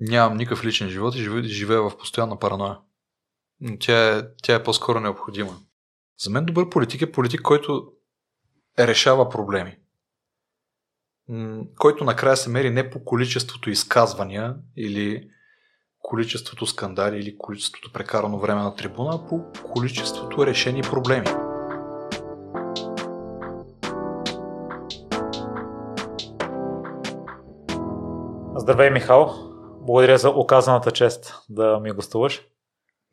нямам никакъв личен живот и живея в постоянна параноя. Тя е, тя е по-скоро необходима. За мен добър политик е политик, който решава проблеми. Който накрая се мери не по количеството изказвания или количеството скандали или количеството прекарано време на трибуна, а по количеството решени проблеми. Здравей, Михал. Благодаря за оказаната чест да ми гостуваш.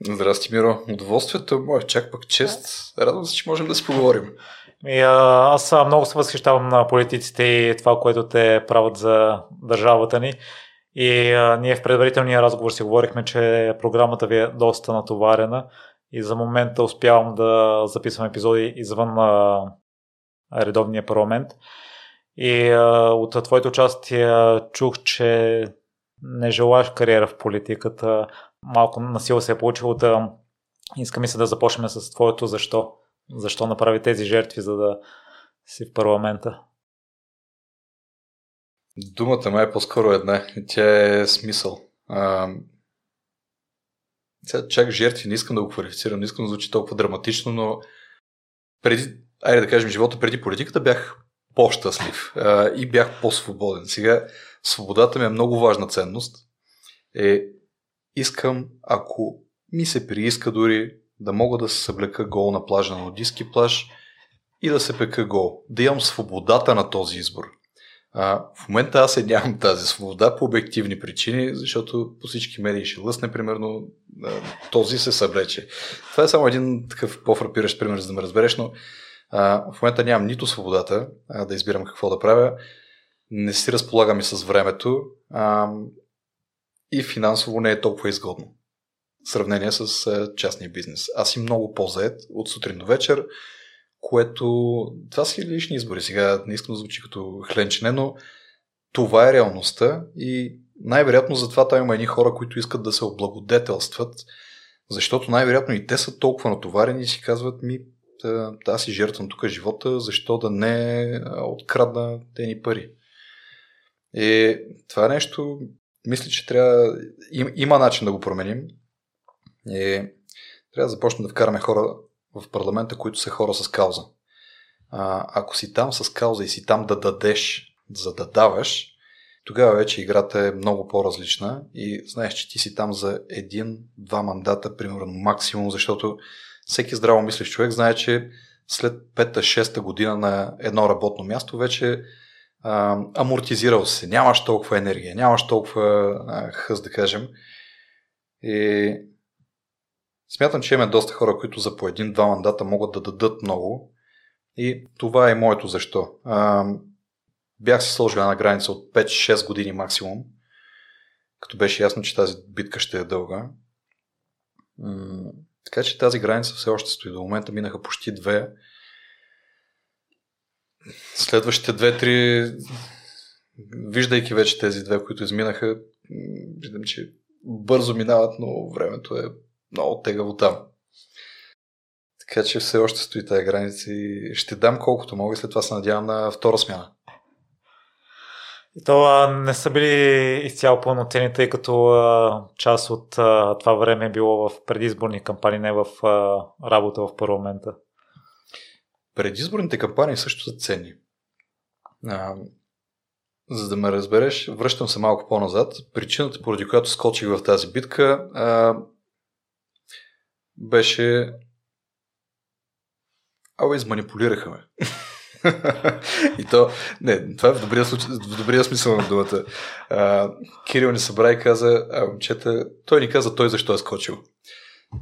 Здрасти, Миро. Удоволствието е мое. Чак пък чест. Радвам се, че можем да си поговорим. И, а, аз много се възхищавам на политиците и това, което те правят за държавата ни. И а, ние в предварителния разговор си говорихме, че програмата ви е доста натоварена и за момента успявам да записвам епизоди извън а, редовния парламент. И а, от твоето участие чух, че не желаеш кариера в политиката. Малко насила се е получило да иска ми се да започнем с твоето защо. Защо направи тези жертви, за да си в парламента? Думата ме е по-скоро една. Тя е смисъл. А, чак жертви, не искам да го квалифицирам, не искам да звучи толкова драматично, но преди, айде да кажем, живота преди политиката бях по-щастлив а, и бях по-свободен. Сега свободата ми е много важна ценност. Е, искам, ако ми се прииска дори да мога да се съблека гол на плажа на нудистски плаж и да се пека гол. Да имам свободата на този избор. А, в момента аз е нямам тази свобода по обективни причини, защото по всички медии ще лъсне, примерно, този се съблече. Това е само един такъв по-фрапиращ пример, за да ме разбереш, но а, в момента нямам нито свободата а, да избирам какво да правя, не си разполагам и с времето а, и финансово не е толкова изгодно в сравнение с а, частния бизнес. Аз си много по-заед от сутрин до вечер, което това си лични избори. Сега не искам да звучи като хленчене, но това е реалността и най-вероятно затова там има едни хора, които искат да се облагодетелстват, защото най-вероятно и те са толкова натоварени и си казват ми аз си жертвам тук живота, защо да не открадна тени пари. И това нещо, мисля, че трябва, им, има начин да го променим. И трябва да започнем да вкараме хора в парламента, които са хора с кауза. А, ако си там с кауза и си там да дадеш, за да даваш, тогава вече играта е много по-различна и знаеш, че ти си там за един-два мандата, примерно максимум, защото всеки здраво мислещ човек знае, че след 5-6 година на едно работно място вече а, амортизирал се, нямаш толкова енергия, нямаш толкова а, хъз, да кажем. И смятам, че имаме доста хора, които за по един-два мандата могат да дадат много. И това е моето защо. А, бях си сложил една граница от 5-6 години максимум, като беше ясно, че тази битка ще е дълга. Така че тази граница все още стои. До момента минаха почти две. Следващите две-три, виждайки вече тези две, които изминаха, виждам, че бързо минават, но времето е много тегаво там. Така че все още стои тази граница и ще дам колкото мога и след това се надявам на втора смяна. И то не са били изцяло пълноценни, тъй като а, част от а, това време е било в предизборни кампании, не в а, работа в парламента. Предизборните кампании също са ценни. А, за да ме разбереш, връщам се малко по-назад. Причината, поради която скочих в тази битка, а, беше Абе, изманипулираха ме. и то, не, това е в добрия, случай, в добрия смисъл на думата. А, Кирил ни събра и каза, а, момчета, той ни каза той защо е скочил.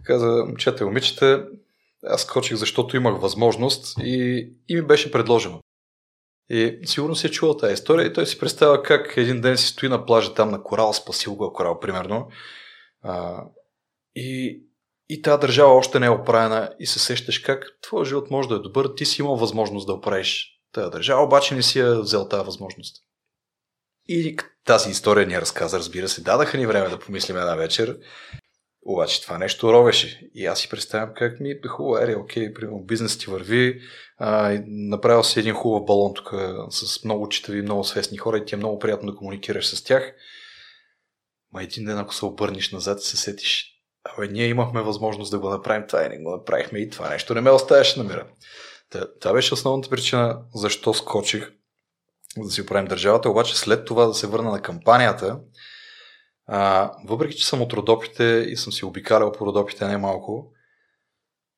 Каза, момчета и момичета, аз скочих, защото имах възможност и, и ми беше предложено. И сигурно си е чувал тази история и той си представя как един ден си стои на плажа там на Корал, спасил го Корал, примерно. А, и, и тази държава още не е оправена и се сещаш как твоя живот може да е добър, ти си имал възможност да оправиш тази държава, обаче не си я взел тази възможност. И тази история ни разказа, разбира се, дадаха ни време да помислим една вечер, обаче това нещо ровеше. И аз си представям как ми е хубаво, ери, окей, примерно бизнес ти върви, а, направил си един хубав балон тук с много читави, много свестни хора и ти е много приятно да комуникираш с тях. Ма един ден, ако се обърнеш назад и се сетиш, абе, ние имахме възможност да го направим това и не го направихме и това нещо не ме оставяше на мира. Това беше основната причина защо скочих да си оправим държавата, обаче след това да се върна на кампанията, а, въпреки че съм от Родопите и съм си обикалял по Родопите не малко,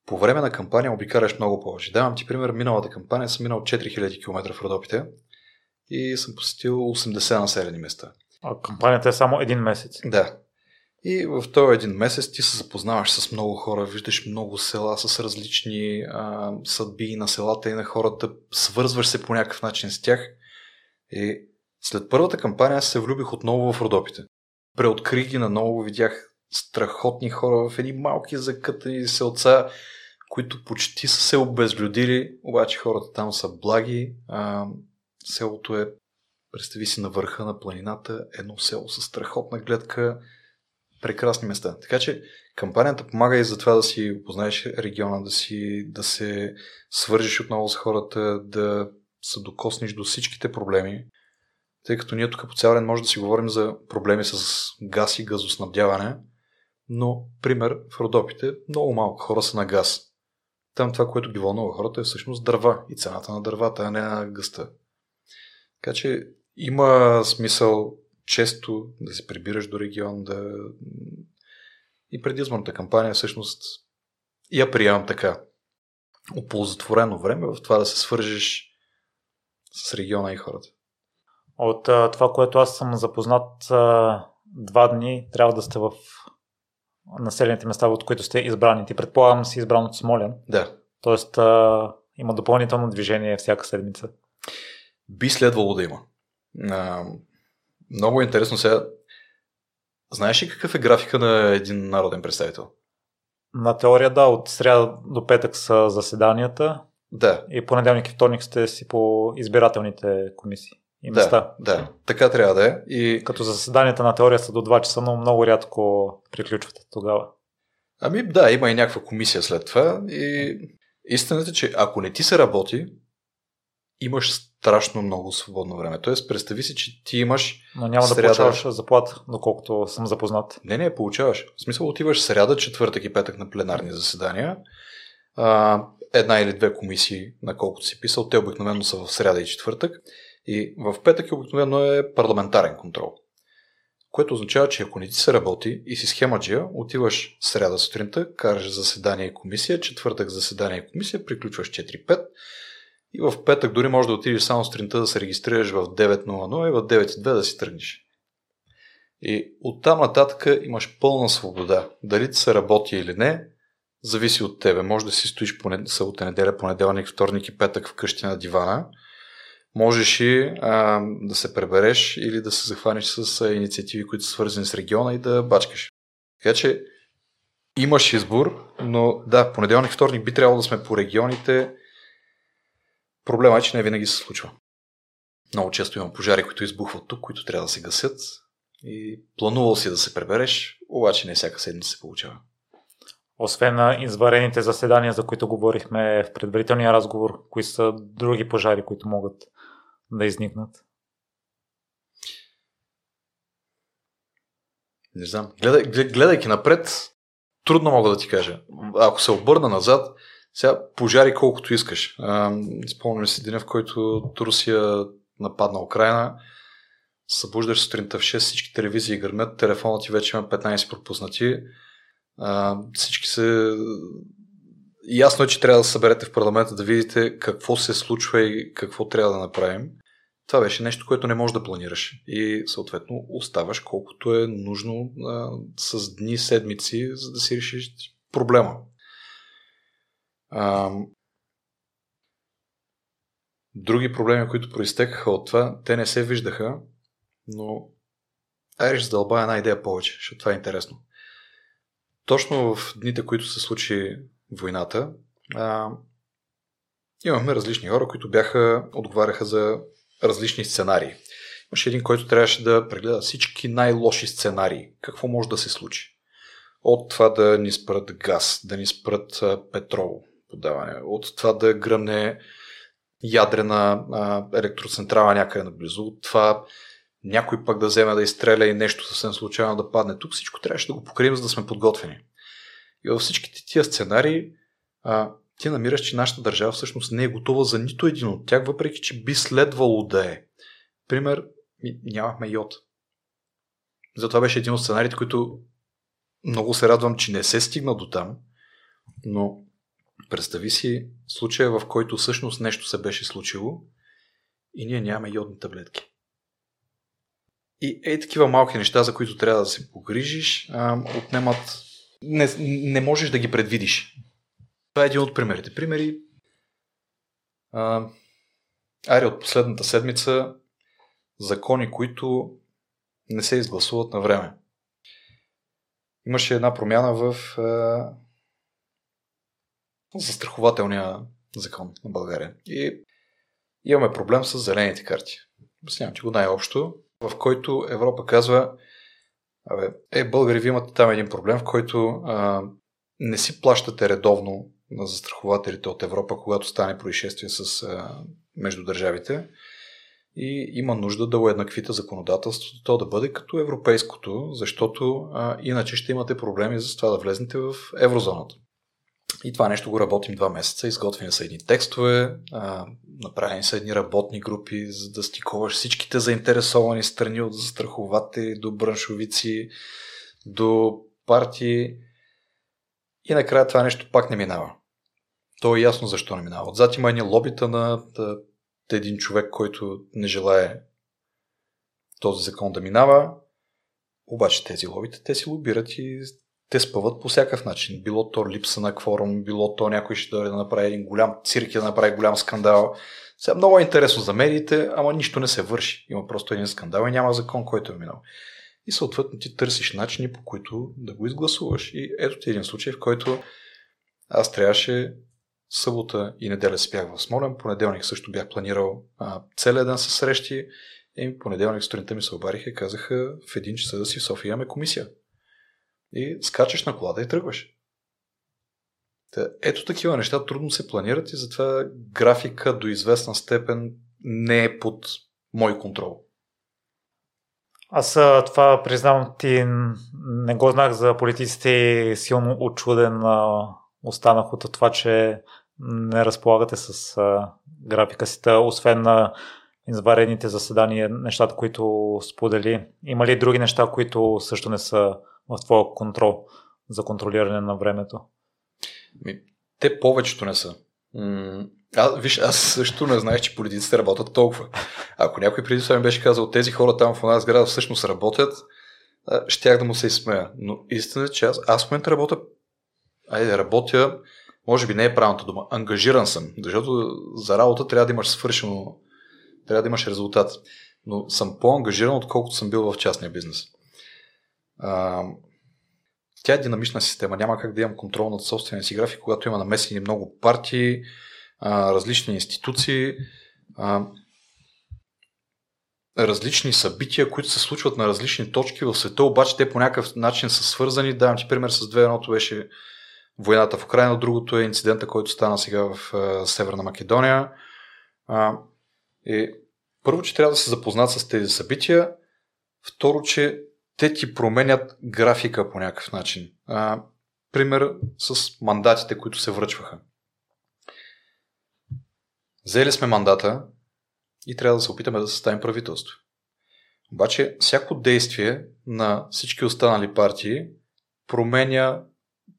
по време на кампания обикаляш много повече. Давам ти пример, миналата кампания съм минал 4000 км в Родопите и съм посетил 80 населени места. А кампанията е само един месец. Да. И в този един месец ти се запознаваш с много хора, виждаш много села с различни а, съдби на селата и на хората, свързваш се по някакъв начин с тях. И след първата кампания се влюбих отново в Родопите. Преоткрих ги наново, видях страхотни хора в едни малки закътани селца, които почти са се обезлюдили, обаче хората там са благи. А, селото е, представи си, на върха на планината, едно село с страхотна гледка, прекрасни места. Така че кампанията помага и за това да си опознаеш региона, да, си, да се свържиш отново с хората, да се докоснеш до всичките проблеми. Тъй като ние тук по цял ден може да си говорим за проблеми с газ и газоснабдяване, но, пример, в Родопите много малко хора са на газ. Там това, което ги вълнува хората е всъщност дърва и цената на дървата, а не на гъста. Така че има смисъл често да се прибираш до регион, да... И предизборната кампания всъщност я приемам така. Оползотворено време в това да се свържиш с региона и хората. От а, това, което аз съм запознат а, два дни, трябва да сте в населените места, от които сте избрани. Ти предполагам си избран от Смолян. Да. Тоест а, има допълнително движение всяка седмица. Би следвало да има. А, много интересно сега. Знаеш ли какъв е графика на един народен представител? На теория да, от сряда до петък са заседанията. Да. И понеделник и вторник сте си по избирателните комисии и места. Да, да, така трябва да е. И... Като заседанията на теория са до 2 часа, но много рядко приключвате тогава. Ами да, има и някаква комисия след това. И истината е, че ако не ти се работи, имаш страшно много свободно време. Тоест, представи си, че ти имаш. Но няма сряда... да получаваш заплата, доколкото съм запознат. Не, не, получаваш. В смисъл, отиваш сряда, четвъртък и петък на пленарни заседания. А, една или две комисии, на колкото си писал, те обикновено са в сряда и четвъртък. И в петък обикновено е парламентарен контрол. Което означава, че ако не ти се работи и си схемаджия, отиваш сряда сутринта, караш заседание и комисия, четвъртък заседание и комисия, приключваш 4-5 и в петък дори може да отидеш само сутринта да се регистрираш в 9.00 и в 9.2 да си тръгнеш. И оттам нататък имаш пълна свобода. Дали ти се работи или не, зависи от тебе. Може да си стоиш понед... събота, неделя, понеделник, вторник и петък вкъщи на дивана. Можеш и а, да се пребереш или да се захванеш с инициативи, които са свързани с региона и да бачкаш. Така че имаш избор, но да, понеделник, вторник би трябвало да сме по регионите Проблема е, че не винаги се случва. Много често има пожари, които избухват тук, които трябва да се гасят и планувал си да се пребереш, обаче не всяка седмица се получава. Освен на изварените заседания, за които говорихме в предварителния разговор, кои са други пожари, които могат да изникнат? Не знам. Гледай, гледайки напред, трудно мога да ти кажа. Ако се обърна назад, сега пожари колкото искаш. спомням си деня, в който Русия нападна Украина. Събуждаш сутринта в 6, всички телевизии гърмят, телефонът ти вече има 15 пропуснати. Всички се... Ясно е, че трябва да съберете в парламента да видите какво се случва и какво трябва да направим. Това беше нещо, което не можеш да планираш. И съответно оставаш колкото е нужно а, с дни, седмици, за да си решиш проблема. А, други проблеми, които проистекаха от това, те не се виждаха, но айде ще задълбая една идея повече, защото това е интересно. Точно в дните, които се случи войната, а, имахме различни хора, които бяха, отговаряха за различни сценарии. Имаше един, който трябваше да прегледа всички най-лоши сценарии. Какво може да се случи? От това да ни спрат газ, да ни спрат петрол, подаване, от това да гръмне ядрена а, електроцентрала някъде наблизо, от това някой пък да вземе да изстреля и нещо съвсем случайно да падне. Тук всичко трябваше да го покрием, за да сме подготвени. И във всичките тия сценарии а, ти намираш, че нашата държава всъщност не е готова за нито един от тях, въпреки че би следвало да е. Пример, нямахме йод. Затова беше един от сценариите, които много се радвам, че не се стигна до там, но представи си случая, в който всъщност нещо се беше случило и ние нямаме йодни таблетки. И ей такива малки неща, за които трябва да се погрижиш, отнемат... Не, не можеш да ги предвидиш. Това е един от примерите. Примери. А, Ари от последната седмица закони, които не се изгласуват на време. Имаше една промяна в а, застрахователния закон на България. И имаме проблем с зелените карти. Обяснявам ти го най-общо, в който Европа казва, Абе, е, българи, ви имате там един проблем, в който а, не си плащате редовно на застрахователите от Европа, когато стане происшествие с, а, между държавите. И има нужда да уеднаквите законодателството, то да бъде като европейското, защото а, иначе ще имате проблеми за това да влезнете в еврозоната. И това нещо го работим два месеца. Изготвени са едни текстове, а, направени са едни работни групи, за да стиковаш всичките заинтересовани страни от застрахователи до браншовици, до партии. И накрая това нещо пак не минава. То е ясно защо не минава. Отзад има едни лобита на да, един човек, който не желая този закон да минава. Обаче тези лобита, те си лобират и те спъват по всякакъв начин. Било то липса на кворум, било то някой ще дойде да направи един голям цирк да направи голям скандал. Сега много е интересно за медиите, ама нищо не се върши. Има просто един скандал и няма закон, който е минал. И съответно ти търсиш начини, по които да го изгласуваш. И ето ти един случай, в който аз трябваше събота и неделя спях в Смолен, понеделник също бях планирал а, целият ден с срещи и понеделник сутринта ми се обариха и казаха в един часа да си в София имаме комисия и скачаш на колата и тръгваш. Та, ето такива неща трудно се планират и затова графика до известна степен не е под мой контрол. Аз това признавам ти не го знах за политиците и силно очуден останах от това, че не разполагате с графика си, освен на изварените заседания, нещата, които сподели. Има ли други неща, които също не са в твоя контрол за контролиране на времето? Ми, те повечето не са. А, виж, аз също не знаех, че политиците работят толкова. Ако някой преди това ми беше казал, тези хора там в една сграда всъщност работят, щях да му се изсмея. Но истината е, че аз, аз в момента работя, айде, работя, може би не е правилната дума, ангажиран съм, защото за работа трябва да имаш свършено, трябва да имаш резултат. Но съм по-ангажиран, отколкото съм бил в частния бизнес. А, тя е динамична система. Няма как да имам контрол над собствения си график, когато има намесени много партии, а, различни институции, а, различни събития, които се случват на различни точки в света, обаче те по някакъв начин са свързани. Давам ти пример с две. Едното беше войната в Украина, другото е инцидента, който стана сега в а, Северна Македония. А, и първо, че трябва да се запознат с тези събития. Второ, че те ти променят графика по някакъв начин. А, пример с мандатите, които се връчваха. Взели сме мандата и трябва да се опитаме да съставим правителство. Обаче, всяко действие на всички останали партии променя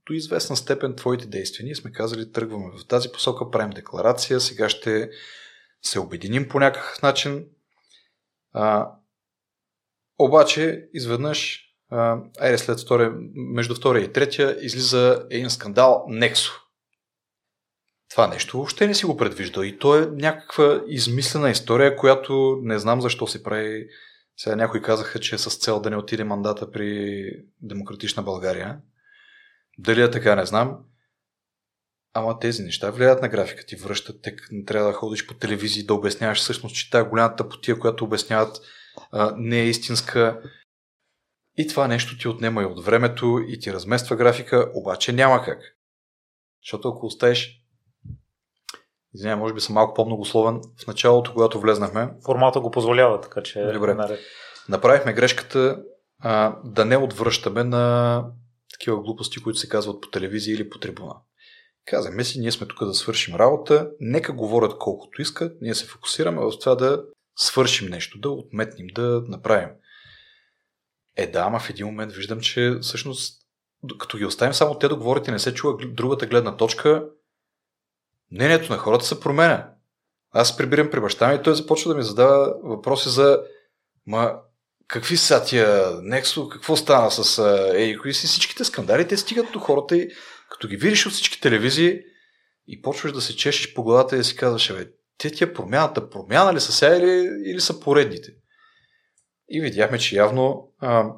до известна степен твоите действия. Ние сме казали, тръгваме в тази посока, правим декларация, сега ще се обединим по някакъв начин. А, обаче, изведнъж, айде след втория, между втория и третия, излиза един скандал Нексо. Това нещо въобще не си го предвижда. И то е някаква измислена история, която не знам защо се прави. Сега някои казаха, че е с цел да не отиде мандата при Демократична България. Дали е така, не знам. Ама тези неща влияят на графика ти, връщат те, не трябва да ходиш по телевизии да обясняваш всъщност, че тази голямата потия, която обясняват а, не е истинска. И това нещо ти отнема и от времето и ти размества графика, обаче няма как. Защото ако оставиш Извинявай, може би съм малко по-многословен. В началото, когато влезнахме... Формата го позволява, така че... Добре. направихме грешката а, да не отвръщаме на такива глупости, които се казват по телевизия или по трибуна. Казахме си, ние сме тук да свършим работа, нека говорят колкото искат, ние се фокусираме в това да свършим нещо, да отметнем, да направим. Е, да, ама в един момент виждам, че всъщност, като ги оставим само те да говорят и не се чува другата гледна точка, мнението на хората се променя. Аз прибирам при баща ми и той започва да ми задава въпроси за ма, какви са тия Нексо, какво стана с ей, кои си всичките скандали, те стигат до хората и като ги видиш от всички телевизии и почваш да се чешеш по главата и да си казваш, бе, те тия промяната, промяна ли са сега или, или са поредните? И видяхме, че явно а,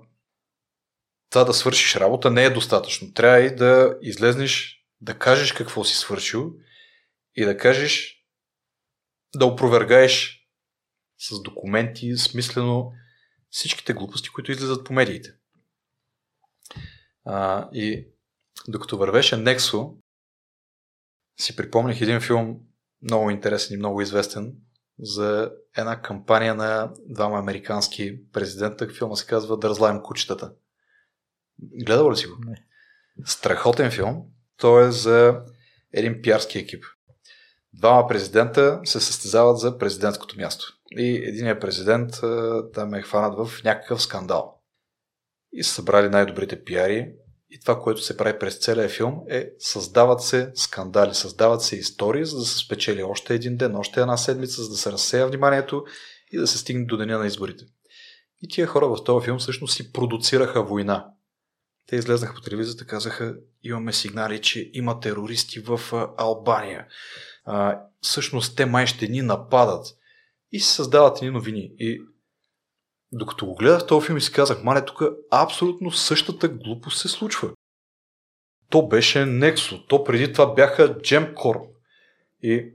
това да свършиш работа не е достатъчно. Трябва и да излезнеш, да кажеш какво си свършил и да кажеш, да опровергаеш с документи, смислено всичките глупости, които излизат по медиите. А, и докато вървеше Нексо, си припомних един филм, много интересен и много известен, за една кампания на двама американски президента. Филма се казва Дързлаем кучетата. Гледал ли си го? Не. Страхотен филм. Той е за един пиарски екип. Двама президента се състезават за президентското място. И единият президент там е хванат в някакъв скандал. И са събрали най-добрите пиари. И това, което се прави през целия филм е създават се скандали, създават се истории, за да се спечели още един ден, още една седмица, за да се разсея вниманието и да се стигне до деня на изборите. И тия хора в този филм всъщност си продуцираха война. Те излезнаха по телевизията, казаха, имаме сигнали, че има терористи в Албания. А, всъщност те май ще ни нападат. И се създават ни новини. И докато го гледах този филм и си казах, мале, тук абсолютно същата глупост се случва. То беше Нексо, то преди това бяха Gemcorp. И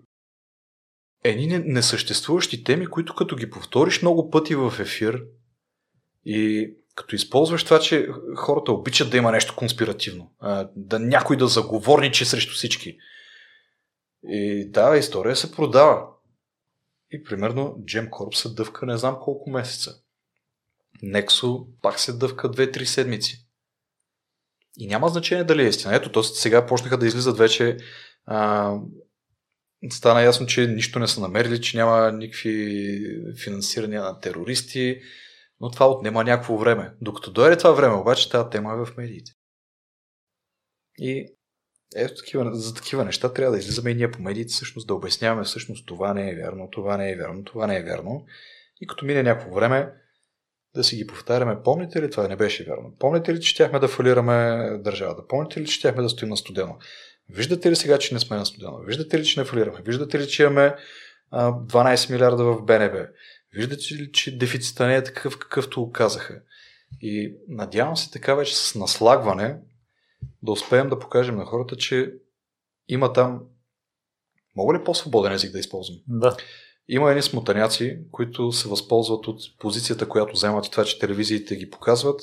едни несъществуващи теми, които като ги повториш много пъти в ефир и като използваш това, че хората обичат да има нещо конспиративно, да някой да заговорничи срещу всички. И тази история се продава. И примерно Gemcorp се дъвка не знам колко месеца. Nexo пак се дъвка 2-3 седмици. И няма значение дали е истина. Ето, то сега почнаха да излизат вече. А, стана ясно, че нищо не са намерили, че няма никакви финансирания на терористи, но това отнема някакво време. Докато дойде това време, обаче тази тема е в медиите. И ето такива, за такива неща трябва да излизаме и ние по медиите, всъщност да обясняваме всъщност това не е вярно, това не е вярно, това не е вярно. И като мине някакво време, да си ги повтаряме. Помните ли, това не беше вярно? Помните ли, че щяхме да фалираме държавата? Помните ли, че щяхме да стоим на студено? Виждате ли сега, че не сме на студено? Виждате ли, че не фалираме? Виждате ли, че имаме 12 милиарда в БНБ? Виждате ли, че дефицита не е такъв, какъвто казаха? И надявам се така вече с наслагване да успеем да покажем на хората, че има там. Мога ли по-свободен език да използвам? Да. Има едни смутаняци, които се възползват от позицията, която вземат и това, че телевизиите ги показват,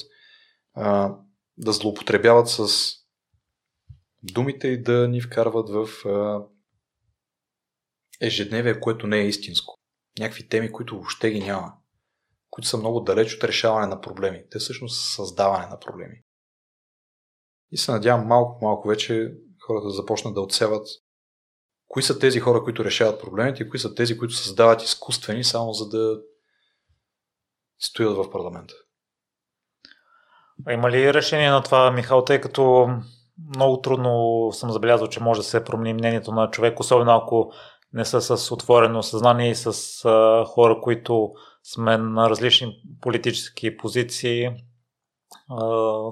а, да злоупотребяват с думите и да ни вкарват в а, ежедневие, което не е истинско. Някакви теми, които въобще ги няма, които са много далеч от решаване на проблеми. Те всъщност са създаване на проблеми. И се надявам малко малко вече хората да започнат да отсеват кои са тези хора, които решават проблемите и кои са тези, които създават изкуствени, само за да стоят в парламента. Има ли решение на това, Михал, тъй като много трудно съм забелязал, че може да се промени мнението на човек, особено ако не са с отворено съзнание и с хора, които сме на различни политически позиции,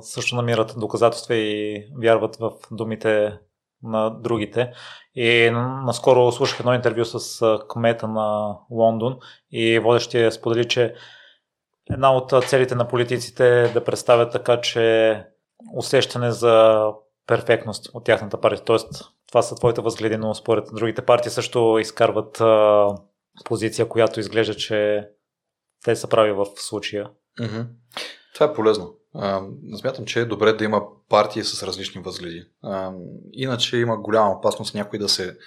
също намират доказателства и вярват в думите на другите. И наскоро слушах едно интервю с кмета на Лондон и водещия сподели, че една от целите на политиците е да представят така, че усещане за перфектност от тяхната партия. Тоест, това са твоите възгледи, но според другите партии също изкарват а, позиция, която изглежда, че те са прави в случая. Mm-hmm. Това е полезно. А, смятам, че е добре да има партии с различни възгледи. А, иначе има голяма опасност някой да се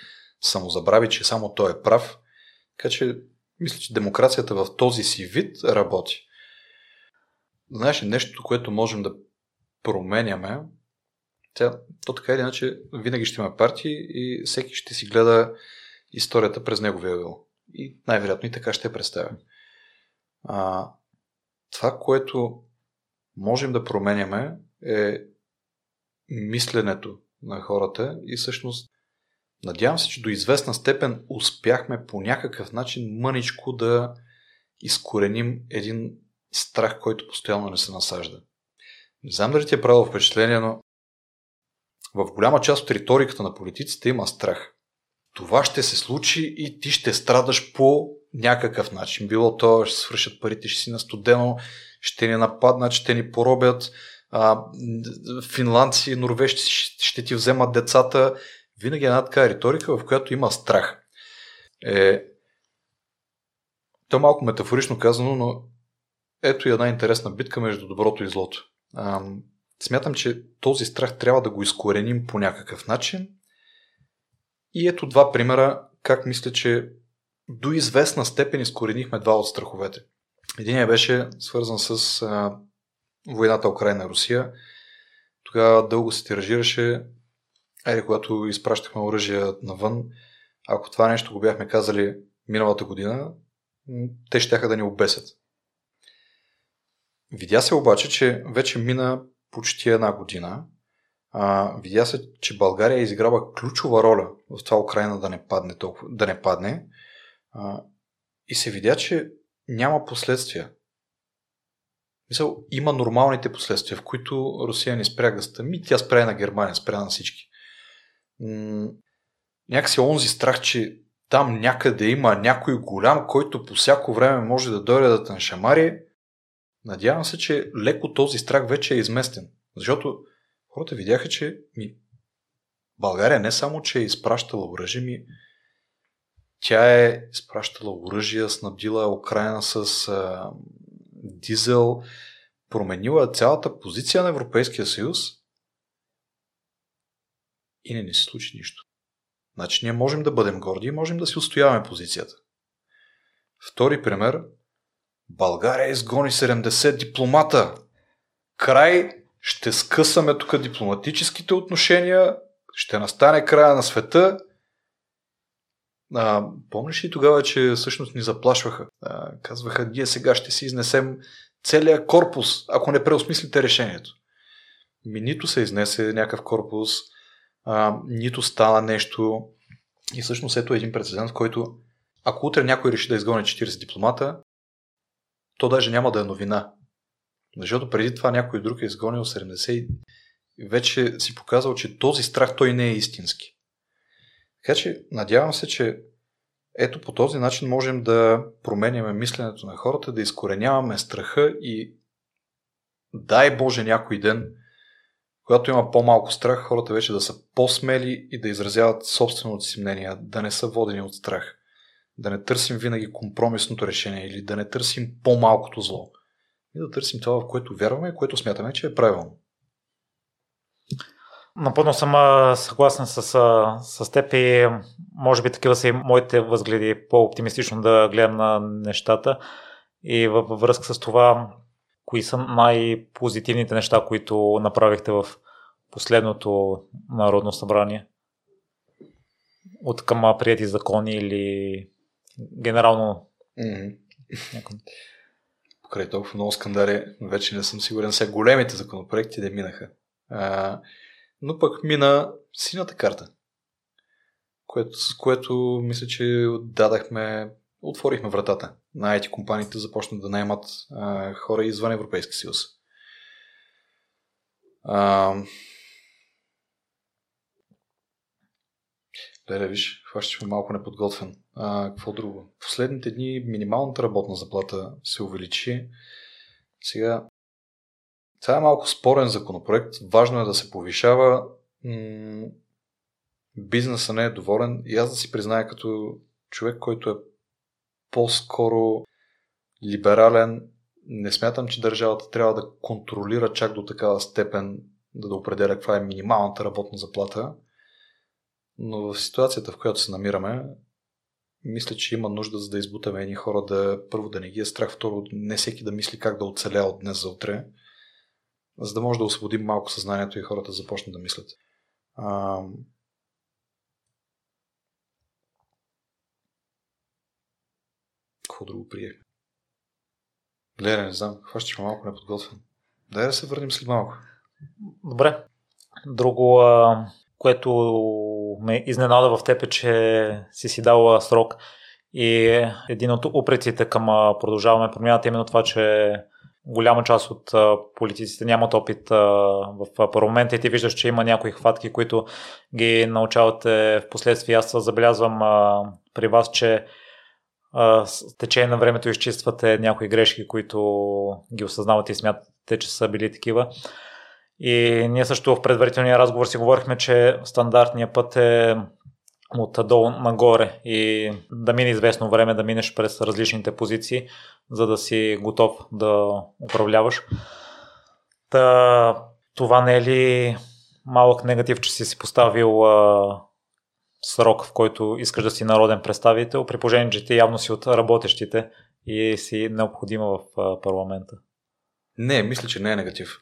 самозабрави, че само той е прав. Така че мисля, че демокрацията в този си вид работи. знаеш, нещо, което можем да променяме, тя, то така или иначе винаги ще има партии и всеки ще си гледа историята през неговия ъгъл. И най-вероятно и така ще я представя. А, това, което можем да променяме е мисленето на хората и всъщност надявам се, че до известна степен успяхме по някакъв начин мъничко да изкореним един страх, който постоянно не се насажда. Не знам дали ти е правило впечатление, но в голяма част от риториката на политиците има страх. Това ще се случи и ти ще страдаш по някакъв начин. Било то, ще свършат парите, ще си на студено, ще ни нападнат, ще ни поробят, а, финландци, норвежци ще ти вземат децата. Винаги е една така риторика, в която има страх. Е, то малко метафорично казано, но ето и една интересна битка между доброто и злото. А, смятам, че този страх трябва да го изкореним по някакъв начин. И ето два примера, как мисля, че до известна степен изкоренихме два от страховете. Единият беше свързан с а, войната Украина-Русия. Тогава дълго се тиражираше, айде, когато изпращахме оръжия навън, ако това нещо го бяхме казали миналата година, те ще да ни обесят. Видя се обаче, че вече мина почти една година. А, видя се, че България изиграва ключова роля в това Украина да не падне. Толкова, да не падне. А, и се видя, че няма последствия. Мисъл, има нормалните последствия, в които Русия не спря гъста. Ми тя спря на Германия, спря на всички. Някакси онзи страх, че там някъде има някой голям, който по всяко време може да дойде да те шамари, надявам се, че леко този страх вече е изместен. Защото хората видяха, че ми, България не само, че е изпращала оръжие, ми, тя е изпращала оръжия, снабдила Украина с а, дизел, променила цялата позиция на Европейския съюз и не ни се случи нищо. Значи ние можем да бъдем горди и можем да си устояваме позицията. Втори пример. България изгони 70 дипломата. Край ще скъсаме тук дипломатическите отношения, ще настане края на света. А, помниш ли тогава, че всъщност ни заплашваха? А, казваха, ние сега ще си изнесем целият корпус, ако не преосмислите решението. Ми нито се изнесе някакъв корпус, а, нито стана нещо. И всъщност ето един прецедент, в който ако утре някой реши да изгони 40 дипломата, то даже няма да е новина. Защото преди това някой друг е изгонил 70 и вече си показал, че този страх той не е истински. Така че надявам се, че ето по този начин можем да променяме мисленето на хората, да изкореняваме страха и дай Боже някой ден, когато има по-малко страх, хората вече да са по-смели и да изразяват собственото си мнение, да не са водени от страх. Да не търсим винаги компромисното решение или да не търсим по-малкото зло. И да търсим това, в което вярваме и което смятаме, че е правилно. Напълно съм съгласен с, с теб и може би такива са и моите възгледи по-оптимистично да гледам на нещата. И във връзка с това, кои са най-позитивните неща, които направихте в последното Народно събрание? От към прияти закони или генерално? Mm-hmm. Покрай толкова много скандали, вече не съм сигурен. Сега големите законопроекти да минаха. А, но пък мина сината карта, което, с което мисля, че дадахме, отворихме вратата на IT компаниите започнат да наймат а, хора извън Европейски съюз. А, Леле, виж, хващаш ме малко неподготвен. А, какво друго? Последните дни минималната работна заплата се увеличи. Сега, това е малко спорен законопроект. Важно е да се повишава. М- бизнеса не е доволен. И аз да си призная като човек, който е по-скоро либерален, не смятам, че държавата трябва да контролира чак до такава степен да, да определя каква е минималната работна заплата. Но в ситуацията, в която се намираме, мисля, че има нужда за да избутаме едни хора да първо да не ги е страх, второ не всеки да мисли как да оцеля от днес за утре, за да може да освободим малко съзнанието и хората започнат да мислят. А... Какво друго приехме? Гледай, не знам, хващаш малко неподготвен. Дай да се върнем след малко. Добре. Друго, което ме изненада в теб е, че си си дал срок и един от упреците към продължаваме промяната е именно това, че голяма част от политиците нямат опит в парламента и ти виждаш, че има някои хватки, които ги научавате в последствие. Аз забелязвам при вас, че с течение на времето изчиствате някои грешки, които ги осъзнавате и смятате, че са били такива. И ние също в предварителния разговор си говорихме, че стандартният път е отдолу нагоре и да мине известно време да минеш през различните позиции, за да си готов да управляваш. Та, това не е ли малък негатив, че си си поставил а, срок, в който искаш да си народен представител, при положение, че ти явно си от работещите и си необходима в а, парламента? Не, мисля, че не е негатив.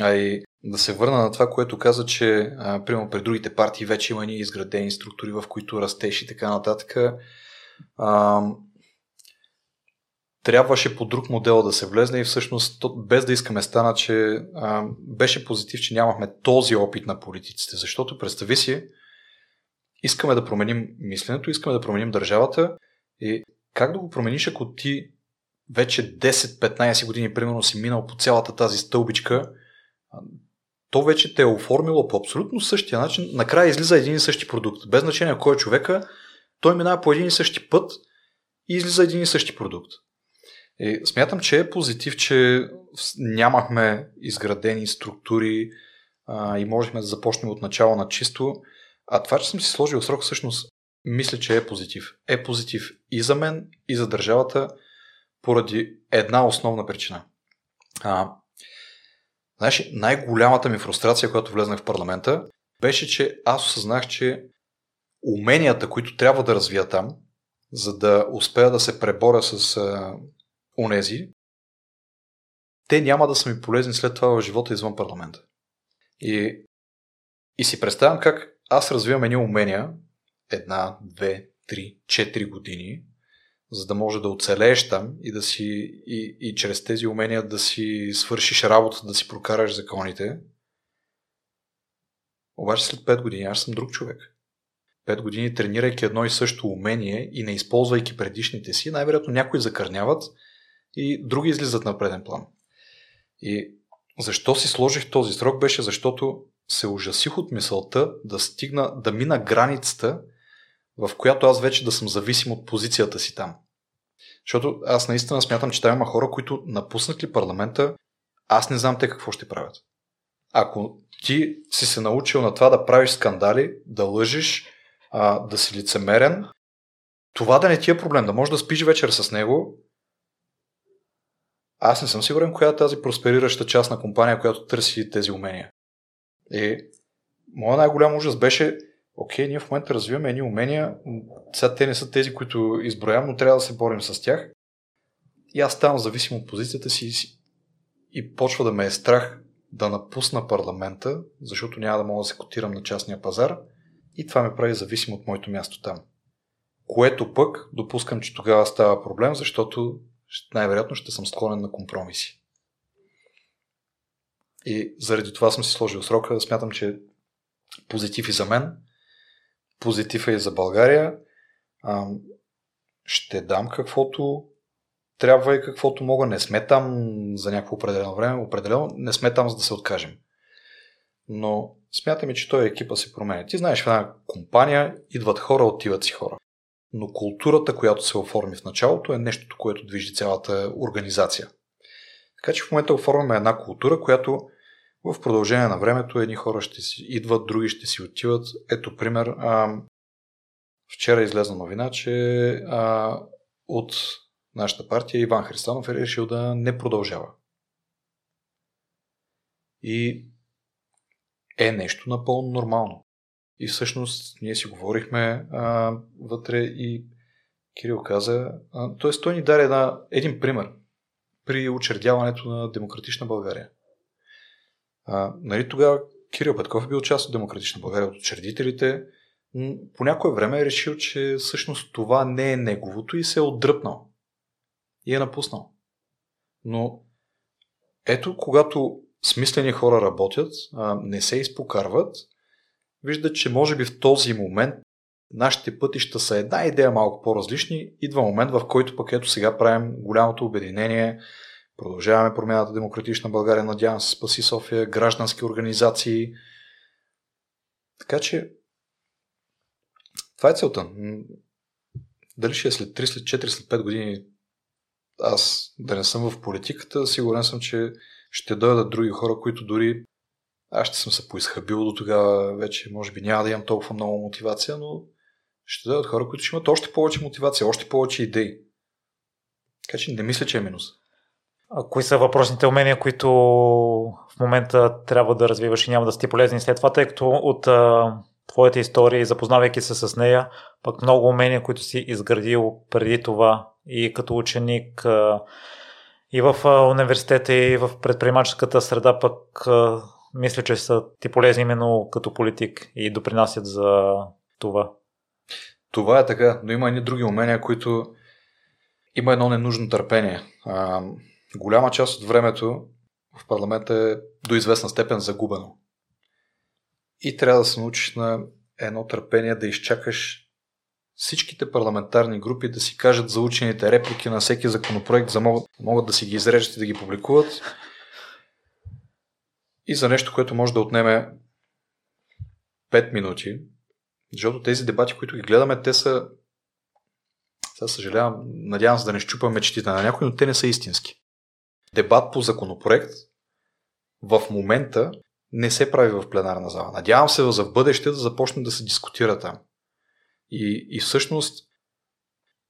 А и да се върна на това, което каза, че примерно при другите партии вече има ни изградени структури, в които растеш и така нататък. А, трябваше по друг модел да се влезне и всъщност без да искаме стана, че а, беше позитив, че нямахме този опит на политиците, защото представи си, искаме да променим мисленето, искаме да променим държавата и как да го промениш, ако ти вече 10-15 години примерно си минал по цялата тази стълбичка, то вече те е оформило по абсолютно същия начин. Накрая излиза един и същи продукт. Без значение кой е човека, той минава по един и същи път и излиза един и същи продукт. И смятам, че е позитив, че нямахме изградени структури а, и можехме да започнем от начало на чисто. А това, че съм си сложил срок, всъщност мисля, че е позитив. Е позитив и за мен, и за държавата, поради една основна причина. А, Знаеш, най-голямата ми фрустрация, когато влезнах в парламента, беше, че аз осъзнах, че уменията, които трябва да развия там, за да успея да се преборя с а, унези, те няма да са ми полезни след това в живота извън парламента. И, и си представям как аз развивам едни умения, една, две, три, четири години, за да може да оцелееш там и, да си, и, и чрез тези умения да си свършиш работа, да си прокараш законите. Обаче след 5 години аз съм друг човек. 5 години тренирайки едно и също умение и не използвайки предишните си, най-вероятно някои закърняват и други излизат на преден план. И защо си сложих този срок беше защото се ужасих от мисълта да стигна, да мина границата, в която аз вече да съм зависим от позицията си там. Защото аз наистина смятам, че там има хора, които напуснат ли парламента, аз не знам те какво ще правят. Ако ти си се научил на това да правиш скандали, да лъжиш, а, да си лицемерен, това да не ти е проблем, да можеш да спиш вечер с него, аз не съм сигурен коя е тази просперираща част на компания, която търси тези умения. И моят най-голям ужас беше окей, ние в момента развиваме едни умения, сега те не са тези, които изброявам, но трябва да се борим с тях. И аз ставам зависим от позицията си и почва да ме е страх да напусна парламента, защото няма да мога да се котирам на частния пазар и това ме прави зависим от моето място там. Което пък допускам, че тогава става проблем, защото най-вероятно ще съм склонен на компромиси. И заради това съм си сложил срока. Смятам, че позитив и за мен позитив е и за България. Ще дам каквото трябва и каквото мога. Не сме там за някакво определено време. Определено не сме там за да се откажем. Но смятаме, че той екипа се променя. Ти знаеш, в една компания идват хора, отиват си хора. Но културата, която се оформи в началото, е нещото, което движи цялата организация. Така че в момента оформяме една култура, която в продължение на времето едни хора ще си идват, други ще си отиват. Ето пример. А, вчера излезна новина, че а, от нашата партия Иван Христанов е решил да не продължава. И е нещо напълно нормално. И всъщност ние си говорихме а, вътре и Кирил каза, т.е. той ни даде една, един пример при учредяването на Демократична България. А, нали, тогава Кирил Петков е бил част от Демократична България, от учредителите. По някое време е решил, че всъщност това не е неговото и се е отдръпнал. И е напуснал. Но ето, когато смислени хора работят, а, не се изпокарват, виждат, че може би в този момент нашите пътища са една идея малко по-различни, идва момент, в който пък ето сега правим голямото обединение, продължаваме промяната Демократична България, надявам се спаси София, граждански организации. Така че това е целта. Дали ще е след 3, след 4, след 5 години аз да не съм в политиката, сигурен съм, че ще дойдат други хора, които дори аз ще съм се поизхабил до тогава, вече може би няма да имам толкова много мотивация, но ще дойдат хора, които ще имат още повече мотивация, още повече идеи. Така че не мисля, че е минус. А кои са въпросните умения, които в момента трябва да развиваш и няма да сте полезни след това, тъй като от а, твоята история запознавайки се с нея, пък много умения, които си изградил преди това и като ученик, а, и в а, университета, и в предприемаческата среда, пък а, мисля, че са ти полезни именно като политик и допринасят за това. Това е така, но има и други умения, които има едно ненужно търпение. А, голяма част от времето в парламента е до известна степен загубено. И трябва да се научиш на едно търпение да изчакаш всичките парламентарни групи да си кажат заучените реплики на всеки законопроект, за могат, могат да си ги изрежат и да ги публикуват. И за нещо, което може да отнеме 5 минути, защото тези дебати, които ги гледаме, те са сега съжалявам, надявам се да не щупам мечтите на някой, но те не са истински. Дебат по законопроект в момента не се прави в пленарна зала. Надявам се за в бъдеще да започне да се дискутира там. И, и всъщност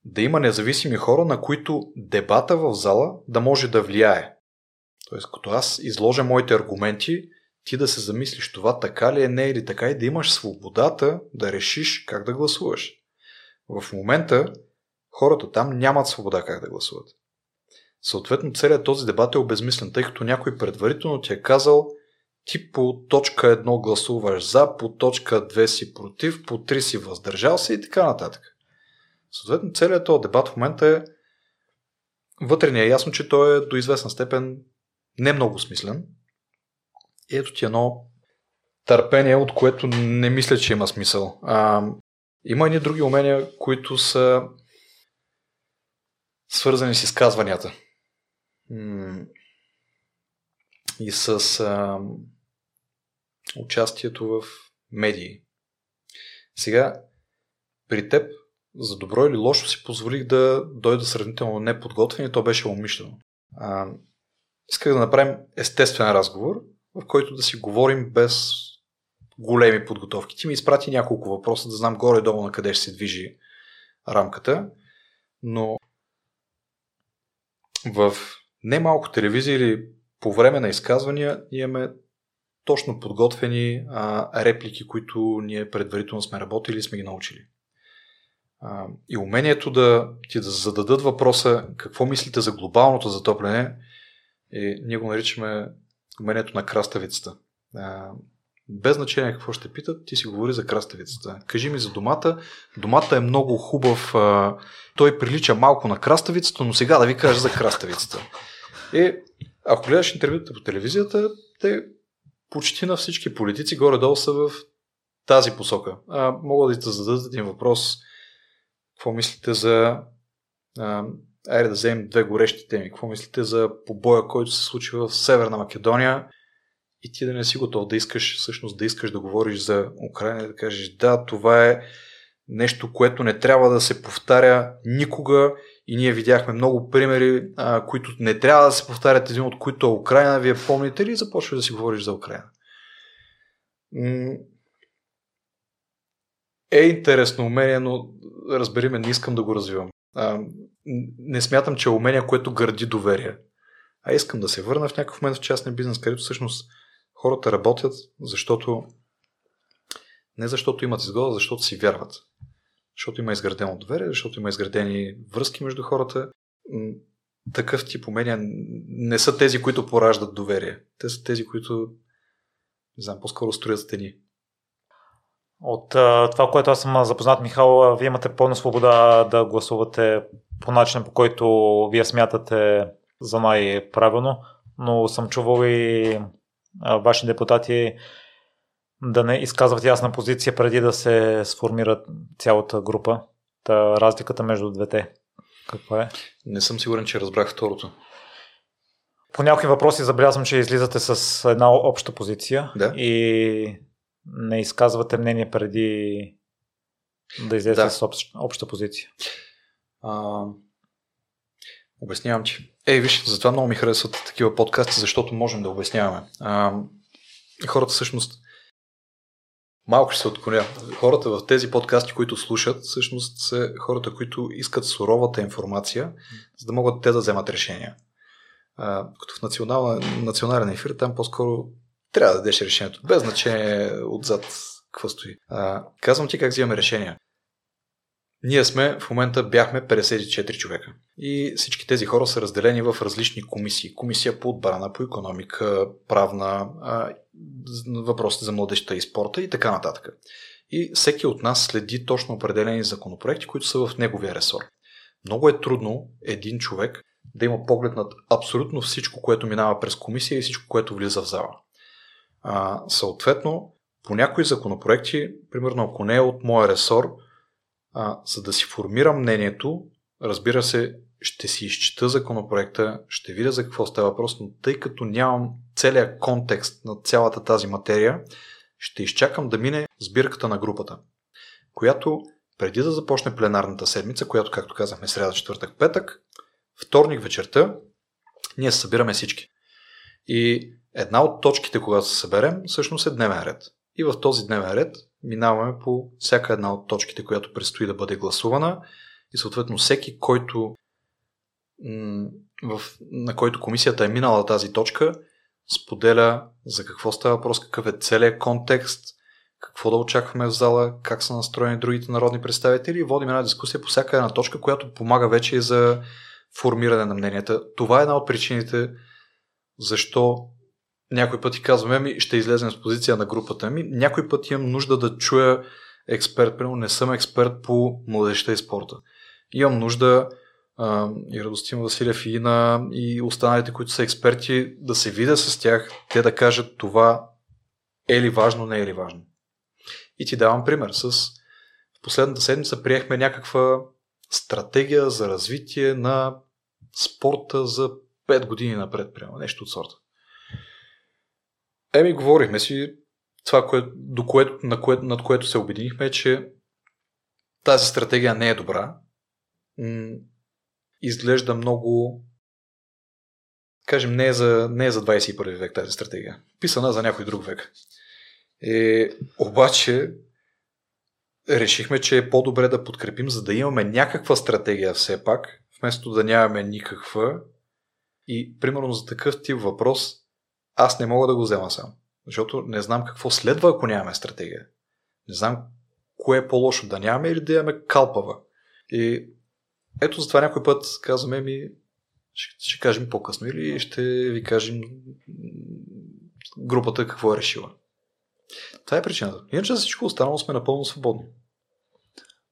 да има независими хора, на които дебата в зала да може да влияе. Тоест, като аз изложа моите аргументи, ти да се замислиш това така ли е, не или така и да имаш свободата да решиш как да гласуваш. В момента хората там нямат свобода как да гласуват. Съответно, целият този дебат е обезмислен, тъй като някой предварително ти е казал ти по точка 1 гласуваш за, по точка 2 си против, по 3 си въздържал се и така нататък. Съответно, целият този дебат в момента е вътре ни е ясно, че той е до известна степен не много смислен. И ето ти едно търпение, от което не мисля, че има смисъл. А, има и други умения, които са свързани с изказванията. И с а, участието в медии. Сега, при теб, за добро или лошо, си позволих да дойда сравнително неподготвен и то беше умишлено. А, исках да направим естествен разговор, в който да си говорим без големи подготовки. Ти ми изпрати няколко въпроса, да знам горе-долу на къде ще се движи рамката, но в немалко телевизия или по време на изказвания имаме точно подготвени а, реплики, които ние предварително сме работили и сме ги научили. А, и умението да ти да зададат въпроса какво мислите за глобалното затопляне, е, ние го наричаме умението на краставицата. Без значение какво ще питат, ти си говори за краставицата. Кажи ми за домата. Домата е много хубав. Той прилича малко на краставицата, но сега да ви кажа за краставицата. И ако гледаш интервюта по телевизията, те почти на всички политици горе-долу са в тази посока. А, мога да ти зададат един въпрос. Какво мислите за... А, айде да вземем две горещи теми. Какво мислите за побоя, който се случи в Северна Македония? И ти да не си готов да искаш, всъщност да искаш да говориш за Украина и да кажеш да, това е нещо, което не трябва да се повтаря никога и ние видяхме много примери, а, които не трябва да се повтарят, един от които е Украина. Вие помните ли започваш да си говориш за Украина? Е интересно умение, но разбери ме, не искам да го развивам. А, не смятам, че е умение, което гради доверие. А искам да се върна в някакъв момент в частния бизнес, където всъщност хората работят, защото не защото имат изгода, защото си вярват. защото има изградено доверие, защото има изградени връзки между хората. Такъв тип умения не са тези, които пораждат доверие. Те са тези, които, не знам, по-скоро строят стени. От това, което аз съм запознат, Михал, вие имате пълна свобода да гласувате по начин, по който вие смятате за най-правилно, но съм чувал и ваши депутати да не изказват ясна позиция преди да се сформира цялата група. Та разликата между двете. Каква е? Не съм сигурен, че разбрах второто. По някои въпроси забелязвам, че излизате с една обща позиция да. и не изказвате мнение преди да излезете да. с общ, обща позиция. А, обяснявам ти. Ей, виж, затова много ми харесват такива подкасти, защото можем да обясняваме. А, хората всъщност малко ще се отклоня. Хората в тези подкасти, които слушат, всъщност са хората, които искат суровата информация, за да могат те да вземат решения. А, като в национал, национален ефир, там по-скоро трябва да дадеш решението. Без значение отзад какво стои. А, казвам ти как взимаме решения. Ние сме, в момента бяхме 54 човека. И всички тези хора са разделени в различни комисии. Комисия по отбрана, по економика, правна, въпросите за младеща и спорта и така нататък. И всеки от нас следи точно определени законопроекти, които са в неговия ресор. Много е трудно един човек да има поглед над абсолютно всичко, което минава през комисия и всичко, което влиза в зала. А, съответно, по някои законопроекти, примерно ако не е от моя ресор, а, за да си формирам мнението, разбира се, ще си изчета законопроекта, ще видя за какво става въпрос, но тъй като нямам целият контекст на цялата тази материя, ще изчакам да мине сбирката на групата, която преди да започне пленарната седмица, която, както казахме, среда, четвъртък, петък, вторник вечерта, ние събираме всички. И една от точките, когато се съберем, всъщност е дневен ред. И в този дневен ред минаваме по всяка една от точките, която предстои да бъде гласувана и съответно всеки, който в, на който комисията е минала тази точка, споделя за какво става въпрос, какъв е целият контекст, какво да очакваме в зала, как са настроени другите народни представители и водим една дискусия по всяка една точка, която помага вече и за формиране на мненията. Това е една от причините защо някой пъти казваме, ми ще излезем с позиция на групата ми. Някой път имам нужда да чуя експерт, примерно не съм експерт по младежта и спорта. Имам нужда а, и Радостин Василев и на и останалите, които са експерти, да се видя с тях, те да кажат това е ли важно, не е ли важно. И ти давам пример с в последната седмица приехме някаква стратегия за развитие на спорта за 5 години напред, прямо нещо от сорта. Еми, говорихме си това, кое, до което, на кое, над което се обединихме, е, че тази стратегия не е добра. Изглежда много кажем, не е, за, не е за 21 век тази стратегия. Писана за някой друг век. Е, обаче, решихме, че е по-добре да подкрепим, за да имаме някаква стратегия все пак, вместо да нямаме никаква. И, примерно, за такъв тип въпрос аз не мога да го взема сам. Защото не знам какво следва, ако нямаме стратегия. Не знам кое е по-лошо да нямаме или да имаме калпава. И ето за това някой път казваме ми, ще, ще кажем по-късно или ще ви кажем групата какво е решила. Това е причината. Иначе за всичко останало сме напълно свободни.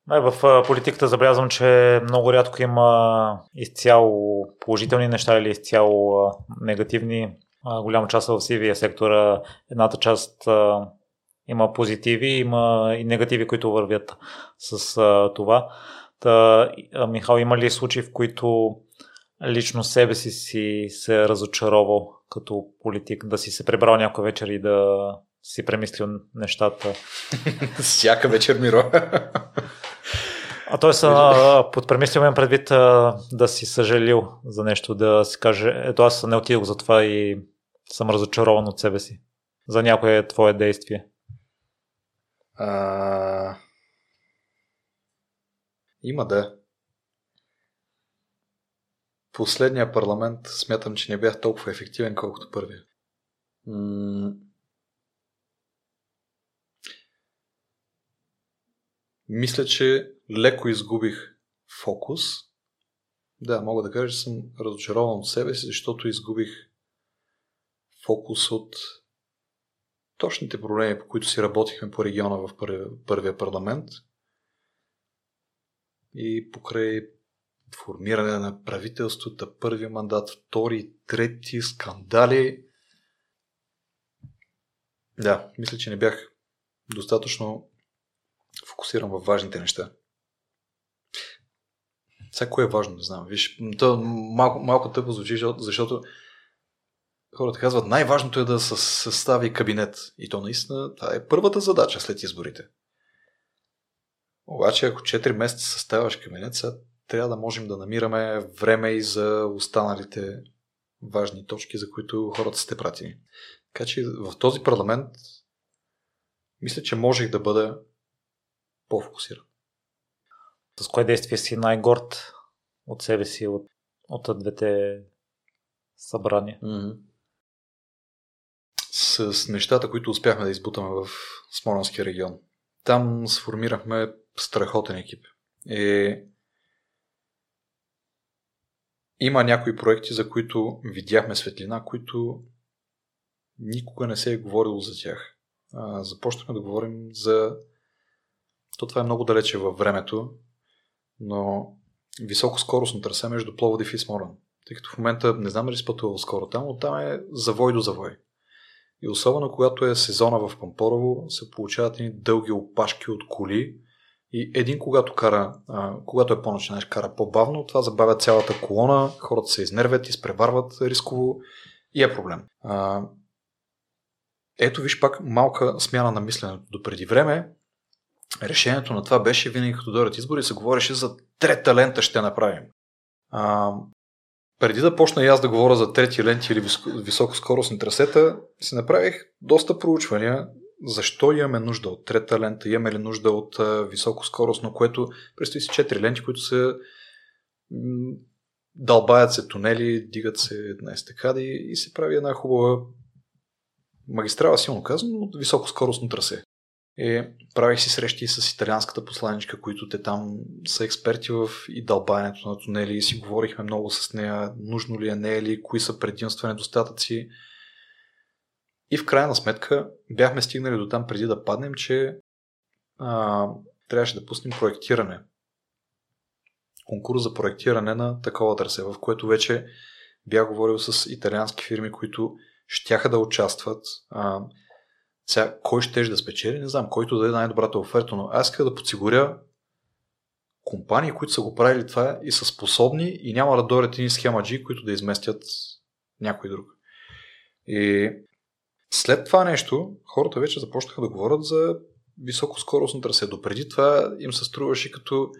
В политиката забелязвам, че много рядко има изцяло положителни неща или изцяло негативни голяма част в сивия сектор. Едната част има позитиви, има и негативи, които вървят с това. Та, Михал, има ли случаи, в които лично себе си си се разочаровал като политик, да си се пребрал някой вечер и да си премислил нещата? Всяка вечер, Миро. А т.е. под премислил предвид да си съжалил за нещо, да си каже, ето аз не отидох за това и съм разочарован от себе си? За някое твое действие? А... Има да. Последния парламент смятам, че не бях толкова ефективен, колкото първия. Мисля, че леко изгубих фокус. Да, мога да кажа, че съм разочарован от себе си, защото изгубих фокус от точните проблеми, по които си работихме по региона в първия парламент и покрай формиране на правителството, първи мандат, втори, трети, скандали. Да, мисля, че не бях достатъчно фокусиран в важните неща. Всяко е важно, не знам. Виж, то малко, малко тъпо звучи, защото хората казват, най-важното е да се състави кабинет. И то наистина, това е първата задача след изборите. Обаче, ако 4 месеца съставяш кабинет, сега трябва да можем да намираме време и за останалите важни точки, за които хората сте пратени. Така че в този парламент мисля, че можех да бъда по-фокусиран. С кое действие си най-горд от себе си, от, от двете събрания? Mm-hmm. С нещата, които успяхме да избутаме в Смолянския регион. Там сформирахме страхотен екип. И има някои проекти, за които видяхме светлина, които никога не се е говорило за тях. започнахме да говорим за... То това е много далече във времето, но високоскоростно трасе между Пловдив и Сморан. Тъй като в момента не знам дали си пътувал скоро там, но там е завой до завой. И особено когато е сезона в Пампорово, се получават едни дълги опашки от коли, и един, когато кара, а, когато е по-ночен, кара по-бавно, това забавя цялата колона, хората се изнервят, изпреварват рисково и е проблем. А, ето виж пак малка смяна на мисленето. До преди време решението на това беше винаги като дойдат избори се говореше за трета лента ще направим. А, преди да почна и аз да говоря за трети ленти или високоскоростни трасета, си направих доста проучвания защо имаме нужда от трета лента, имаме ли нужда от високоскоростно, което предстои си четири ленти, които се дълбаят се тунели, дигат се една естекади и се прави една хубава магистрала, силно казано, от високоскоростно трасе. И правих си срещи с италианската посланичка, които те там са експерти в и дълбаенето на тунели и си говорихме много с нея, нужно ли е, не е ли, кои са предимства, недостатъци. И в крайна сметка бяхме стигнали до там преди да паднем, че а, трябваше да пуснем проектиране. Конкурс за проектиране на такова трасе, в което вече бях говорил с италиански фирми, които щяха да участват. А, сега, кой ще да спечели, не знам, който да е най-добрата оферта, но аз исках да подсигуря компании, които са го правили това и са способни и няма да дойдат едни схемаджи, които да изместят някой друг. И след това нещо, хората вече започнаха да говорят за високоскоростно трасе. Допреди това им се струваше като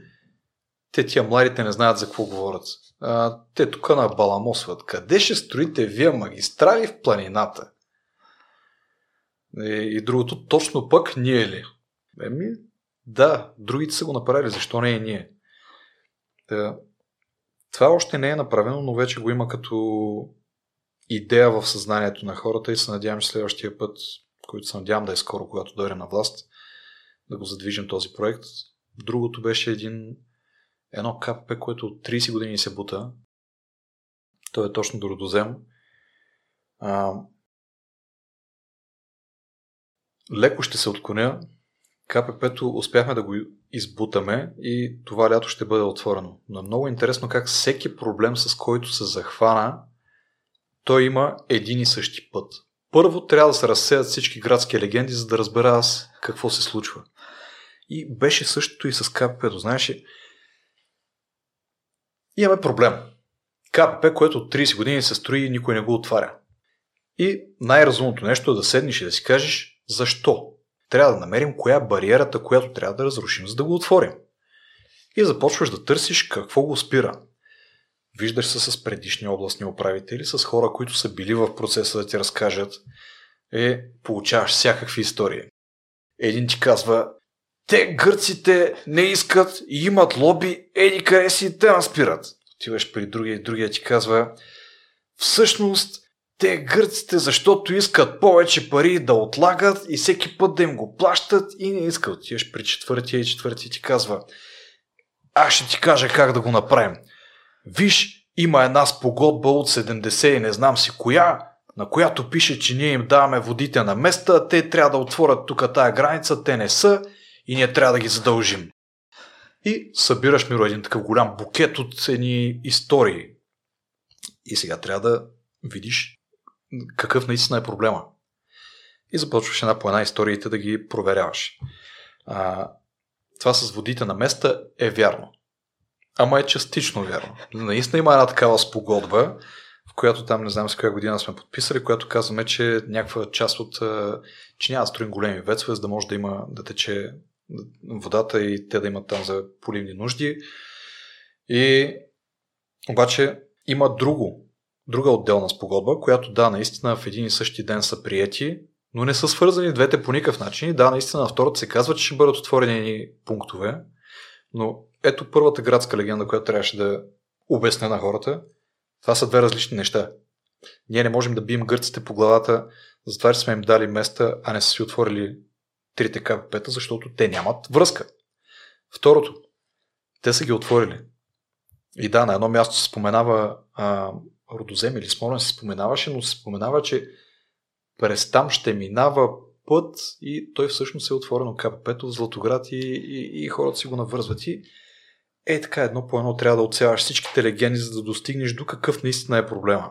те тия младите не знаят за какво говорят. А, те тук на баламосват. Къде ще строите вие магистрали в планината? И, и другото, точно пък ние ли? Еми, да, другите са го направили, защо не и ние? Да, това още не е направено, но вече го има като идея в съзнанието на хората и се надявам, че следващия път, който се надявам да е скоро, когато дойде на власт, да го задвижим този проект. Другото беше един, едно КПП, което от 30 години се бута. То е точно до Родозем. Леко ще се отклоня. КПП-то успяхме да го избутаме и това лято ще бъде отворено. Но е много интересно как всеки проблем, с който се захвана, той има един и същи път. Първо трябва да се разсеят всички градски легенди, за да разбера аз какво се случва. И беше същото и с КПП. Знаеш имаме проблем. КПП, което от 30 години се строи и никой не го отваря. И най-разумното нещо е да седнеш и да си кажеш защо. Трябва да намерим коя е бариерата, която трябва да разрушим, за да го отворим. И започваш да търсиш какво го спира. Виждаш се с предишни областни управители, с хора, които са били в процеса да ти разкажат. Е, получаваш всякакви истории. Един ти казва, те гърците не искат и имат лоби, еди къде си те наспират. Отиваш при другия и другия ти казва, всъщност те гърците, защото искат повече пари да отлагат и всеки път да им го плащат и не искат. Отиваш при четвъртия и четвъртия ти казва, аз ще ти кажа как да го направим. Виж, има една спогодба от 70 и не знам си коя, на която пише, че ние им даваме водите на места, те трябва да отворят тук тая граница, те не са и ние трябва да ги задължим. И събираш миро един такъв голям букет от едни истории. И сега трябва да видиш какъв наистина е проблема. И започваш една по една историите да ги проверяваш. А, това с водите на места е вярно. Ама е частично вярно. Наистина има една такава спогодба, в която там не знам с коя година сме подписали, която казваме, че някаква част от... че няма да строим големи вецове, за да може да има да тече водата и те да имат там за поливни нужди. И обаче има друго, друга отделна спогодба, която да, наистина в един и същи ден са приети, но не са свързани двете по никакъв начин. Да, наистина на втората се казва, че ще бъдат отворени пунктове, но ето първата градска легенда, която трябваше да обясня на хората. Това са две различни неща. Ние не можем да бием гърците по главата, затова че сме им дали места, а не са си отворили трите КПП-та, защото те нямат връзка. Второто, те са ги отворили. И да, на едно място се споменава а, Родозем или Смолен се споменаваше, но се споменава, че през там ще минава път и той всъщност е отворено КПП-то в Златоград и, и, и хората си го навързват. И е така едно по едно трябва да отсяваш всичките легенди, за да достигнеш до какъв наистина е проблема.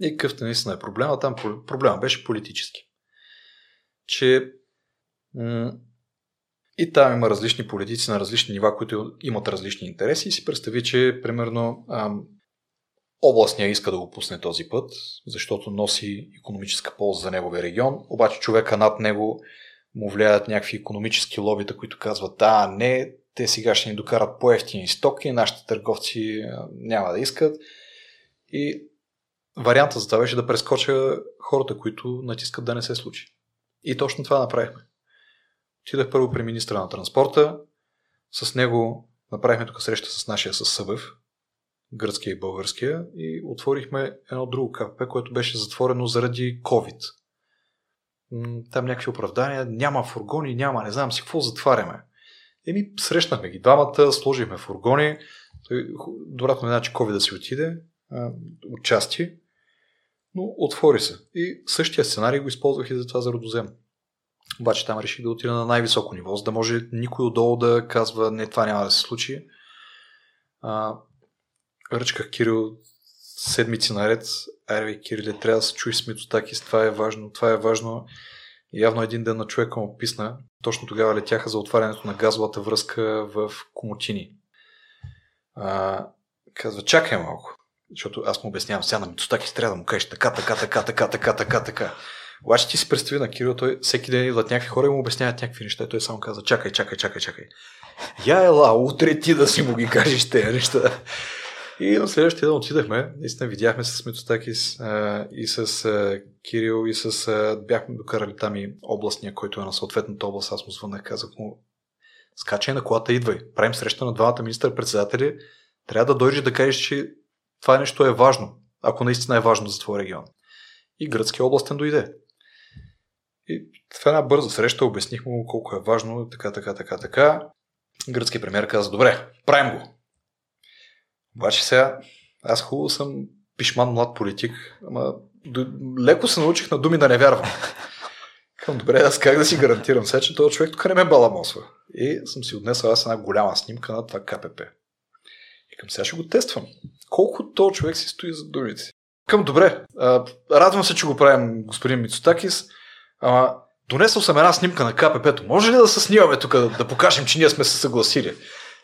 И какъв наистина е проблема? Там проблема беше политически. Че м- и там има различни политици на различни нива, които имат различни интереси и си представи, че примерно ам, областния иска да го пусне този път, защото носи економическа полза за неговия регион, обаче човека над него му влияят някакви економически лобита, които казват, да, не, те сега ще ни докарат по-ефтини стоки, нашите търговци няма да искат. И варианта за това беше да прескоча хората, които натискат да не се случи. И точно това направихме. Отидах първо при министра на транспорта, с него направихме тук среща с нашия със Събев, гръцкия и българския, и отворихме едно друго КПП, което беше затворено заради COVID. Там някакви оправдания, няма фургони, няма, не знам си какво затваряме. Еми, срещнахме ги двамата, сложихме фургони. Добрата новина, че COVID да си отиде, отчасти, но отвори се. И същия сценарий го използвах и за това за Родозем. Обаче там реших да отида на най-високо ниво, за да може никой отдолу да казва не, това няма да се случи. А, ръчках Кирил седмици наред. Айде, Кириле, трябва да се чуеш с Митотакис, това е важно, това е важно. Явно един ден на човека му писна. Точно тогава летяха за отварянето на газовата връзка в Комотини. А, казва, чакай малко. Защото аз му обяснявам сега на Митотакис, трябва да му кажеш така, така, така, така, така, така, така. Обаче ти си представи на Кирил, той всеки ден идват някакви хора и му обясняват някакви неща. И той само каза, чакай, чакай, чакай, чакай. Я ела, утре ти да си му ги кажеш тези неща. И на следващия ден отидахме, наистина видяхме с Метостакис а, и с а, Кирил и с... А, бяхме докарали там и областния, който е на съответната област. Аз му звънах, казах му, скачай на колата, идвай. Правим среща на двамата министър-председатели. Трябва да дойдеш да кажеш, че това нещо е важно, ако наистина е важно за твоя регион. И гръцкия областен дойде. И в една бърза среща обясних му колко е важно, така, така, така, така. Гръцкият премьер каза, добре, правим го. Обаче сега, аз хубаво съм пишман млад политик, ама леко се научих на думи да не вярвам. Към добре, аз как да си гарантирам сега, че този човек тук не ме баламосва. И съм си отнесъл аз една голяма снимка на това КПП. И към сега ще го тествам. Колко този човек си стои за думите Към добре, а, радвам се, че го правим господин Мицотакис, ама донесъл съм една снимка на КПП-то. Може ли да се снимаме тук, да, да покажем, че ние сме се съгласили?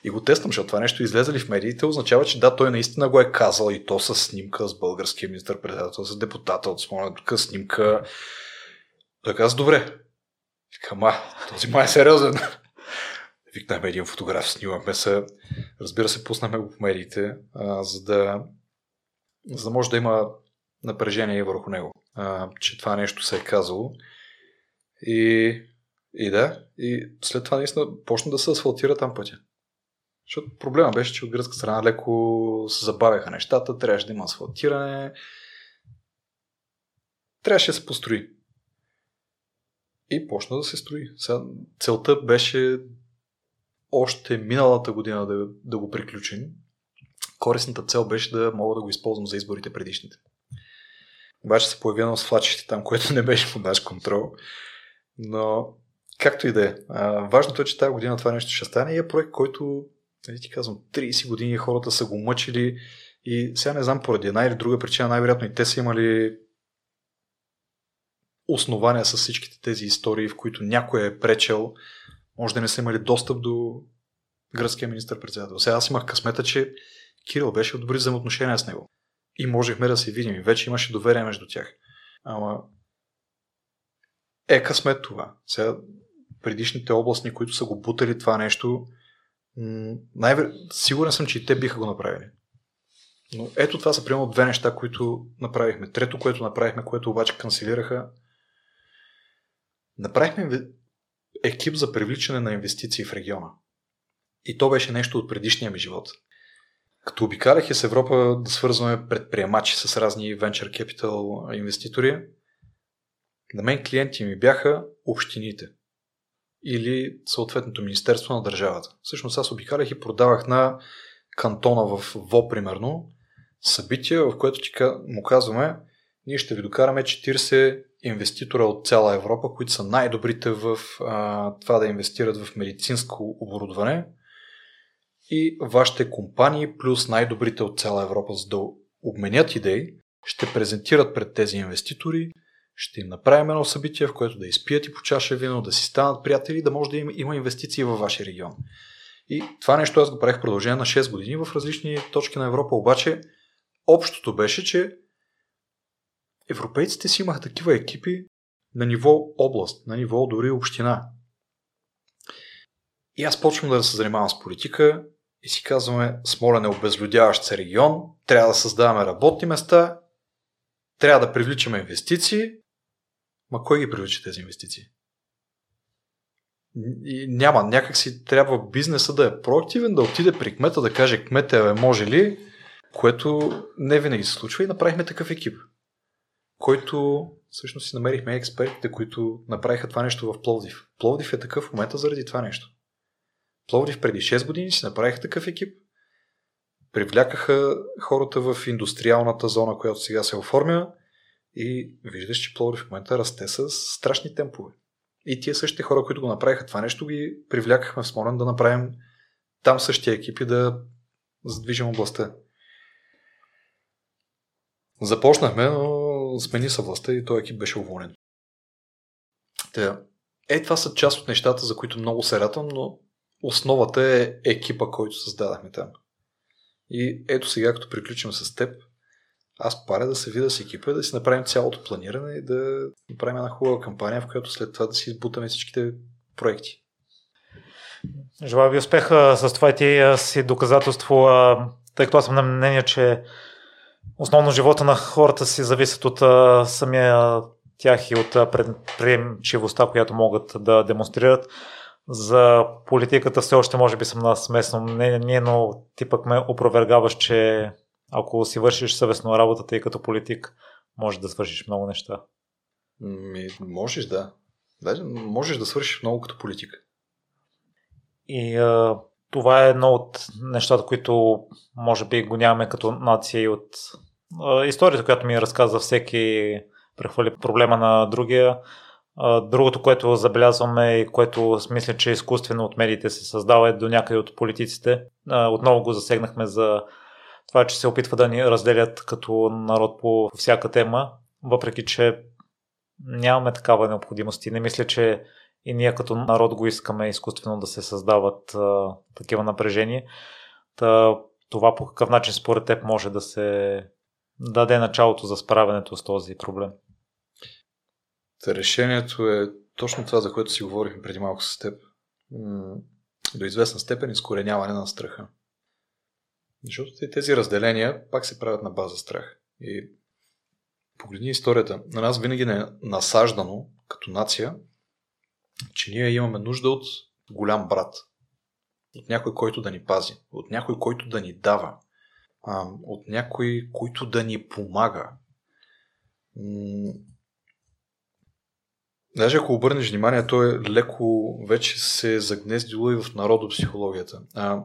И го тествам, защото това нещо излезе ли в медиите, означава, че да, той наистина го е казал и то с снимка с българския министър председател, с депутата от Смолян, тук снимка. Той каза, добре. Кама, този май е сериозен. Викнахме един фотограф, снимахме се. Разбира се, пуснахме го в медиите, а, за, да, за да може да има напрежение върху него, а, че това нещо се е казало. И, и да, и след това наистина почна да се асфалтира там пътя. Защото проблема беше, че от гръцка страна леко се забавяха нещата, трябваше да има асфалтиране. трябваше да се построи. И почна да се строи. Сега, целта беше още миналата година да, да го приключим. Корисната цел беше да мога да го използвам за изборите предишните. Обаче се появи едно свлачище там, което не беше под наш контрол. Но както и да е. Важното е, че тази година това нещо ще стане и е проект, който, нали ти казвам, 30 години хората са го мъчили и сега не знам поради една или друга причина, най-вероятно и те са имали основания с всичките тези истории, в които някой е пречел, може да не са имали достъп до гръцкия министр-председател. Сега аз имах късмета, че Кирил беше в добри взаимоотношения с него. И можехме да се видим. И вече имаше доверие между тях. Ама е късмет това. Сега предишните областни, които са го бутали това нещо, най- сигурен съм, че и те биха го направили. Но ето това са примерно две неща, които направихме. Трето, което направихме, което обаче канцелираха, направихме екип за привличане на инвестиции в региона. И то беше нещо от предишния ми живот. Като обикалях из Европа да свързваме предприемачи с разни venture capital инвеститори, на мен клиенти ми бяха общините или съответното Министерство на държавата. Всъщност аз обикалях и продавах на кантона в ВО, примерно, събитие, в което ти му казваме, ние ще ви докараме 40 инвеститора от цяла Европа, които са най-добрите в а, това да инвестират в медицинско оборудване и вашите компании плюс най-добрите от цяла Европа, за да обменят идеи, ще презентират пред тези инвеститори, ще им направим едно събитие, в което да изпият и по чаша вино, да си станат приятели, да може да има, има инвестиции във вашия регион. И това нещо аз го правих в продължение на 6 години в различни точки на Европа, обаче общото беше, че европейците си имаха такива екипи на ниво област, на ниво дори община. И аз почвам да се занимавам с политика и си казваме, Смолен е обезлюдяващ се регион, трябва да създаваме работни места, трябва да привличаме инвестиции. Ма кой ги привлича тези инвестиции? И няма, някак си трябва бизнеса да е проактивен, да отиде при кмета, да каже кмете, може ли, което не винаги се случва и направихме такъв екип който всъщност си намерихме експертите, които направиха това нещо в Пловдив. Пловдив е такъв в момента заради това нещо. Пловдив преди 6 години си направиха такъв екип, привлякаха хората в индустриалната зона, която сега се оформя и виждаш, че Пловдив в момента расте с страшни темпове. И тия същите хора, които го направиха това нещо, ги привлякахме в Смолен да направим там същия екип и да задвижим областта. Започнахме, но смени се властта и този екип беше уволнен. Те, е, това са част от нещата, за които много се радвам, но основата е екипа, който създадахме там. И ето сега, като приключим с теб, аз паря да се видя с екипа, да си направим цялото планиране и да направим една хубава кампания, в която след това да си избутаме всичките проекти. Желая ви успеха с това и ти си доказателство, тъй като аз съм на мнение, че основно живота на хората си зависят от самия тях и от предприемчивостта, която могат да демонстрират. За политиката все още може би съм на сместно мнение, но ти пък ме опровергаваш, че ако си вършиш съвестно работата и като политик, може да свършиш много неща. Ми, можеш, да. Даже можеш да свършиш много като политик. И а, това е едно от нещата, които може би го нямаме като нация и от историята, която ми разказва всеки прехвърли проблема на другия. Другото, което забелязваме и което мисля, че изкуствено от медиите се създава е до някъде от политиците. Отново го засегнахме за това, че се опитва да ни разделят като народ по всяка тема, въпреки че нямаме такава необходимост и не мисля, че и ние като народ го искаме изкуствено да се създават а, такива напрежения. Та, това по какъв начин според теб може да се даде началото за справянето с този проблем? Решението е точно това, за което си говорихме преди малко с теб. До известна степен изкореняване на страха. Защото тези разделения пак се правят на база страх. И погледни историята. На нас винаги не е насаждано като нация, че ние имаме нужда от голям брат. От някой, който да ни пази. От някой, който да ни дава от някой, който да ни помага. Даже ако обърнеш внимание, то е леко вече се е загнездило и в народопсихологията. А,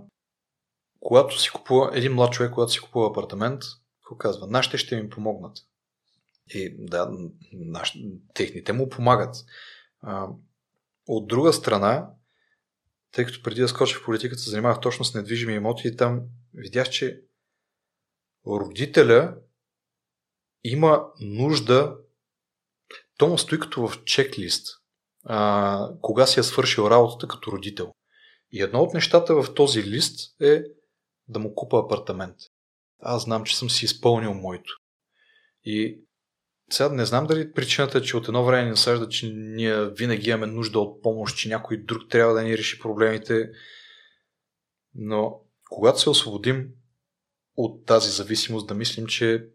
когато си купува, един млад човек, когато си купува апартамент, какво казва? Нашите ще ми помогнат. И да, наш, техните му помагат. А, от друга страна, тъй като преди да скоча в политиката, занимавах точно с недвижими имоти и там видях, че родителя има нужда, то му стои като в чеклист, а, кога си е свършил работата като родител. И едно от нещата в този лист е да му купа апартамент. Аз знам, че съм си изпълнил моето. И сега не знам дали причината е, че от едно време ни насажда, че ние винаги имаме нужда от помощ, че някой друг трябва да ни реши проблемите. Но когато се освободим от тази зависимост, да мислим, че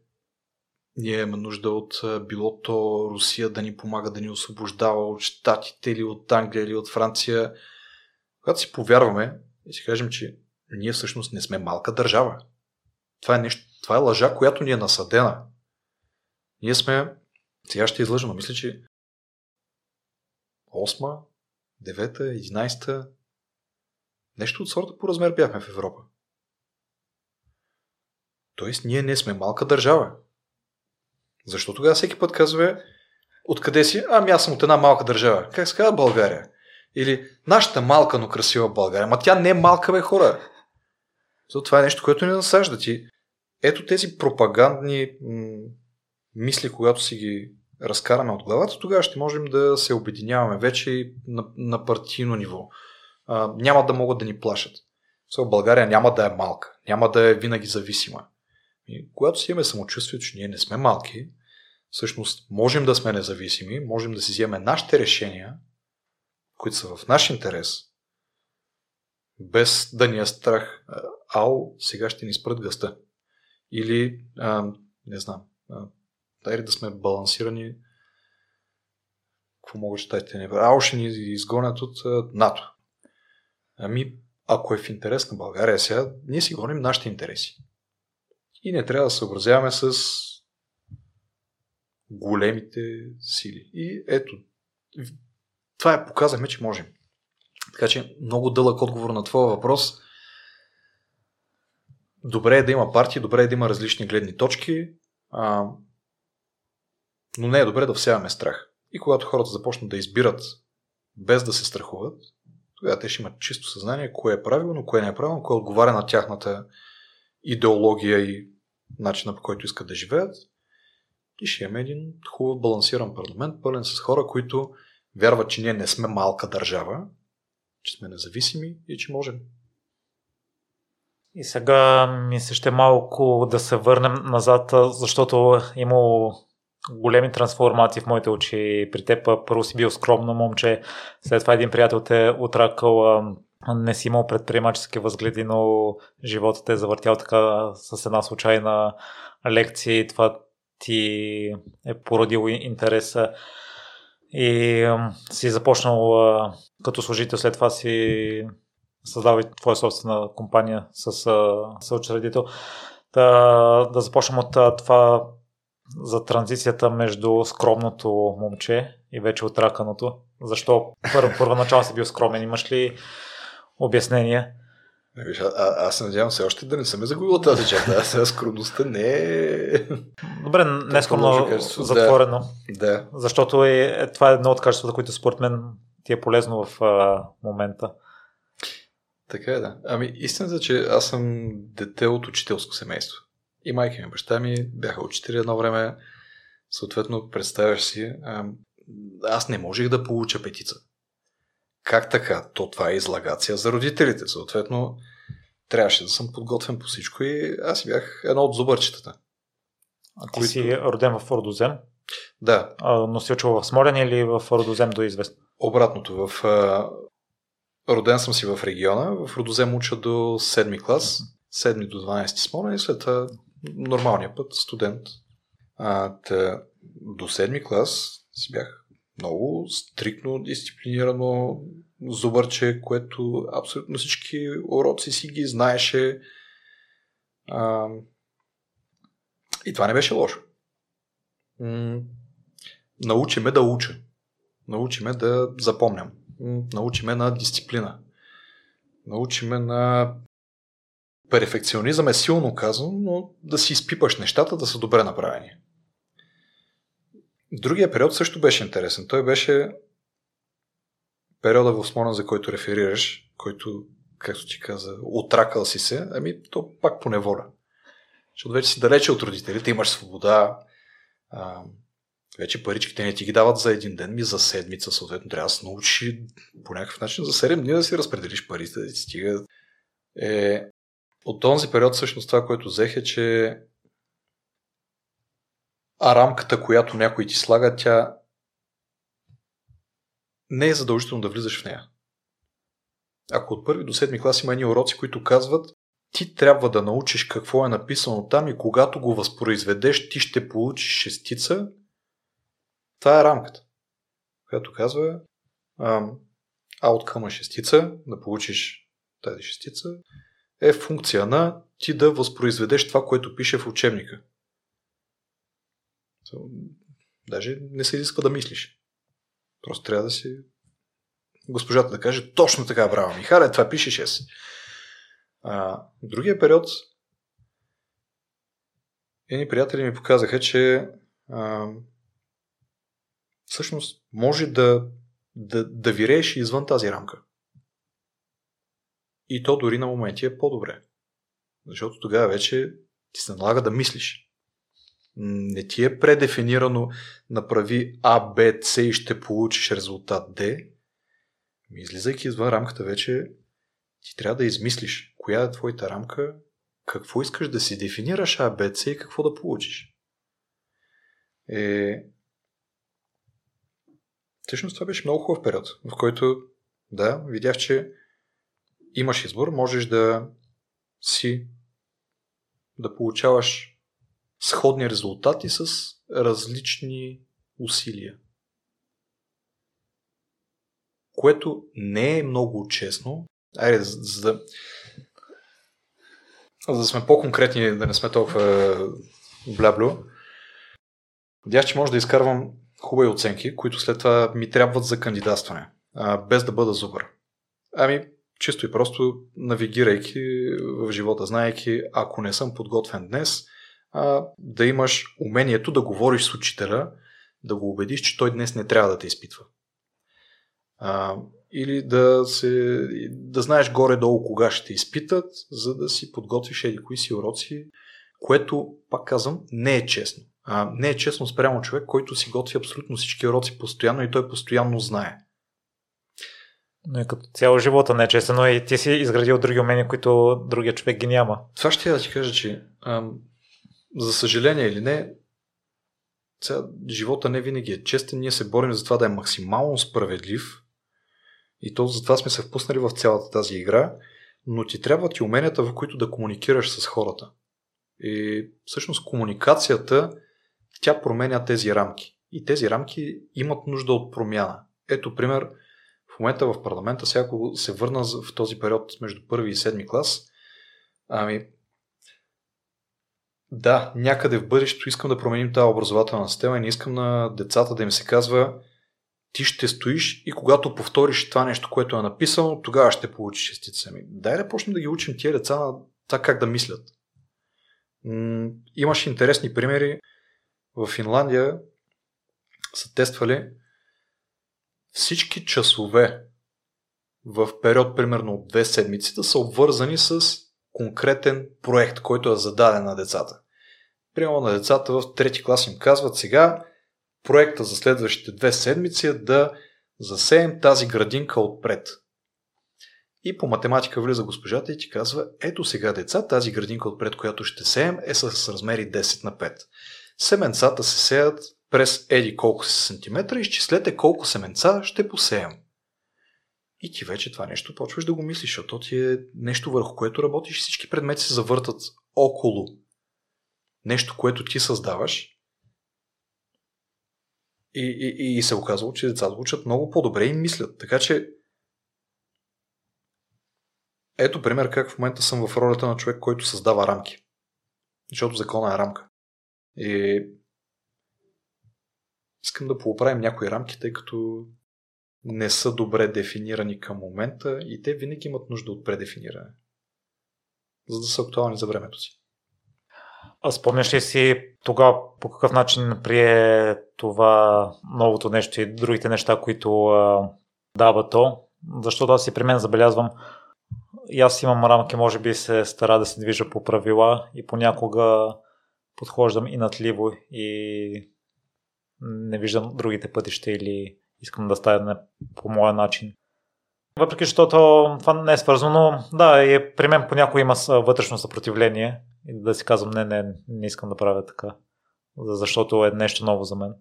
ние имаме нужда от билото Русия да ни помага да ни освобождава от Штатите или от Англия или от Франция. Когато си повярваме и си кажем, че ние всъщност не сме малка държава. Това е, нещо, това е лъжа, която ни е насъдена. Ние сме, сега ще излъжа, но мисля, че 8, 9, 11, нещо от сорта по размер бяхме в Европа. Тоест, ние не сме малка държава. Защо тогава всеки път казва, откъде си? Ами аз съм от една малка държава. Как се казва България? Или нашата малка, но красива България. Ма тя не е малка, бе, хора. Защото това е нещо, което ни насажда ти. Ето тези пропагандни м- мисли, когато си ги разкараме от главата, тогава ще можем да се обединяваме вече на, на партийно ниво. А, няма да могат да ни плашат. В България няма да е малка, няма да е винаги зависима. И когато си имаме самочувствие, че ние не сме малки, всъщност можем да сме независими, можем да си вземем нашите решения, които са в наш интерес, без да ни е страх, ау, сега ще ни спрат гъста. Или, а, не знам, а, дай да сме балансирани, какво могат щатите ни Ау, ще ни изгонят от а, НАТО. Ами, ако е в интерес на България сега, ние си гоним нашите интереси. И не трябва да съобразяваме с големите сили. И ето, това е показахме, че можем. Така че много дълъг отговор на твоя въпрос. Добре е да има партии, добре е да има различни гледни точки, а, но не е добре да всяваме страх. И когато хората започнат да избират без да се страхуват, тогава те ще имат чисто съзнание кое е правилно, кое не е правилно, кое отговаря на тяхната идеология и начина по който искат да живеят. И ще имаме един хубав балансиран парламент, пълен с хора, които вярват, че ние не сме малка държава, че сме независими и че можем. И сега ми се ще малко да се върнем назад, защото имало големи трансформации в моите очи. При теб първо си бил скромно момче, след това един приятел те отракал, не си имал предприемачески възгледи, но живота те е завъртял така с една случайна лекция и това ти е породило интереса и си започнал като служител, след това си създава и твоя собствена компания с съучредител. Да, да започнем от това за транзицията между скромното момче и вече отраканото. Защо пър, първоначално си бил скромен? Имаш ли обяснение? Виж, а, аз се надявам все още да не съм загубил тази черта. Сега скромността не е... Добре, не е скромно затворено. Да. Защото е, това е едно от качествата, които според мен ти е полезно в а, момента. Така е, да. Ами истината е, че аз съм дете от учителско семейство. И майка ми баща ми бяха учители едно време. Съответно, представяш си, аз не можех да получа петица. Как така? То това е излагация за родителите. Съответно, трябваше да съм подготвен по всичко и аз бях едно от зубърчетата. А ти които... си роден в Родозем? Да. А, но си учил в Смолен или в Родозем до известно? Обратното. В, а... Роден съм си в региона. В Родозем уча до 7 клас. 7 до 12 Смолен и след това нормалния път студент. А, тъ... до 7 клас си бях много стрикно, дисциплинирано зубърче, което абсолютно всички уроци си ги знаеше. А, и това не беше лошо. М- научи ме да уча. Научиме да запомням. Научиме на дисциплина. Научиме на перфекционизъм е силно казано, но да си изпипаш нещата, да са добре направени. Другия период също беше интересен. Той беше периода в Смолен, за който реферираш, който, както ти каза, отракал си се, ами то пак по неволя. Защото вече си далече от родителите, имаш свобода, а, вече паричките не ти ги дават за един ден, ми за седмица, съответно трябва да се научи по някакъв начин за 7 дни да си разпределиш парите, да ти стига. Е, от този период всъщност това, което взех е, че а рамката, която някой ти слага, тя не е задължително да влизаш в нея. Ако от първи до седми клас има едни уроци, които казват, ти трябва да научиш какво е написано там и когато го възпроизведеш, ти ще получиш шестица. Това е рамката, която казва outcome шестица, да получиш тази шестица, е функция на ти да възпроизведеш това, което пише в учебника. Даже не се изисква да мислиш. Просто трябва да си госпожата да каже точно така, браво, Михале, това пише 6. А, другия период едни приятели ми показаха, че а, всъщност може да, да, да вирееш извън тази рамка. И то дори на моменти е по-добре. Защото тогава вече ти се налага да мислиш. Не ти е предефинирано направи А, Б, С и ще получиш резултат Д. Ми излизайки извън рамката вече ти трябва да измислиш коя е твоята рамка, какво искаш да си дефинираш А, Б, С и какво да получиш. Е... Всъщност това беше много хубав период, в който да, видях, че имаш избор, можеш да си да получаваш сходни резултати с различни усилия. Което не е много честно. Айде, за, да за да сме по-конкретни, да не сме толкова бляблю, видях, че може да изкарвам хубави оценки, които след това ми трябват за кандидатстване, без да бъда зубър. Ами, чисто и просто навигирайки в живота, знаеки, ако не съм подготвен днес, а, да имаш умението да говориш с учителя, да го убедиш, че той днес не трябва да те изпитва. А, или да, се, да знаеш горе-долу кога ще те изпитат, за да си подготвиш еди кои си уроци, което, пак казвам, не е честно. А, не е честно спрямо човек, който си готви абсолютно всички уроци постоянно и той постоянно знае. Но и като цяло живота не е честен, но и ти си изградил други умения, които другия човек ги няма. Това ще я да ти кажа, че ам, за съжаление или не, сега, живота не винаги е честен. Ние се борим за това да е максимално справедлив и то затова сме се впуснали в цялата тази игра, но ти трябват и уменията, в които да комуникираш с хората. И всъщност комуникацията, тя променя тези рамки. И тези рамки имат нужда от промяна. Ето пример, в момента в парламента, ако се върна в този период между първи и седми клас, ами да, някъде в бъдещето искам да променим тази образователна система и не искам на децата да им се казва ти ще стоиш и когато повториш това нещо, което е написано, тогава ще получиш шестица. Ами, дай да почнем да ги учим тия деца на това как да мислят. Имаше интересни примери. В Финландия са тествали всички часове в период примерно от две седмици да са обвързани с конкретен проект, който е зададен на децата. Примерно на децата в трети клас им казват сега проекта за следващите две седмици е да засеем тази градинка отпред. И по математика влиза госпожата и ти казва, ето сега деца, тази градинка отпред, която ще сеем е с размери 10 на 5. Семенцата се сеят през еди колко си сантиметра, изчислете колко семенца ще посеем. И ти вече това нещо почваш да го мислиш, защото ти е нещо върху което работиш и всички предмети се завъртат около нещо, което ти създаваш и, и, и се оказало, че децата учат много по-добре и мислят. Така че ето пример как в момента съм в ролята на човек, който създава рамки. Защото закона е рамка. И искам да поуправим някои рамки, тъй като не са добре дефинирани към момента и те винаги имат нужда от предефиниране, за да са актуални за времето си. А спомняш ли си тогава по какъв начин прие това новото нещо и другите неща, които а, дава то? Защото аз си при мен забелязвам, и аз имам рамки, може би се стара да се движа по правила и понякога подхождам и натливо и не виждам другите пътища или искам да стане по моя начин. Въпреки, защото това не е свързано, да, и при мен понякога има вътрешно съпротивление и да си казвам, не, не, не искам да правя така, защото е нещо ново за мен.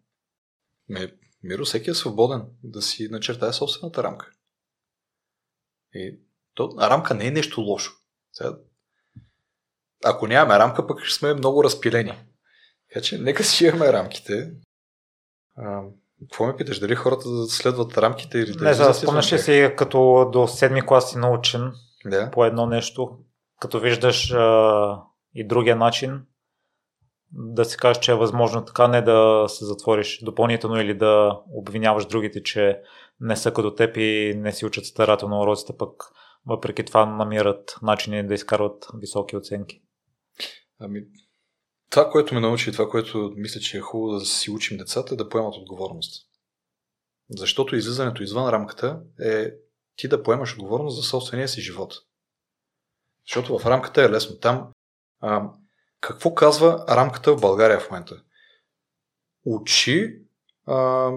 Ме, Миро, всеки е свободен да си начертае собствената рамка. И то, рамка не е нещо лошо. Сега, ако нямаме рамка, пък ще сме много разпилени. Така че нека си имаме рамките. А, какво ме питаш? Дали хората да следват рамките или да Не, за спомняш ли си, като до седми клас си научен да. по едно нещо, като виждаш а, и другия начин, да си кажеш, че е възможно така, не да се затвориш допълнително или да обвиняваш другите, че не са като теб и не си учат старателно уроците, пък въпреки това намират начини да изкарват високи оценки. Ами, това, което ме научи, това, което мисля, че е хубаво да си учим децата, е да поемат отговорност. Защото излизането извън рамката е ти да поемаш отговорност за собствения си живот. Защото в рамката е лесно. Там а, какво казва рамката в България в момента? Учи, а,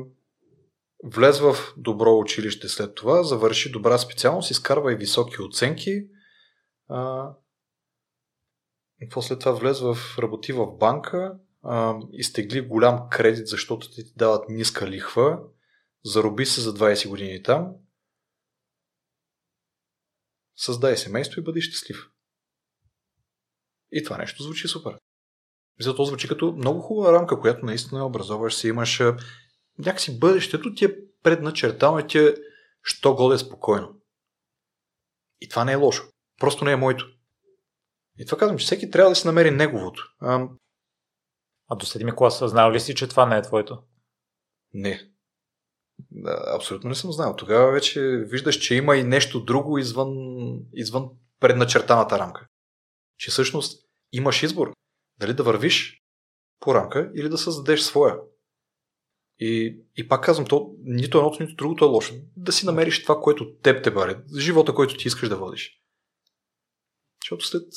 влез в добро училище след това, завърши добра специалност, изкарва и високи оценки, а, след това влез в работи в банка, а, изтегли голям кредит, защото ти дават ниска лихва, зароби се за 20 години там, създай семейство и бъди щастлив. И това нещо звучи супер. Мисля, то звучи като много хубава рамка, която наистина образоваш се, имаш някакси бъдещето ти е предначертано и ти е що годе спокойно. И това не е лошо. Просто не е моето. И това казвам, че всеки трябва да си намери неговото. А, а до седми класа знал ли си, че това не е твоето? Не. Да, абсолютно не съм знал. Тогава вече виждаш, че има и нещо друго извън, извън предначертаната рамка. Че всъщност имаш избор. Дали да вървиш по рамка или да създадеш своя. И, и пак казвам, то нито едното, нито другото е лошо. Да си намериш това, което теб те баре. Живота, който ти искаш да водиш. Защото след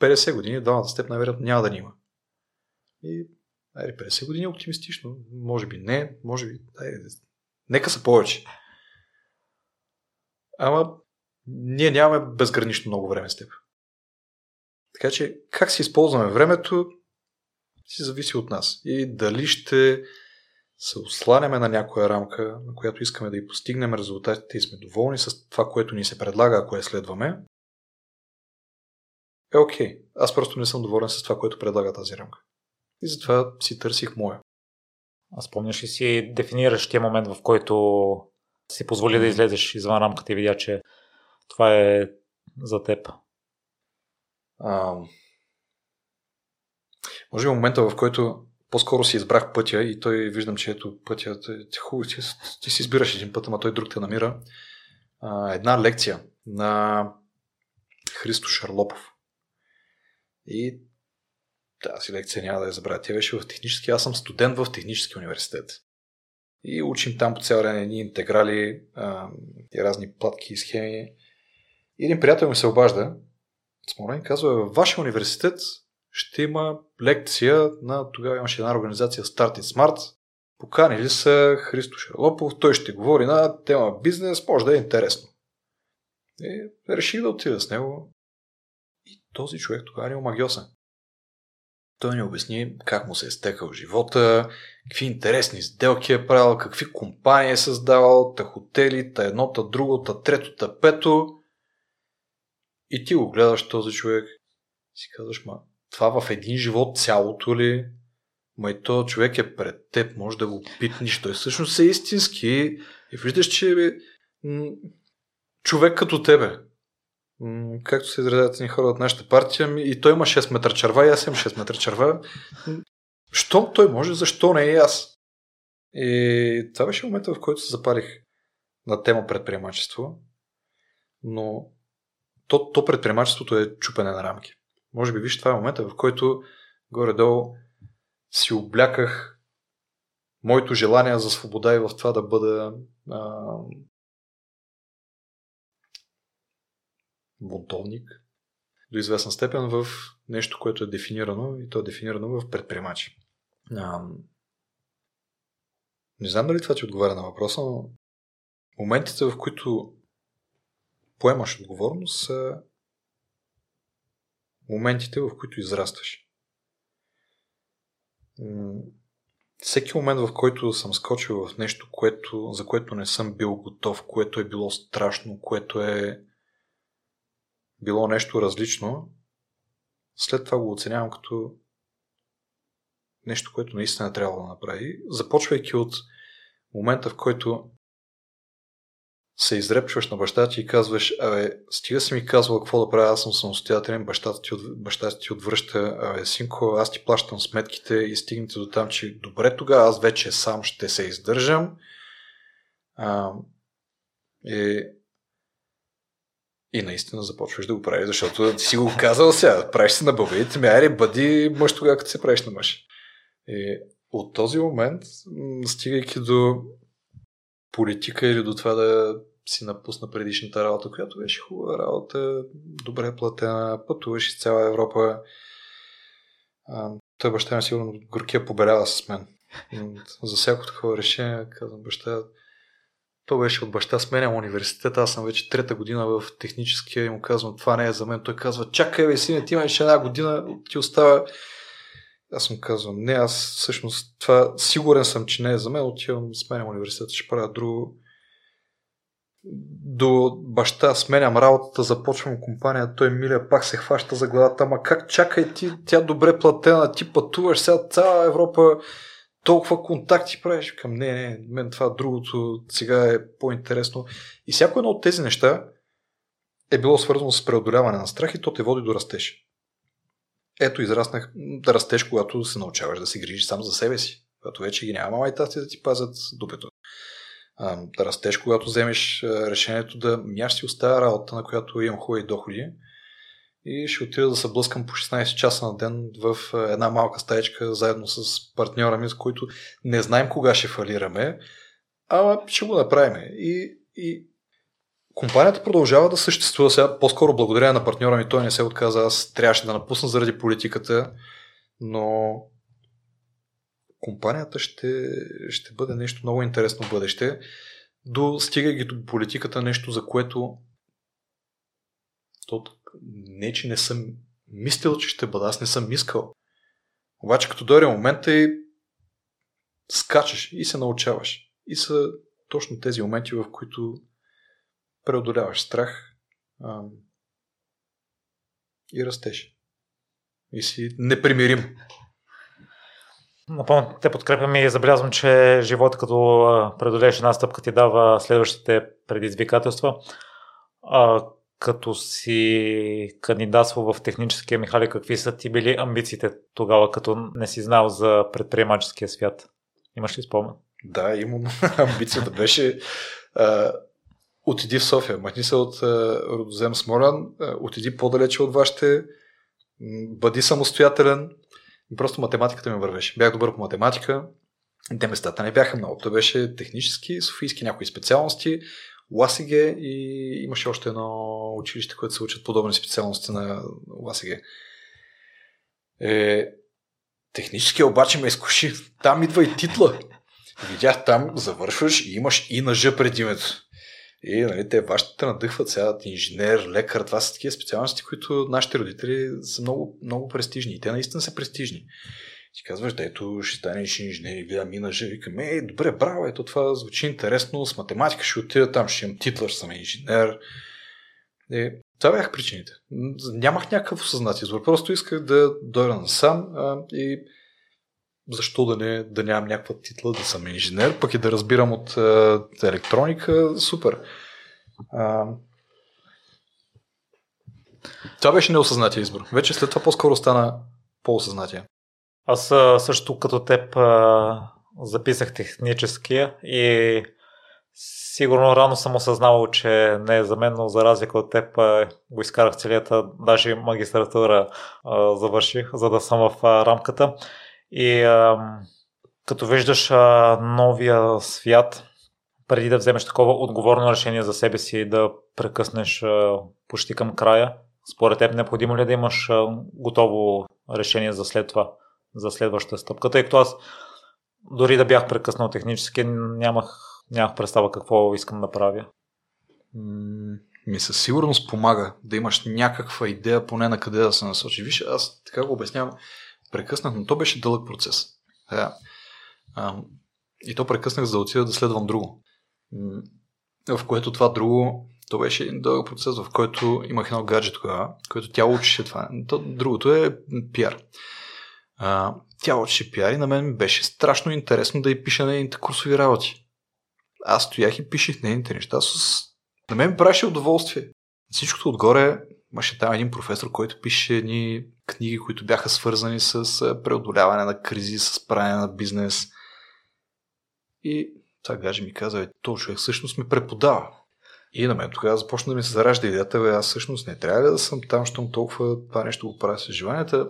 50 години двамата с теб най-вероятно няма да ни има. И айде, 50 години е оптимистично. Може би не, може би. Айде, нека са повече. Ама ние нямаме безгранично много време с теб. Така че как си използваме времето, си зависи от нас. И дали ще се осланяме на някоя рамка, на която искаме да и постигнем резултатите и сме доволни с това, което ни се предлага, ако я следваме, е окей. Okay. Аз просто не съм доволен с това, което предлага тази рамка. И затова си търсих моя. А спомняш ли си дефиниращия момент, в който си позволи да излезеш извън рамката и видя, че това е за теб? А, може би момента, в който по-скоро си избрах пътя и той виждам, че ето пътя, ти, хубаво, ти, ти си избираш един път, ама той друг те намира. А, една лекция на Христо Шарлопов. И тази лекция няма да я забравя. Тя беше в технически. Аз съм студент в технически университет. И учим там по цял ден едни интеграли а, и разни платки и схеми. И един приятел ми се обажда. Смолен казва, във вашия университет ще има лекция на тогава имаше една организация Start It Smart. Поканили са Христо Шарлопов, той ще говори на тема бизнес, може да е интересно. И реших да отида с него. И този човек тогава е омагиосен. Той ни обясни как му се е стекал живота, какви интересни сделки е правил, какви компании е създавал, та хотели, та едно, та друго, та трето, та пето. И ти го гледаш този човек, си казваш, ма, това в един живот цялото ли? Ма и то човек е пред теб, може да го питниш. Той всъщност е истински и виждаш, че е човек като тебе както се изразяват ни хора от нашата партия, и той има 6 метра черва, и аз имам 6 метра черва. Щом той може, защо не и аз? И това беше момента, в който се запалих. на тема предприемачество, но то, то предприемачеството е чупене на рамки. Може би, виж, това е момента, в който горе-долу си обляках моето желание за свобода и в това да бъда а, бунтовник до известна степен в нещо, което е дефинирано и то е дефинирано в предприемачи. А, не знам дали това ти отговаря на въпроса, но моментите, в които поемаш отговорност, са моментите, в които израстваш. Всеки момент, в който съм скочил в нещо, което, за което не съм бил готов, което е било страшно, което е било нещо различно, след това го оценявам като нещо, което наистина трябва да направи, започвайки от момента, в който се изрепчваш на баща ти и казваш, абе, стига си ми казвал какво да правя, аз съм самостоятелен, бащата ти, от, бащата ти отвръща, абе, синко, аз ти плащам сметките и стигнете до там, че добре тогава, аз вече сам ще се издържам. А, и, и наистина започваш да го правиш, защото ти си го казал сега, правиш се на бълбите, ми айде, бъди мъж тогава, като се правиш на мъж. И от този момент, стигайки до политика или до това да си напусна предишната работа, която беше хубава работа, добре платена, пътуваш из цяла Европа. А, той баща ми сигурно горкия побелява с мен. За всяко такова решение, казвам баща, то беше от баща, сменям университета, аз съм вече трета година в техническия и му казвам, това не е за мен. Той казва, чакай бе, сине, ти имаш една година, ти остава аз му казвам, не, аз всъщност това сигурен съм, че не е за мен, отивам, сменям университета, ще правя друго. До баща сменям работата, започвам компания, той Миля пак се хваща за главата, ама как чакай ти, тя добре платена, ти пътуваш сега цяла Европа, толкова контакти правиш. Към не, не, мен това другото сега е по-интересно. И всяко едно от тези неща е било свързано с преодоляване на страх и то те води до растеж. Ето, израснах да растеш, когато се научаваш да се грижиш сам за себе си. Когато вече ги няма мама и тати да ти пазят дупето. А, да растеш, когато вземеш решението да мяш си оставя работа, на която имам хубави доходи и ще отида да се блъскам по 16 часа на ден в една малка стаечка заедно с партньора ми, с който не знаем кога ще фалираме, ама ще го направим. И, и компанията продължава да съществува сега, по-скоро благодарение на партньора ми, той не се отказа, аз трябваше да напусна заради политиката, но компанията ще, ще бъде нещо много интересно в бъдеще. До, стигайки до политиката, нещо за което то, не, че не съм мислил, че ще бъда, аз не съм искал. Обаче като дойде момента и скачаш и се научаваш. И са точно тези моменти, в които преодоляваш страх а, и растеш. И си непримирим. Напълно те подкрепям и забелязвам, че живота като преодолееш една стъпка ти дава следващите предизвикателства. А, като си кандидатство в техническия Михали, какви са ти били амбициите тогава, като не си знал за предприемаческия свят? Имаш ли спомен? Да, имам. Амбицията беше а, отиди в София, махни се от а, родозем Смолян, а, отиди по-далече от вашите, бъди самостоятелен. Просто математиката ми вървеше. Бях добър по математика. Те местата не бяха много. То беше технически, софийски някои специалности, ЛАСИГЕ и имаше още едно училище, което се учат подобни специалности на ЛАСИГЕ. Е, технически обаче ме изкуши. Там идва и титла. Видях там, завършваш и имаш и нъжа пред. И нали, те вашите надъхват сега инженер, лекар, това са такива специалности, които нашите родители са много, много престижни. И те наистина са престижни. Ти казваш, да ето ще станеш инженер и гледам мина жа, викам, е, добре, браво, ето това звучи интересно, с математика ще отида там, ще имам титла, съм инженер. И, това бяха причините. Нямах някакъв осъзнат избор, просто исках да дойда насам а, и защо да, не, да нямам някаква титла, да съм инженер, пък и да разбирам от а, електроника, супер. А, това беше неосъзнатия избор. Вече след това по-скоро стана по-осъзнатия. Аз също като теб записах техническия и Сигурно рано съм осъзнавал, че не е за мен, но за разлика от теб го изкарах целията, даже магистратура завърших, за да съм в рамката. И а, като виждаш а, новия свят, преди да вземеш такова отговорно решение за себе си и да прекъснеш а, почти към края, според теб необходимо ли е да имаш а, готово решение за след това, за следващата стъпка? Тъй като аз дори да бях прекъснал технически, нямах, нямах представа какво искам да правя. Ми със сигурност помага да имаш някаква идея поне на къде да се насочи. Виж, аз така го обяснявам, прекъснах, но то беше дълъг процес. Да. А, и то прекъснах за да отида да следвам друго. В което това друго, то беше един дълъг процес, в който имах едно гадже тогава, което тя учеше това. То, другото е пиар. А, тя учеше пиар и на мен беше страшно интересно да й пиша нейните курсови работи. Аз стоях и пишех нейните неща с... На мен правеше удоволствие. Всичкото отгоре имаше там един професор, който пише едни книги, които бяха свързани с преодоляване на кризи, с правене на бизнес. И това гаже ми каза, е, то човек всъщност ме преподава. И на мен тогава започна да ми се заражда идеята, бе, аз всъщност не трябва да съм там, щом толкова това нещо го правя с желанията.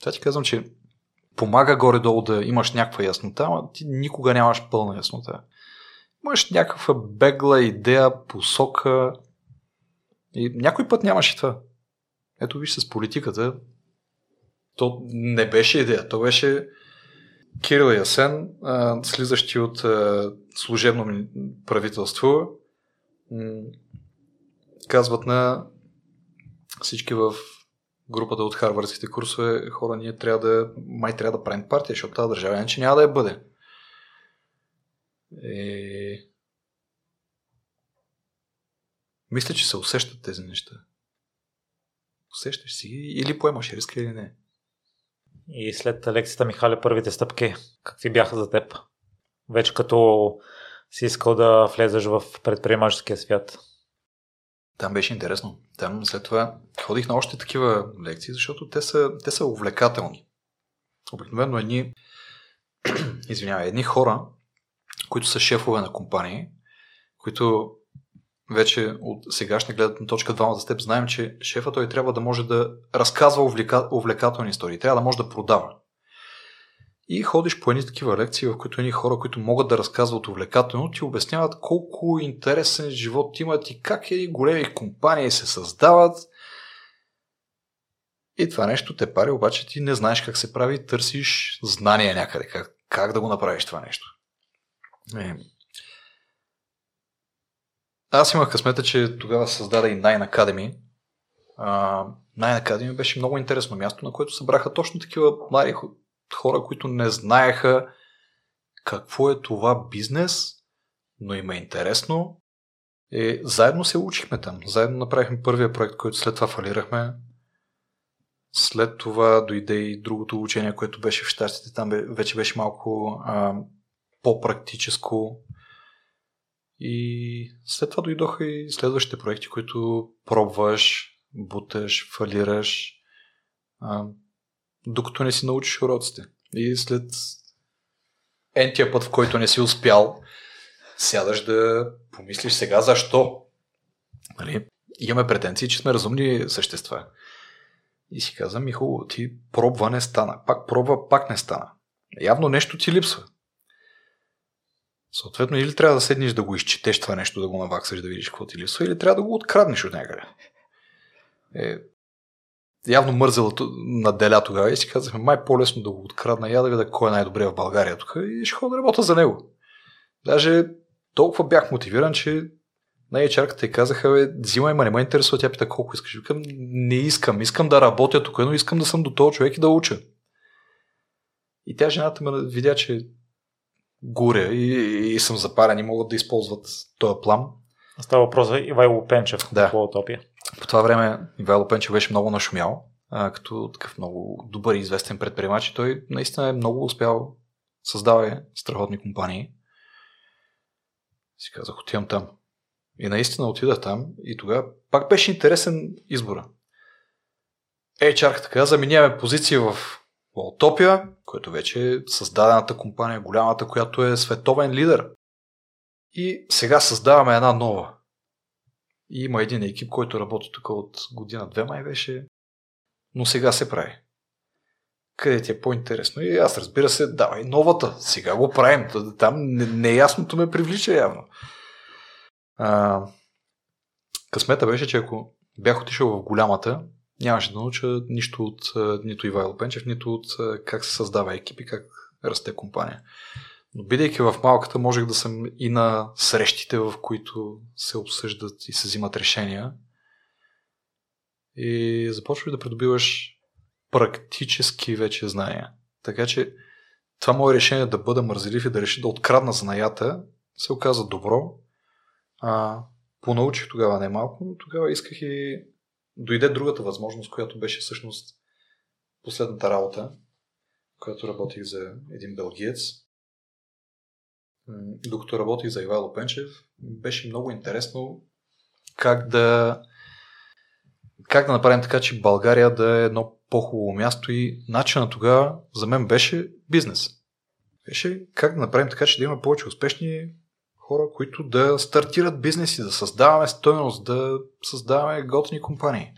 Това ти казвам, че помага горе-долу да имаш някаква яснота, ама ти никога нямаш пълна яснота. Имаш някаква бегла идея, посока и някой път нямаш и това. Ето виж с политиката, то не беше идея, то беше Кирил Ясен, слизащи от служебно правителство, казват на всички в групата от харвардските курсове, хора, ние трябва да, май трябва да правим партия, защото тази държава иначе няма да я бъде. Е... Мисля, че се усещат тези неща. Усещаш си или поемаш риска или не. И след лекцията Михаля, първите стъпки, какви бяха за теб? Вече като си искал да влезеш в предприемаческия свят. Там беше интересно. Там след това ходих на още такива лекции, защото те са, те са увлекателни. Обикновено едни, извинявай, едни хора, които са шефове на компании, които вече от сегашна гледна точка двамата теб знаем, че шефа той трябва да може да разказва увлека... увлекателни истории, трябва да може да продава. И ходиш по едни такива лекции, в които едни хора, които могат да разказват увлекателно, ти обясняват колко интересен живот имат и как едни големи компании се създават. И това нещо те пари, обаче ти не знаеш как се прави, търсиш знания някъде, как, как да го направиш това нещо. Е, аз имах късмета, че тогава създаде и Nine Academy. Uh, Nine Academy беше много интересно място, на което събраха точно такива млади хора, които не знаеха какво е това бизнес, но им е интересно. И заедно се учихме там. Заедно направихме първия проект, който след това фалирахме. След това дойде и другото учение, което беше в щастите. Там вече беше малко а, по-практическо. И след това дойдоха и следващите проекти, които пробваш, буташ, фалираш, а, докато не си научиш уроците. И след ентия път, в който не си успял, сядаш да помислиш сега защо. Нали? Имаме претенции, че сме разумни същества. И си казвам, ми хубаво, ти пробва не стана. Пак пробва, пак не стана. Явно нещо ти липсва. Съответно, или трябва да седнеш да го изчетеш това нещо, да го наваксаш, да видиш какво ти липсва, или трябва да го откраднеш от някъде. Е, явно мързела на деля тогава и си казахме, май по-лесно да го открадна, я да видя кой е най-добре в България тук и ще ходя да работя за него. Даже толкова бях мотивиран, че на HR-ката и казаха, бе, взимай, ма не ме интересува, тя пита колко искаш. Викам, не искам, искам да работя тук, но искам да съм до този човек и да уча. И тя жената ме видя, че горя и, и съм запарен и могат да използват този план. Става въпрос за Ивайло Пенчев да. по Утопия. По това време Ивайло Пенчев беше много нашумял, а, като такъв много добър и известен предприемач и той наистина е много успял, създава е страхотни компании. Си казах, отивам там. И наистина отидах там и тогава пак беше интересен избора. HR-ката каза, миняваме позиция в Утопия, което вече е създадената компания, голямата, която е световен лидер. И сега създаваме една нова. И има един екип, който работи тук от година-две май беше, но сега се прави. Къде ти е по-интересно? И аз разбира се, давай новата. Сега го правим. Там неясното ме привлича явно. А, късмета беше, че ако бях отишъл в голямата, нямаше да науча нищо от нито Ивайло Пенчев, нито от как се създава екип и как расте компания. Но бидейки в малката, можех да съм и на срещите, в които се обсъждат и се взимат решения. И започваш да придобиваш практически вече знания. Така че това мое решение да бъда мързелив и да реши да открадна занаята се оказа добро. А, понаучих тогава не малко, но тогава исках и дойде другата възможност, която беше всъщност последната работа, която работих за един белгиец. Докато работих за Ивайло Пенчев, беше много интересно как да как да направим така, че България да е едно по-хубаво място и начина тогава за мен беше бизнес. Беше как да направим така, че да има повече успешни хора, които да стартират бизнеси, да създаваме стойност, да създаваме готини компании.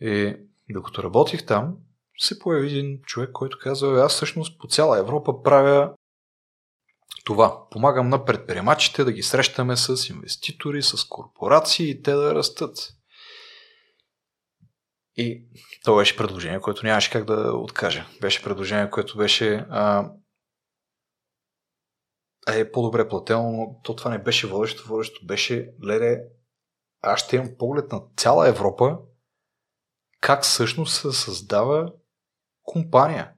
И докато работих там, се появи един човек, който казва, аз всъщност по цяла Европа правя това. Помагам на предприемачите да ги срещаме с инвеститори, с корпорации и те да растат. И то беше предложение, което нямаше как да откажа. Беше предложение, което беше а, е по-добре платено, но то това не беше водещо. Водещо беше, леде, аз ще имам поглед на цяла Европа, как всъщност се създава компания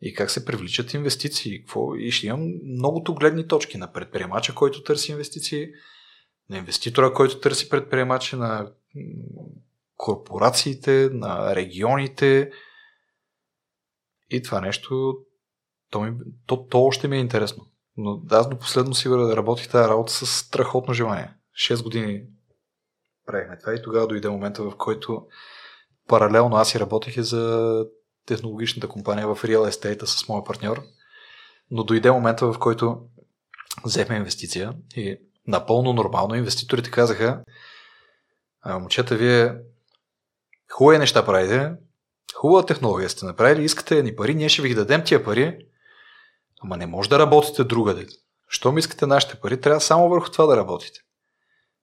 и как се привличат инвестиции. Какво? И ще имам многото гледни точки на предприемача, който търси инвестиции, на инвеститора, който търси предприемача, на корпорациите, на регионите. И това нещо, то, ми, то, то още ми е интересно. Но аз до последно си работих тази работа с страхотно желание. 6 години правихме това и тогава дойде момента, в който паралелно аз и работех и за технологичната компания в Real Estate с моя партньор. Но дойде момента, в който взехме инвестиция и напълно нормално инвеститорите казаха момчета, вие хубави неща правите, хубава технология сте направили, искате ни пари, ние ще ви ги дадем тия пари, ама не може да работите другаде. Щом искате нашите пари, трябва само върху това да работите.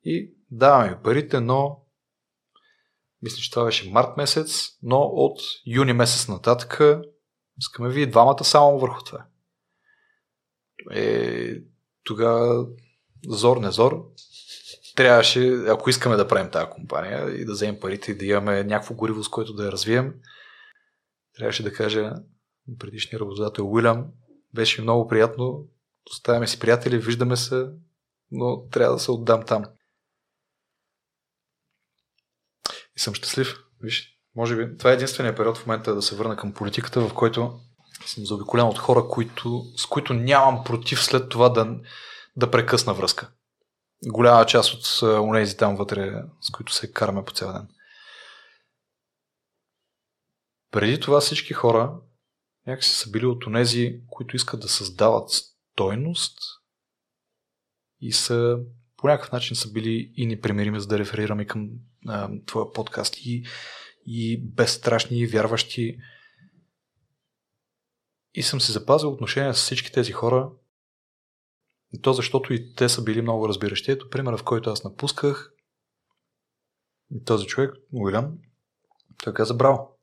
И даваме парите, но мисля, че това беше март месец, но от юни месец нататък искаме ви двамата само върху това. Е, тогава зор не зор, трябваше, ако искаме да правим тази компания и да вземем парите и да имаме някакво гориво, с което да я развием, трябваше да кажа предишния работодател Уилям, беше много приятно, оставяме си приятели, виждаме се, но трябва да се отдам там. И съм щастлив. Виж, може би това е единствения период в момента да се върна към политиката, в който съм заобиколен от хора, които, с които нямам против след това да, да прекъсна връзка голяма част от унези там вътре, с които се караме по цял ден. Преди това всички хора някакси са били от онези, които искат да създават стойност и са по някакъв начин са били и непримирими, за да реферираме към а, твоя подкаст и, и безстрашни, и вярващи. И съм се запазил отношения с всички тези хора, и то защото и те са били много разбиращи. Ето примера, в който аз напусках. Този човек, Уилям, той каза браво.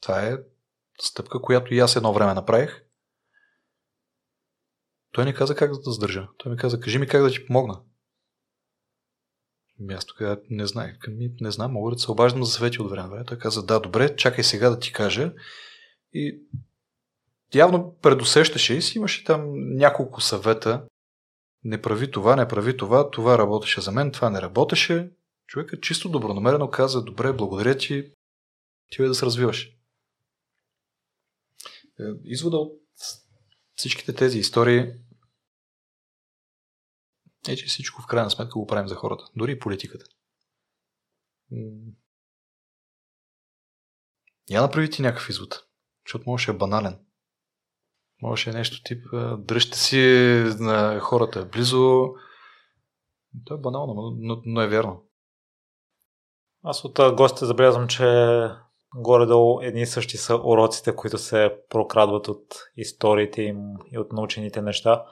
Това е стъпка, която и аз едно време направих. Той не каза как да задържа. Той ми каза, кажи ми как да ти помогна. И аз тогава не знаех. Не знам, мога да се обаждам за съвети от време. Той каза, да, добре, чакай сега да ти кажа. И явно предусещаше и си имаше там няколко съвета. Не прави това, не прави това, това работеше за мен, това не работеше. Човекът чисто добронамерено каза, добре, благодаря ти, ти е да се развиваш. Е, извода от всичките тези истории е, че всичко в крайна сметка го правим за хората. Дори и политиката. Я направи ти някакъв извод, защото може е банален Можеше нещо тип, дръжте си на хората близо. То е банално, но, но е вярно. Аз от гостите забелязвам, че горе-долу едни същи са уроците, които се прокрадват от историите им и от научените неща.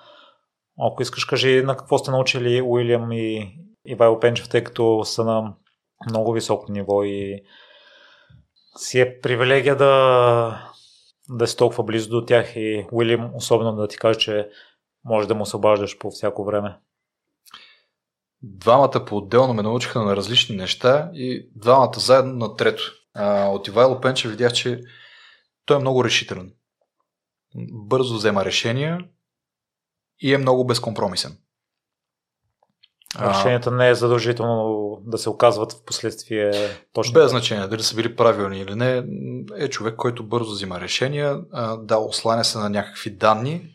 Ако искаш, кажи на какво сте научили Уилям и Ивайло Пенчев, тъй като са на много високо ниво и си е привилегия да, да си толкова близо до тях и Уилям особено да ти каже, че може да му се по всяко време. Двамата по-отделно ме научиха на различни неща и двамата заедно на трето. А, от Ивайло Пенче видях, че той е много решителен. Бързо взема решения и е много безкомпромисен. Решенията не е задължително да се оказват в последствие точно. Без значение дали са били правилни или не. Е човек, който бързо взима решения, да, осланя се на някакви данни,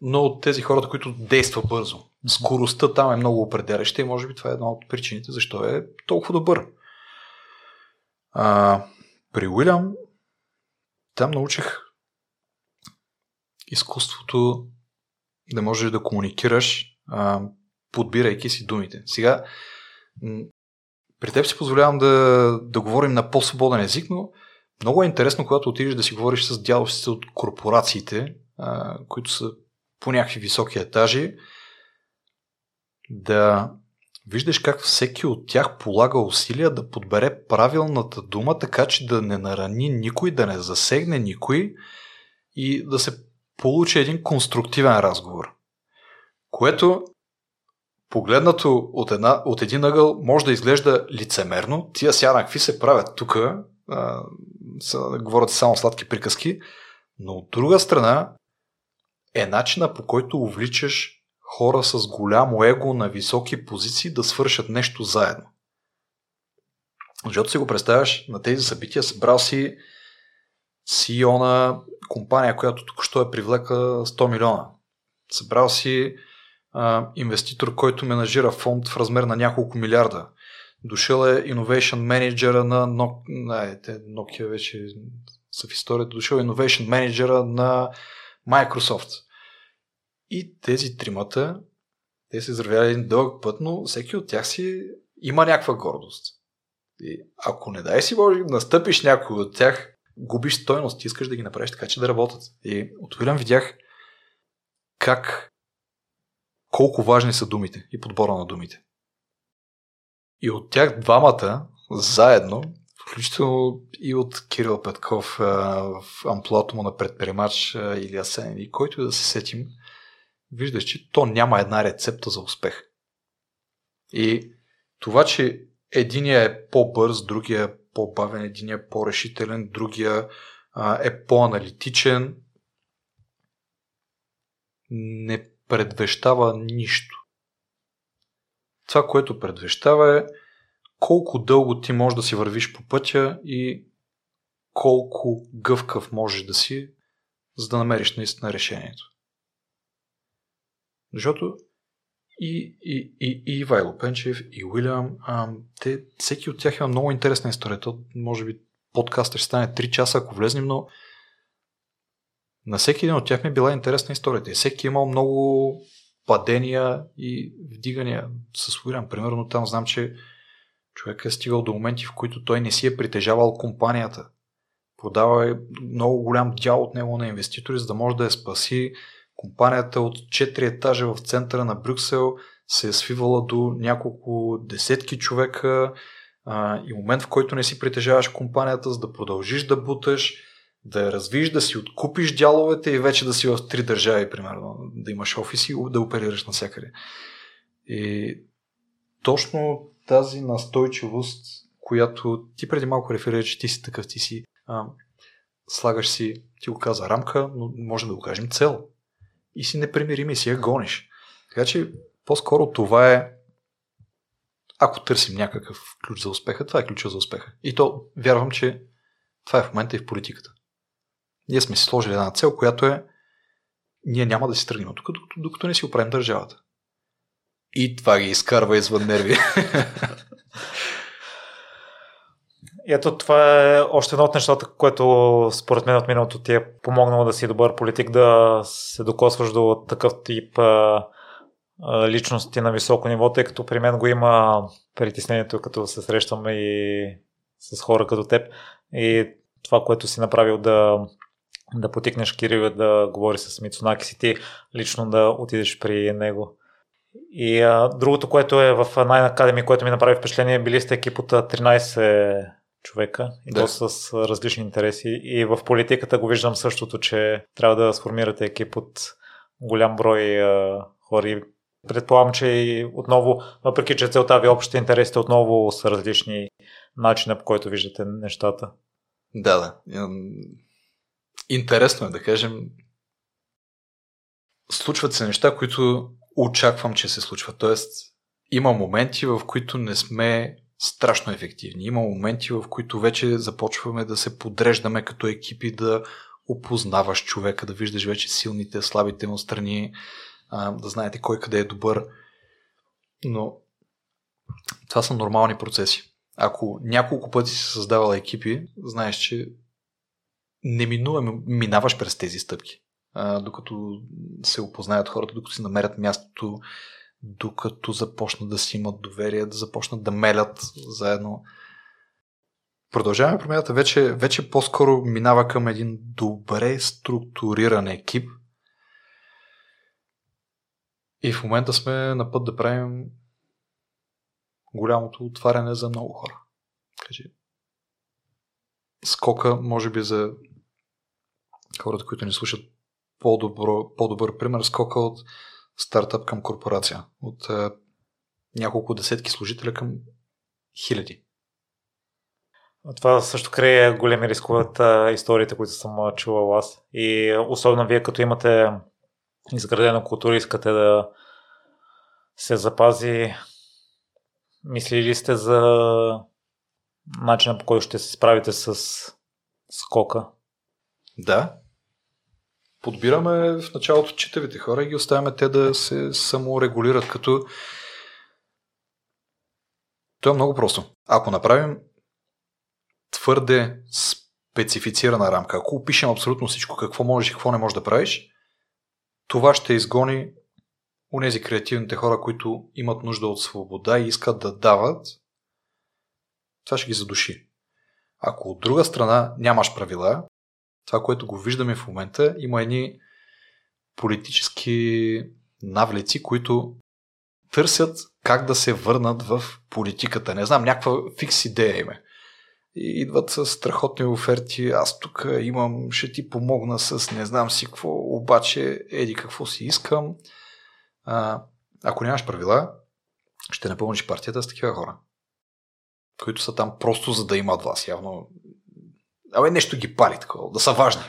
но от тези хората, които действат бързо. Скоростта там е много определяща и може би това е една от причините защо е толкова добър. А, при Уилям там научих изкуството да можеш да комуникираш, а, подбирайки си думите. Сега, при теб си позволявам да, да говорим на по-свободен език, но много е интересно, когато отидеш да си говориш с дядовците от корпорациите, а, които са по някакви високи етажи, да виждаш как всеки от тях полага усилия да подбере правилната дума, така че да не нарани никой, да не засегне никой и да се получи един конструктивен разговор. Което погледнато от, една, от един ъгъл може да изглежда лицемерно. Тия сега какви се правят тук, говорят само сладки приказки, но от друга страна е начина по който увличаш хора с голямо его на високи позиции да свършат нещо заедно. Защото си го представяш на тези събития, събрал си CEO на компания, която тук що е привлека 100 милиона. Събрал си а, инвеститор, който менажира фонд в размер на няколко милиарда. Дошъл е Innovation Manager на Nokia, Nokia вече са в историята, дошъл е Innovation Manager на Microsoft. И тези тримата, те се изравяли един дълъг път, но всеки от тях си има някаква гордост. И ако не дай си Боже, настъпиш някой от тях, губиш стойност, ти искаш да ги направиш така, че да работят. И от Уилям видях как колко важни са думите и подбора на думите. И от тях двамата заедно, включително и от Кирил Петков в амплуато му на предприемач или Асен, и който да се сетим, виждаш, че то няма една рецепта за успех. И това, че единия е по-бърз, другия е по-бавен, единия е по-решителен, другия е по-аналитичен, не предвещава нищо. Това, което предвещава е колко дълго ти можеш да си вървиш по пътя и колко гъвкав можеш да си, за да намериш наистина решението. Защото и, и, и, и Ивайло Пенчев, и Уилям, те, всеки от тях има много интересна история. То, може би подкастът ще стане 3 часа, ако влезнем, но на всеки един от тях ми е била интересна историята. И всеки е имал много падения и вдигания с Уилям. Примерно там знам, че човек е стигал до моменти, в които той не си е притежавал компанията. Продава е много голям дял от него на инвеститори, за да може да я спаси Компанията от 4 етажа в центъра на Брюксел се е свивала до няколко десетки човека а, и момент в който не си притежаваш компанията, за да продължиш да буташ, да я развиш, да си откупиш дяловете и вече да си в три държави, примерно, да имаш офиси и да оперираш навсякъде. И точно тази настойчивост, която ти преди малко реферира, че ти си такъв, ти си а, слагаш си, ти го каза рамка, но можем да го кажем цел и си непримирим и си я гониш. Така че по-скоро това е ако търсим някакъв ключ за успеха, това е ключа за успеха. И то вярвам, че това е в момента и в политиката. Ние сме си сложили една цел, която е ние няма да си тръгнем тук, докато, докато не си оправим държавата. И това ги изкарва извън нерви. ето това е още едно от нещата, което според мен от миналото ти е помогнало да си добър политик, да се докосваш до такъв тип а, а, личности на високо ниво, тъй като при мен го има притеснението, като се срещаме и с хора като теб. И това, което си направил да, да потикнеш Кирил да говори с Мицунаки си ти, лично да отидеш при него. И а, другото, което е в Nine Academy, което ми направи впечатление, били сте екип от 13 човека и да. то с различни интереси. И в политиката го виждам същото, че трябва да сформирате екип от голям брой а, хора. И предполагам, че и отново, въпреки че целта ви общите интересите отново са различни начина по който виждате нещата. Да, да. Интересно е да кажем. Случват се неща, които очаквам, че се случват. Тоест, има моменти, в които не сме страшно ефективни. Има моменти, в които вече започваме да се подреждаме като екипи, да опознаваш човека, да виждаш вече силните, слабите му страни, да знаете кой къде е добър. Но това са нормални процеси. Ако няколко пъти си създавала екипи, знаеш, че неминуемо минаваш през тези стъпки. докато се опознаят хората, докато си намерят мястото, докато започнат да си имат доверие, да започнат да мелят заедно. Продължаваме промяната вече, вече по-скоро минава към един добре структуриран екип. И в момента сме на път да правим голямото отваряне за много хора. Кажи. Скока, може би за хората, които ни слушат по-добро, по-добър пример, скока от стартъп към корпорация. От е, няколко десетки служителя към хиляди. Това също крие големи рискове от историите, които съм чувал аз. И особено вие, като имате изградена култура, искате да се запази. Мислили ли сте за начина по който ще се справите с скока? Да, подбираме в началото читавите хора и ги оставяме те да се саморегулират, като то е много просто. Ако направим твърде специфицирана рамка, ако опишем абсолютно всичко, какво можеш и какво не можеш да правиш, това ще изгони унези креативните хора, които имат нужда от свобода и искат да дават, това ще ги задуши. Ако от друга страна нямаш правила, това, което го виждаме в момента, има едни политически навлици, които търсят как да се върнат в политиката. Не знам, някаква фикс идея име. И идват с страхотни оферти. Аз тук имам, ще ти помогна с не знам си какво, обаче еди какво си искам. А, ако нямаш правила, ще напълниш партията с такива хора, които са там просто за да имат вас. Явно Абе, нещо ги пали такова, да са важни.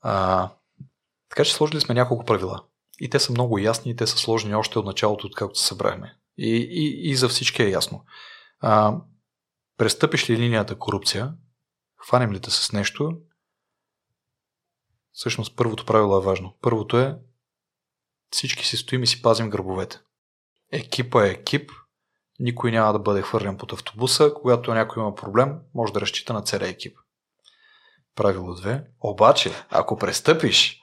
А, така че сложили сме няколко правила. И те са много ясни, и те са сложени още от началото, откакто се събрахме. И, и, и за всички е ясно. А, престъпиш ли линията корупция, хванем ли те с нещо, всъщност първото правило е важно. Първото е всички си стоим и си пазим гърбовете. Екипа е екип, никой няма да бъде хвърлен под автобуса. Когато някой има проблем, може да разчита на целия екип. Правило 2. Обаче, ако престъпиш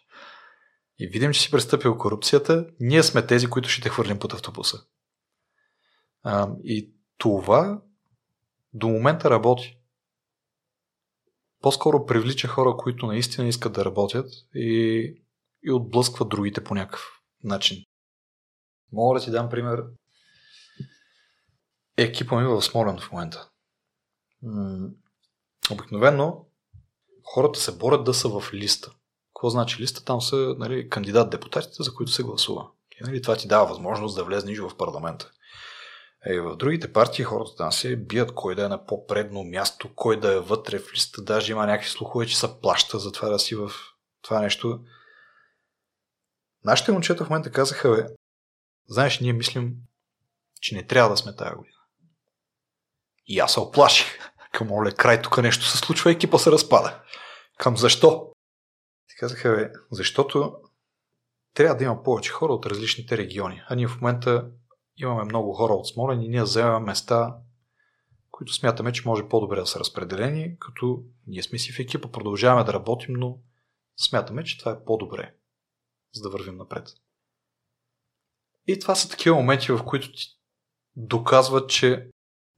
и видим, че си престъпил корупцията, ние сме тези, които ще те хвърлим под автобуса. А, и това до момента работи. По-скоро привлича хора, които наистина искат да работят и, и отблъскват другите по някакъв начин. Мога да ти дам пример екипа ми в Смолен в момента. обикновено хората се борят да са в листа. Какво значи листа? Там са нали, кандидат-депутатите, за които се гласува. И, нали, това ти дава възможност да влезнеш в парламента. Е, в другите партии хората там се бият кой да е на по-предно място, кой да е вътре в листа. Даже има някакви слухове, че са плаща за това да си в това нещо. Нашите момчета в момента казаха, бе, знаеш, ние мислим, че не трябва да сме тая година. И аз се оплаших. Към оле, край тук нещо се случва, екипа се разпада. Към защо? Те казаха, бе, защото трябва да има повече хора от различните региони. А ние в момента имаме много хора от Смолен и ние вземаме места, които смятаме, че може по-добре да са разпределени, като ние сме си в екипа, продължаваме да работим, но смятаме, че това е по-добре, за да вървим напред. И това са такива моменти, в които ти доказват, че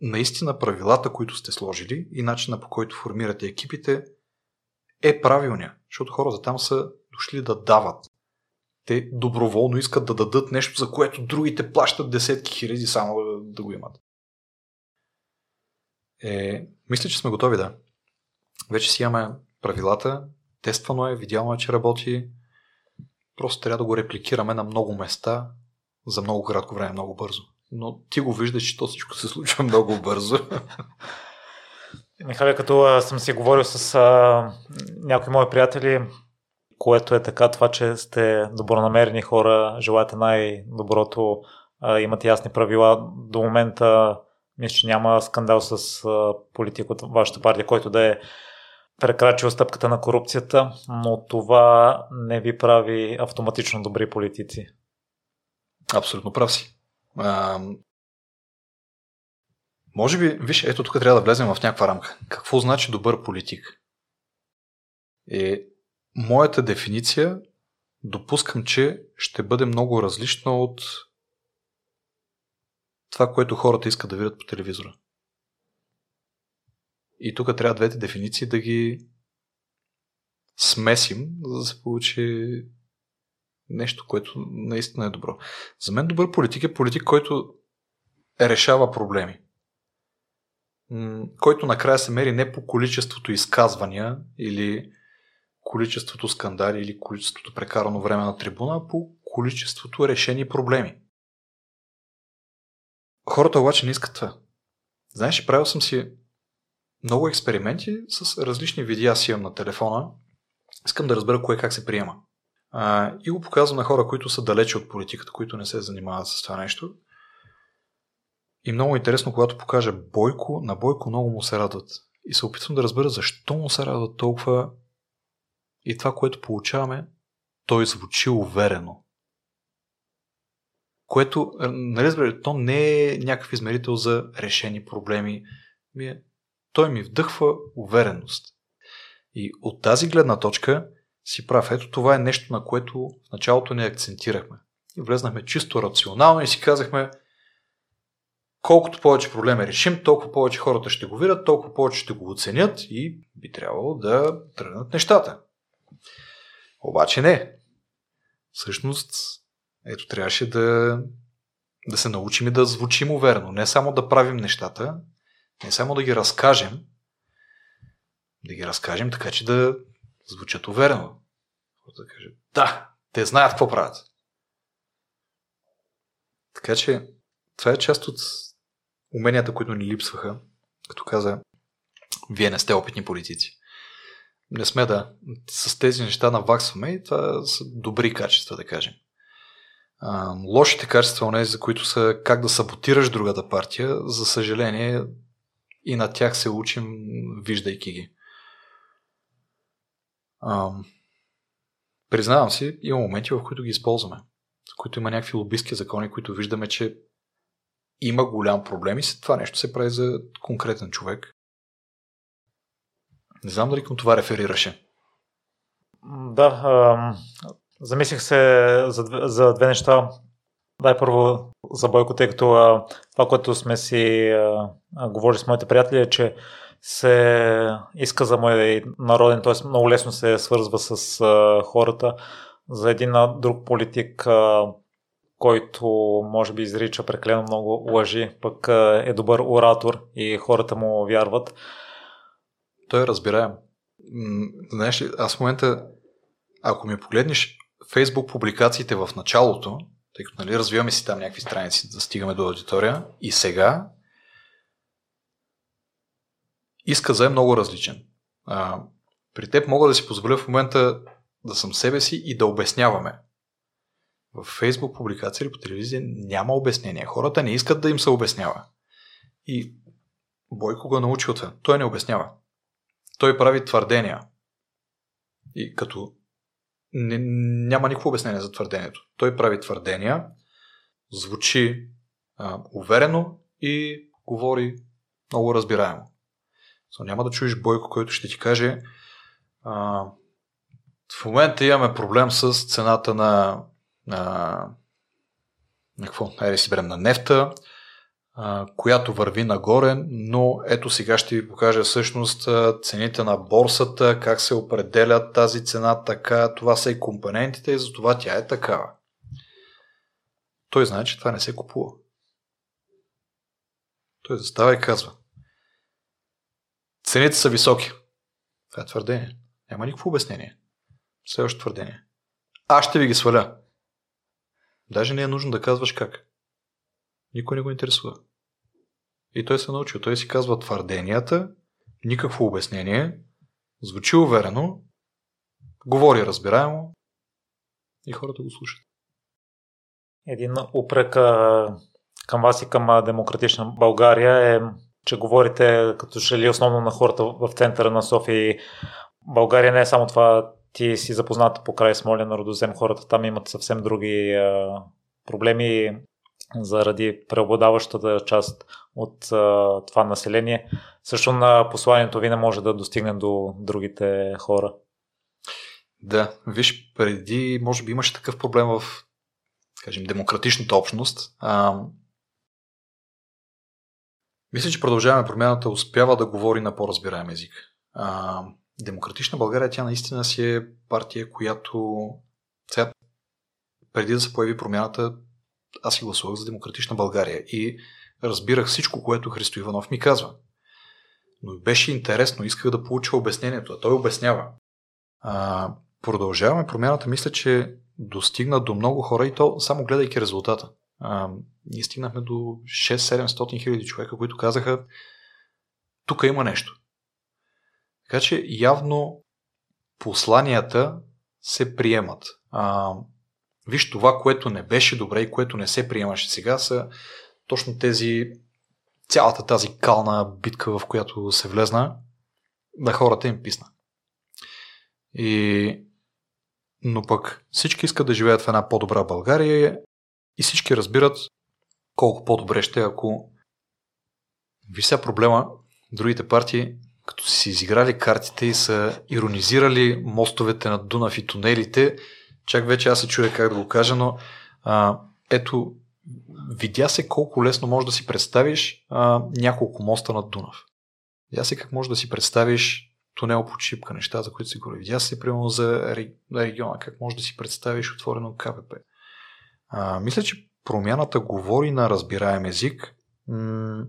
наистина правилата, които сте сложили и начина по който формирате екипите е правилния. Защото хората там са дошли да дават. Те доброволно искат да дадат нещо, за което другите плащат десетки хиляди само да, го имат. Е, мисля, че сме готови, да. Вече си имаме правилата, тествано е, видяно е, че работи. Просто трябва да го репликираме на много места за много кратко време, много бързо. Но ти го виждаш, че то всичко се случва много бързо. Михаил, като съм си говорил с а, някои мои приятели, което е така това, че сте добронамерени хора, желаете най-доброто, а, имате ясни правила. До момента мисля, че няма скандал с а, политик от вашата партия, който да е прекрачил стъпката на корупцията, но това не ви прави автоматично добри политици. Абсолютно прав си. А, може би, виж, ето тук трябва да влезем в някаква рамка. Какво значи добър политик? Е, моята дефиниция допускам, че ще бъде много различна от това, което хората искат да видят по телевизора. И тук трябва двете дефиниции да ги смесим, за да се получи нещо, което наистина е добро. За мен добър политик е политик, който решава проблеми. Който накрая се мери не по количеството изказвания или количеството скандали или количеството прекарано време на трибуна, а по количеството решени проблеми. Хората обаче не искат това. Знаеш, правил съм си много експерименти с различни видеа си имам на телефона. Искам да разбера кое как се приема. А, и го показвам на хора, които са далече от политиката, които не се занимават с това нещо. И много интересно, когато покажа Бойко, на Бойко много му се радват. И се опитвам да разбера защо му се радват толкова. И това, което получаваме, той звучи уверено. Което, нали разбира, то не е някакъв измерител за решени проблеми. Е, той ми вдъхва увереност. И от тази гледна точка си прав. Ето това е нещо, на което в началото не акцентирахме. И влезнахме чисто рационално и си казахме, колкото повече проблеми решим, толкова повече хората ще го видят, толкова повече ще го оценят и би трябвало да тръгнат нещата. Обаче не. Всъщност, ето трябваше да, да се научим и да звучим уверено. Не само да правим нещата, не само да ги разкажем, да ги разкажем така, че да звучат уверено. Да каже, да, те знаят какво правят. Така че това е част от уменията, които ни липсваха, като каза, вие не сте опитни политици. Не сме да. С тези неща наваксваме и това са добри качества, да кажем. А, лошите качества, онези, за които са как да саботираш другата партия, за съжаление и на тях се учим, виждайки ги. А, признавам си, има моменти, в които ги използваме. В които има някакви лобистки закони, които виждаме, че има голям проблем и това нещо се прави за конкретен човек. Не знам дали към това реферираше. Да, ам, замислих се за, за две неща. Дай първо за Бойко, тъй като а, това, което сме си а, говорили с моите приятели е, че се иска за мой народен, т.е. много лесно се свързва с хората. За един друг политик, който може би изрича прекалено много лъжи, пък е добър оратор и хората му вярват. Той е разбираем. Знаеш ли, аз в момента, ако ми погледнеш Фейсбук публикациите в началото, тъй като нали, развиваме си там някакви страници да стигаме до аудитория, и сега изказа е много различен. А, при теб мога да си позволя в момента да съм себе си и да обясняваме. В Фейсбук публикация или по телевизия няма обяснение. Хората не искат да им се обяснява. И Бойко го научи от. Той не обяснява. Той прави твърдения. И като не, няма никакво обяснение за твърдението. Той прави твърдения, звучи а, уверено и говори много разбираемо. So, няма да чуеш Бойко, който ще ти каже а, в момента имаме проблем с цената на, на, на какво? Айде си берем на нефта, а, която върви нагоре, но ето сега ще ви покажа всъщност цените на борсата, как се определят тази цена така, това са и компонентите и затова тя е такава. Той знае, че това не се купува. Той застава и казва. Цените са високи. Това е твърдение. Няма никакво обяснение. Следващо твърдение. Аз ще ви ги сваля. Даже не е нужно да казваш как. Никой не го интересува. И той се научил. Той си казва твърденията, никакво обяснение, звучи уверено, говори разбираемо и хората го слушат. Един упрек към вас и към демократична България е, че говорите като че ли основно на хората в центъра на София. България не е само това, ти си запознат по край Смолен, Родозем, хората там имат съвсем други а, проблеми заради преобладаващата част от а, това население. Също на посланието ви не може да достигне до другите хора. Да, виж, преди може би имаше такъв проблем в кажем, демократичната общност. А, мисля, че продължаваме промяната успява да говори на по-разбираем език. А, Демократична България, тя наистина си е партия, която сега, преди да се появи промяната, аз си гласувах за Демократична България и разбирах всичко, което Христо Иванов ми казва. Но беше интересно, исках да получа обяснението, а той обяснява. А, продължаваме промяната, мисля, че достигна до много хора и то само гледайки резултата. А, ние стигнахме до 6-700 хиляди човека, които казаха тук има нещо. Така че явно посланията се приемат. А, виж, това, което не беше добре и което не се приемаше сега, са точно тези, цялата тази кална битка, в която се влезна, на хората им писна. И... Но пък всички искат да живеят в една по-добра България и всички разбират колко по-добре ще, ако Виж сега проблема, другите партии като си изиграли картите и са иронизирали мостовете на Дунав и тунелите, чак вече аз се чуя как да го кажа, но а, ето, видя се колко лесно можеш да си представиш а, няколко моста над Дунав. Видя се как можеш да си представиш тунел по чипка, неща, за които си говори. Видя се, примерно, за региона, как можеш да си представиш отворено КПП. А, мисля, че промяната говори на разбираем език. М-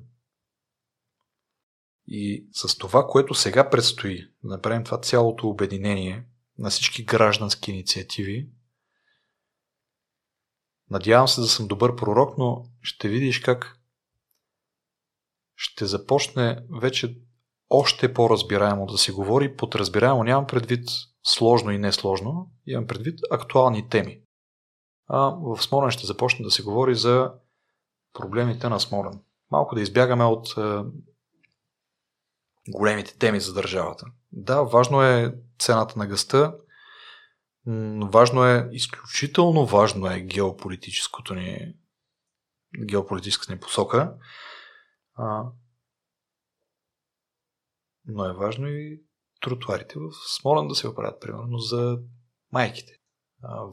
и с това, което сега предстои, да направим това цялото обединение на всички граждански инициативи, надявам се да съм добър пророк, но ще видиш как ще започне вече още по-разбираемо да се говори. Под разбираемо нямам предвид сложно и несложно, имам предвид актуални теми. В Смолен ще започне да се говори за проблемите на Смолен. Малко да избягаме от е, големите теми за държавата. Да, важно е цената на гъста, важно е, изключително важно е геополитическото ни геополитическата ни посока, а, но е важно и тротуарите в Смолен да се оправят, примерно за майките.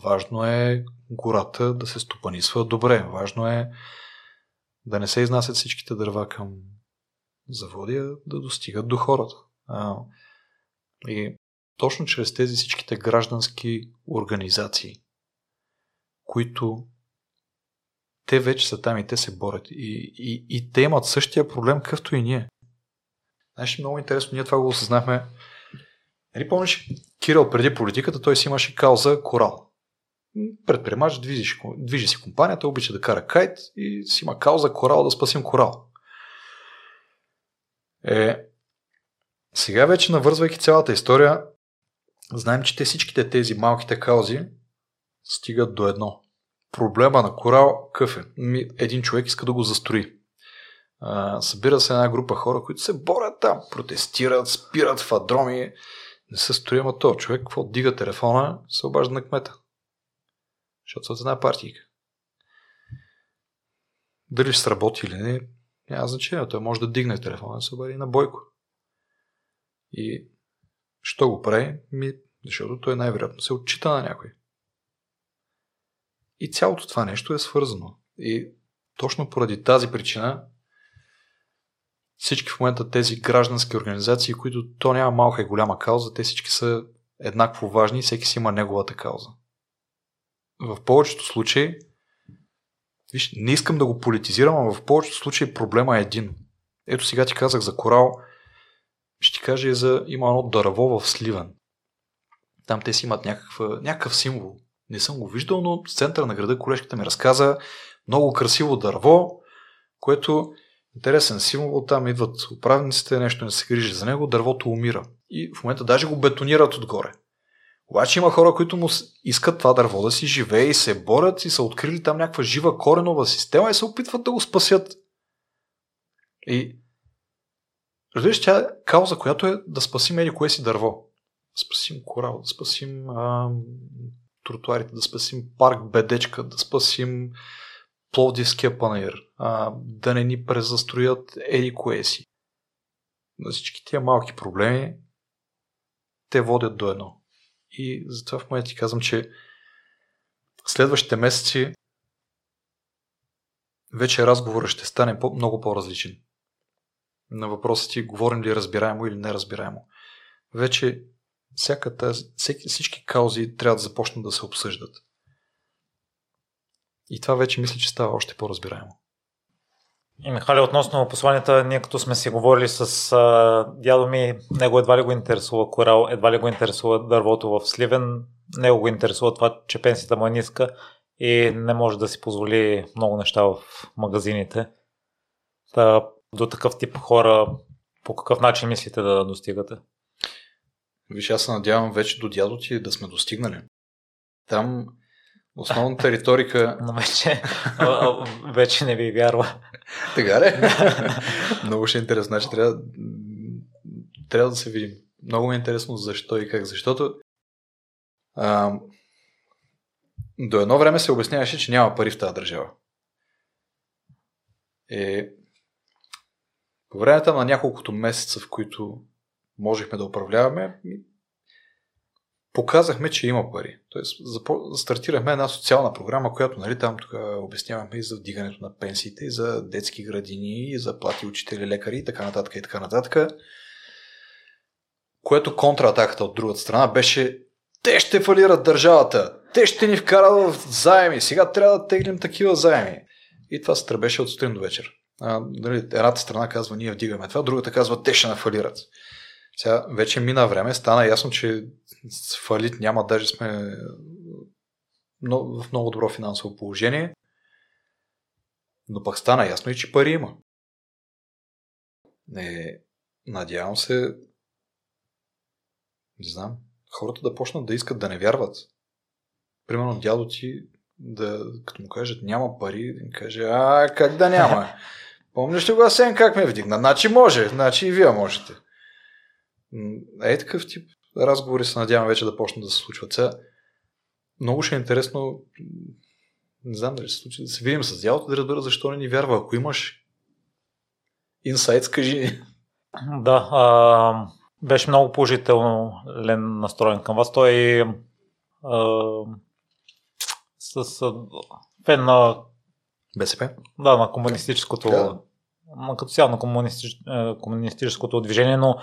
Важно е гората да се стопанисва добре. Важно е да не се изнасят всичките дърва към заводи да достигат до хората. И точно чрез тези всичките граждански организации, които те вече са там и те се борят. И, и, и те имат същия проблем, какъвто и ние. Знаеш, много интересно, ние това го осъзнахме. Нали помниш, Кирил преди политиката, той си имаше кауза Корал. Предприемач, движи, си компанията, обича да кара кайт и си има кауза Корал да спасим Корал е сега вече навързвайки цялата история, знаем, че те всичките тези малките каузи стигат до едно. Проблема на корал къв е? Един човек иска да го застрои. събира се една група хора, които се борят там, протестират, спират в адроми, не се строи, ама то човек, какво дига телефона, се обажда на кмета. Защото са една партийка. Дали ще сработи или не, Няма значение, той може да дигне телефона да се обади на Бойко. И що го прави? Ми, защото той най-вероятно се отчита на някой. И цялото това нещо е свързано. И точно поради тази причина всички в момента тези граждански организации, които то няма малка и голяма кауза, те всички са еднакво важни всеки си има неговата кауза. В повечето случаи, виж, не искам да го политизирам, а в повечето случаи проблема е един. Ето сега ти казах за корал, ще ти кажа и за, има едно дърво в Сливен. Там те си имат някаква, някакъв символ. Не съм го виждал, но в центъра на града колежката ми разказа много красиво дърво, което интересен символ. Там идват управниците, нещо не се грижи за него, дървото умира. И в момента даже го бетонират отгоре. Обаче има хора, които му искат това дърво да си живее и се борят и са открили там някаква жива коренова система и се опитват да го спасят. И разбираш, тя е кауза, която е да спасим еди кое си дърво. Да спасим корал, да спасим а, тротуарите, да спасим парк Бедечка, да спасим Пловдивския панаир, а, да не ни презастроят еди кое си. На всички тия малки проблеми те водят до едно. И затова в момента ти казвам, че следващите месеци вече разговорът ще стане по- много по-различен. На въпроса ти, говорим ли разбираемо или неразбираемо. Вече всяка тази, всеки, всички каузи трябва да започнат да се обсъждат. И това вече мисля, че става още по-разбираемо. И Михали, относно посланията, ние като сме си говорили с а, дядо ми, него едва ли го интересува корал, едва ли го интересува дървото в Сливен, него го интересува това, че пенсията му е ниска и не може да си позволи много неща в магазините. Та, до такъв тип хора, по какъв начин мислите да достигате? Виж, аз се надявам вече до дядо ти да сме достигнали. Там основната риторика... Но вече, вече не ви вярва. Така ли? Много ще е интересно. Значи трябва, трябва да се видим. Много ми е интересно защо и как. Защото а, до едно време се обясняваше, че няма пари в тази държава. Е, по времето на няколкото месеца, в които можехме да управляваме, показахме, че има пари. Тоест, стартирахме една социална програма, която нали, там тук обяснявахме и за вдигането на пенсиите, и за детски градини, и за плати учители, лекари и така нататък и така нататък. Което контратаката от другата страна беше те ще фалират държавата, те ще ни вкарат в заеми, сега трябва да теглим такива заеми. И това се тръбеше от сутрин до вечер. А, нали, едната страна казва, ние вдигаме това, другата казва, те ще нафалират. Сега вече мина време, стана ясно, че фалит няма, даже сме в много добро финансово положение. Но пък стана ясно и, че пари има. Не, надявам се, не знам, хората да почнат да искат да не вярват. Примерно дядо ти, да, като му кажат няма пари, да им каже, а как да няма? Помниш ли го Асен как ме вдигна? Значи може, значи и вие можете. Е такъв тип разговори се надявам вече да почнат да се случват. Сега, много ще е интересно, не знам дали се случи, да се видим с дялото, да разбера защо не ни вярва. Ако имаш инсайт, скажи. Да, а, беше много положително Лен настроен към вас. Той а, с а, фен на БСП? Да, на комунистическото да. на, като цяло на комунистич, комунистическото движение, но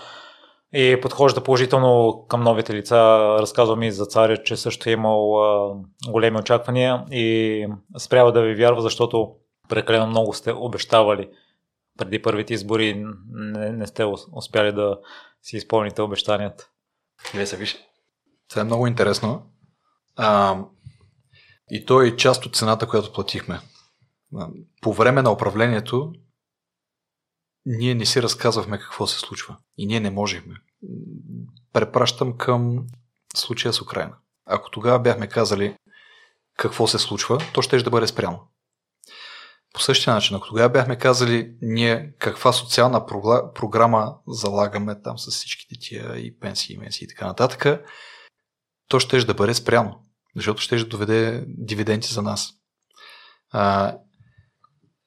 и подхожда положително към новите лица. Разказвам и за царя, че също е имал а, големи очаквания и спрява да ви вярва, защото прекалено много сте обещавали преди първите избори, не, не сте успяли да си изпълните обещанията. Вие се виж. Това е много интересно. А, и то е част от цената, която платихме. По време на управлението ние не си разказвахме какво се случва. И ние не можехме. Препращам към случая с Украина. Ако тогава бяхме казали какво се случва, то ще да бъде спрямо. По същия начин, ако тогава бяхме казали ние каква социална програма залагаме там с всичките тия и пенсии, и менсии и така нататък, то ще да бъде спрямо, защото ще доведе дивиденти за нас. А,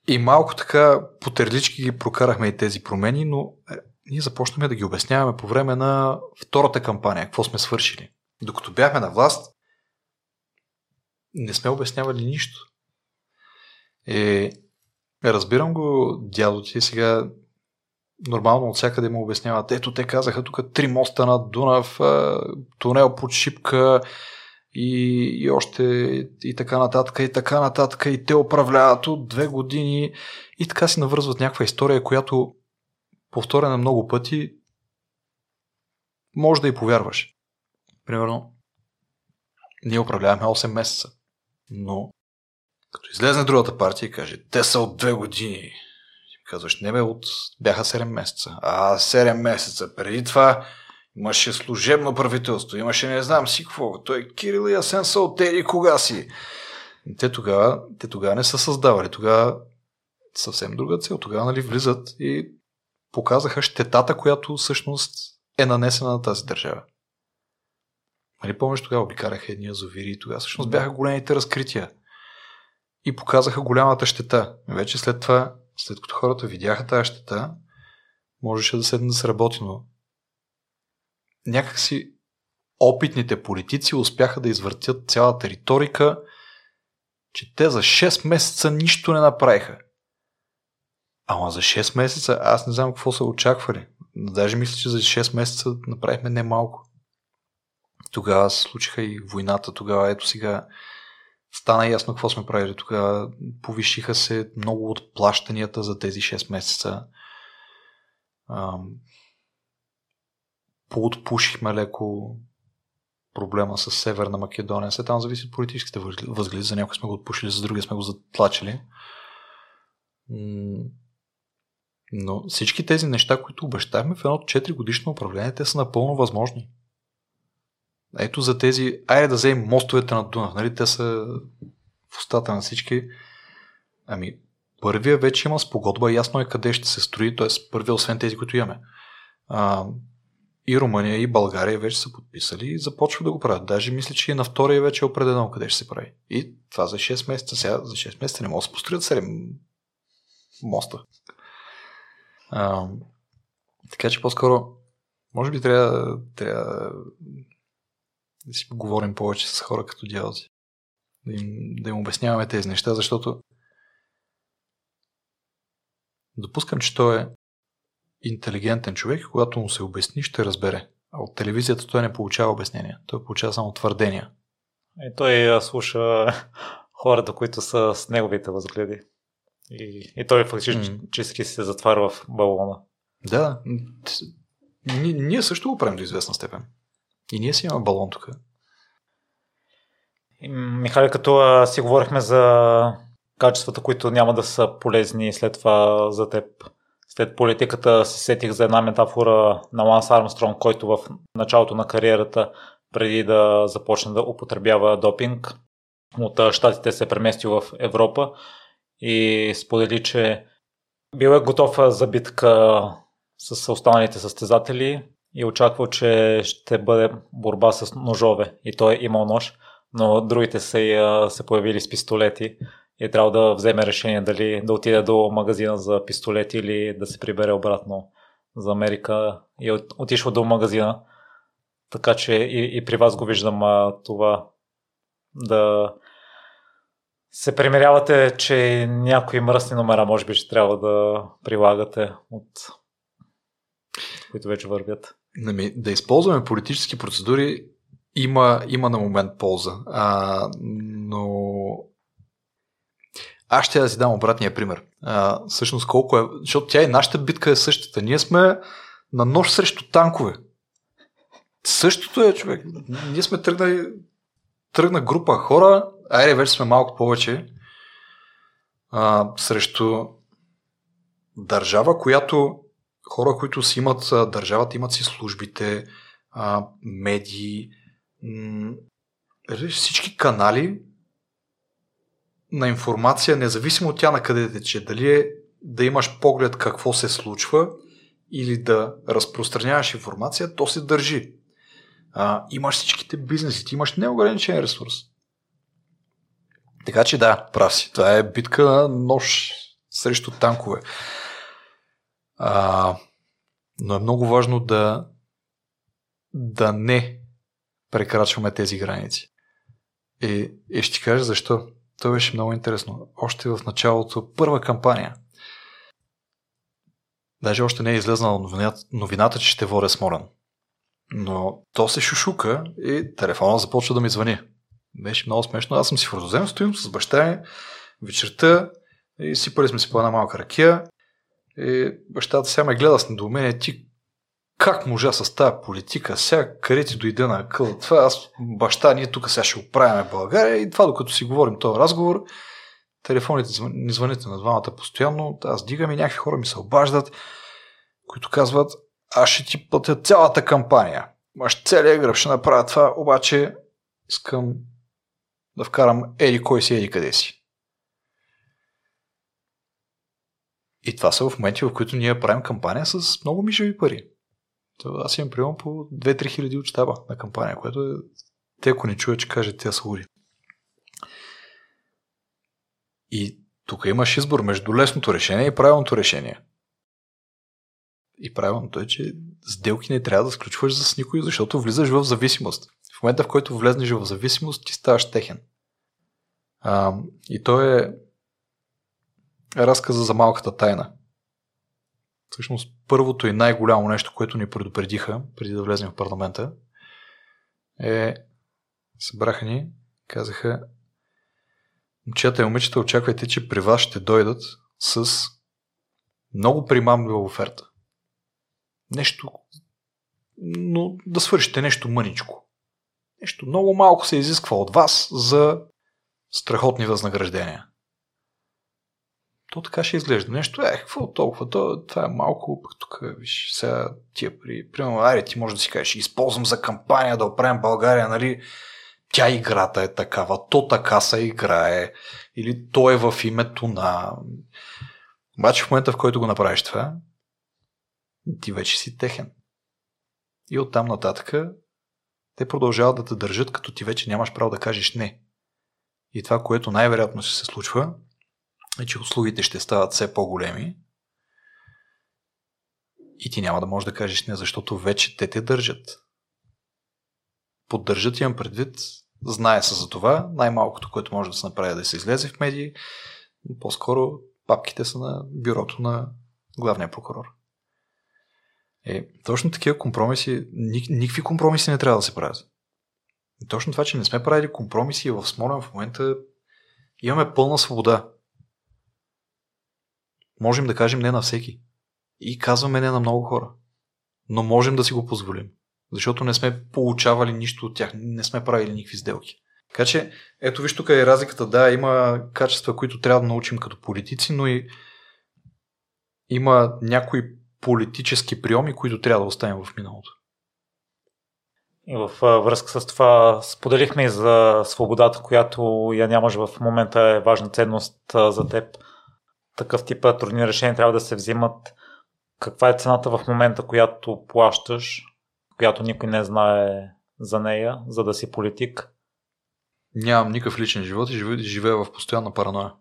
И малко така по терлички ги прокарахме и тези промени, но е, ние започнахме да ги обясняваме по време на втората кампания, какво сме свършили. Докато бяхме на власт, не сме обяснявали нищо. Е, разбирам го, дядо ти, сега нормално от всякъде му обясняват. Ето те казаха тук три моста над Дунав, тунел под Шипка и, и още и така нататък, и така нататък, и те управляват от две години и така си навързват някаква история, която повторена много пъти може да и повярваш. Примерно, ние управляваме 8 месеца, но като излезне другата партия и каже, те са от две години, Казваш, не бе, от... бяха 7 месеца. А, 7 месеца. Преди това имаше служебно правителство, имаше не знам си какво. Той Кирил и Асен са от тези кога си. Те тогава, те тогава не са създавали. Тогава съвсем друга цел. Тогава нали, влизат и показаха щетата, която всъщност е нанесена на тази държава. Нали помниш, тогава обикаляха едни азовири и тогава всъщност бяха големите разкрития. И показаха голямата щета. Вече след това след като хората видяха тази щета, можеше да седне да се работи, но някакси опитните политици успяха да извъртят цялата риторика, че те за 6 месеца нищо не направиха. Ама за 6 месеца аз не знам какво са очаквали. Даже мисля, че за 6 месеца направихме не малко. Тогава се случиха и войната, тогава ето сега стана ясно какво сме правили. Тогава повишиха се много от плащанията за тези 6 месеца. Поотпушихме леко проблема с Северна Македония. След там зависи от политическите възгледи. За някой сме го отпушили, за други сме го затлачили. Но всички тези неща, които обещахме в едно 4 годишно управление, те са напълно възможни. Ето за тези, айде да вземем мостовете на Дунав, нали? Те са в устата на всички. Ами, първия вече има спогодба, ясно е къде ще се строи, т.е. първия, освен тези, които имаме. А, и Румъния, и България вече са подписали и започва да го правят. Даже мисля, че и на втория вече е определено къде ще се прави. И това за 6 месеца. Сега за 6 месеца не могат да се построят 7 моста. А, така че по-скоро, може би трябва, трябва да си говорим повече с хора като дядоци. Да им, да им обясняваме тези неща, защото допускам, че той е интелигентен човек когато му се обясни, ще разбере. А от телевизията той не получава обяснения. Той получава само твърдения. И той слуша хората, които са с неговите възгледи. И, и той фактически mm. се затваря в балона. Да, ние също го правим до известна степен. И ние си имаме балон тук. Михали, като си говорихме за качествата, които няма да са полезни след това за теб. След политиката се сетих за една метафора на Ланс Армстронг, който в началото на кариерата, преди да започне да употребява допинг, от щатите се е преместил в Европа и сподели, че бил е готов за битка с останалите състезатели и очаквал, че ще бъде борба с ножове. И той е имал нож, но другите са се появили с пистолети е трябва да вземе решение дали да отиде до магазина за пистолети или да се прибере обратно за Америка и е отишъл до магазина. Така че и, и при вас го виждам а, това да се примерявате, че някои мръсни номера може би ще трябва да прилагате от които вече вървят. Ами, да използваме политически процедури има, има на момент полза. А, но аз ще да си дам обратния пример. А, всъщност колко е, защото тя и нашата битка е същата. Ние сме на нож срещу танкове. Същото е, човек. Ние сме тръгнали, тръгна група хора, айде вече сме малко повече, а, срещу държава, която хора, които си имат, държавата имат си службите, а, медии, всички канали на информация, независимо от тя на къде тече, дали е да имаш поглед какво се случва или да разпространяваш информация, то се държи. А, имаш всичките бизнеси, ти имаш неограничен ресурс. Така че да, прав си. Това е битка на нож срещу танкове. А, но е много важно да, да не прекрачваме тези граници. И, и ще ти кажа защо. То беше много интересно. Още в началото, първа кампания, даже още не е излезнала новината, новината че ще водя Смолен. Но то се шушука и телефона започва да ми звъни. Беше много смешно. Аз съм си в родозем, стоим с баща ми вечерта и сипали сме си по една малка ракия. И бащата сега ме гледа с недоумение. Ти как можа с тази политика? Сега къде ти дойде на къл? Това аз, баща, ние тук сега ще оправяме България и това докато си говорим този разговор, телефоните ни звъните на двамата постоянно, аз дигам и някакви хора ми се обаждат, които казват, аз ще ти платя цялата кампания. Маш целият гръб ще направя това, обаче искам да вкарам еди кой си, еди къде си. И това са в моменти, в които ние правим кампания с много мишеви пари. Аз имам приемам по 2-3 хиляди от щаба на кампания, което е... Те, ако не чуят, че кажат, тя са ури. И тук имаш избор между лесното решение и правилното решение. И правилното е, че сделки не трябва да сключваш с никой, защото влизаш в зависимост. В момента, в който влезнеш в зависимост, ти ставаш техен. А, и то е разказа за малката тайна. Всъщност, първото и най-голямо нещо, което ни предупредиха, преди да влезем в парламента, е събраха ни, казаха момчета и момичета, очаквайте, че при вас ще дойдат с много примамлива оферта. Нещо, но да свършите нещо мъничко. Нещо много малко се изисква от вас за страхотни възнаграждения. То така ще изглежда. Нещо, е, какво толкова? То, това е малко, пък тук, виж, сега тия при... Примерно, айде, ти може да си кажеш, използвам за кампания да оправим България, нали? Тя играта е такава, то така се играе, или то е в името на... Обаче в момента, в който го направиш това, ти вече си техен. И оттам нататък те продължават да те държат, като ти вече нямаш право да кажеш не. И това, което най-вероятно ще се случва, е, че услугите ще стават все по-големи и ти няма да можеш да кажеш не, защото вече те те държат. Поддържат имам предвид, знае се за това, най-малкото, което може да се направи е да се излезе в медии, по-скоро папките са на бюрото на главния прокурор. Е, точно такива компромиси, никакви компромиси не трябва да се правят. И точно това, че не сме правили компромиси в Смолен в момента имаме пълна свобода. Можем да кажем не на всеки. И казваме не на много хора. Но можем да си го позволим. Защото не сме получавали нищо от тях. Не сме правили никакви сделки. Така че, ето виж тук е разликата. Да, има качества, които трябва да научим като политици, но и има някои политически приеми, които трябва да оставим в миналото. И в връзка с това споделихме и за свободата, която я нямаш в момента е важна ценност за теб такъв тип трудни решения трябва да се взимат. Каква е цената в момента, която плащаш, която никой не знае за нея, за да си политик? Нямам никакъв личен живот и живея в постоянна параноя.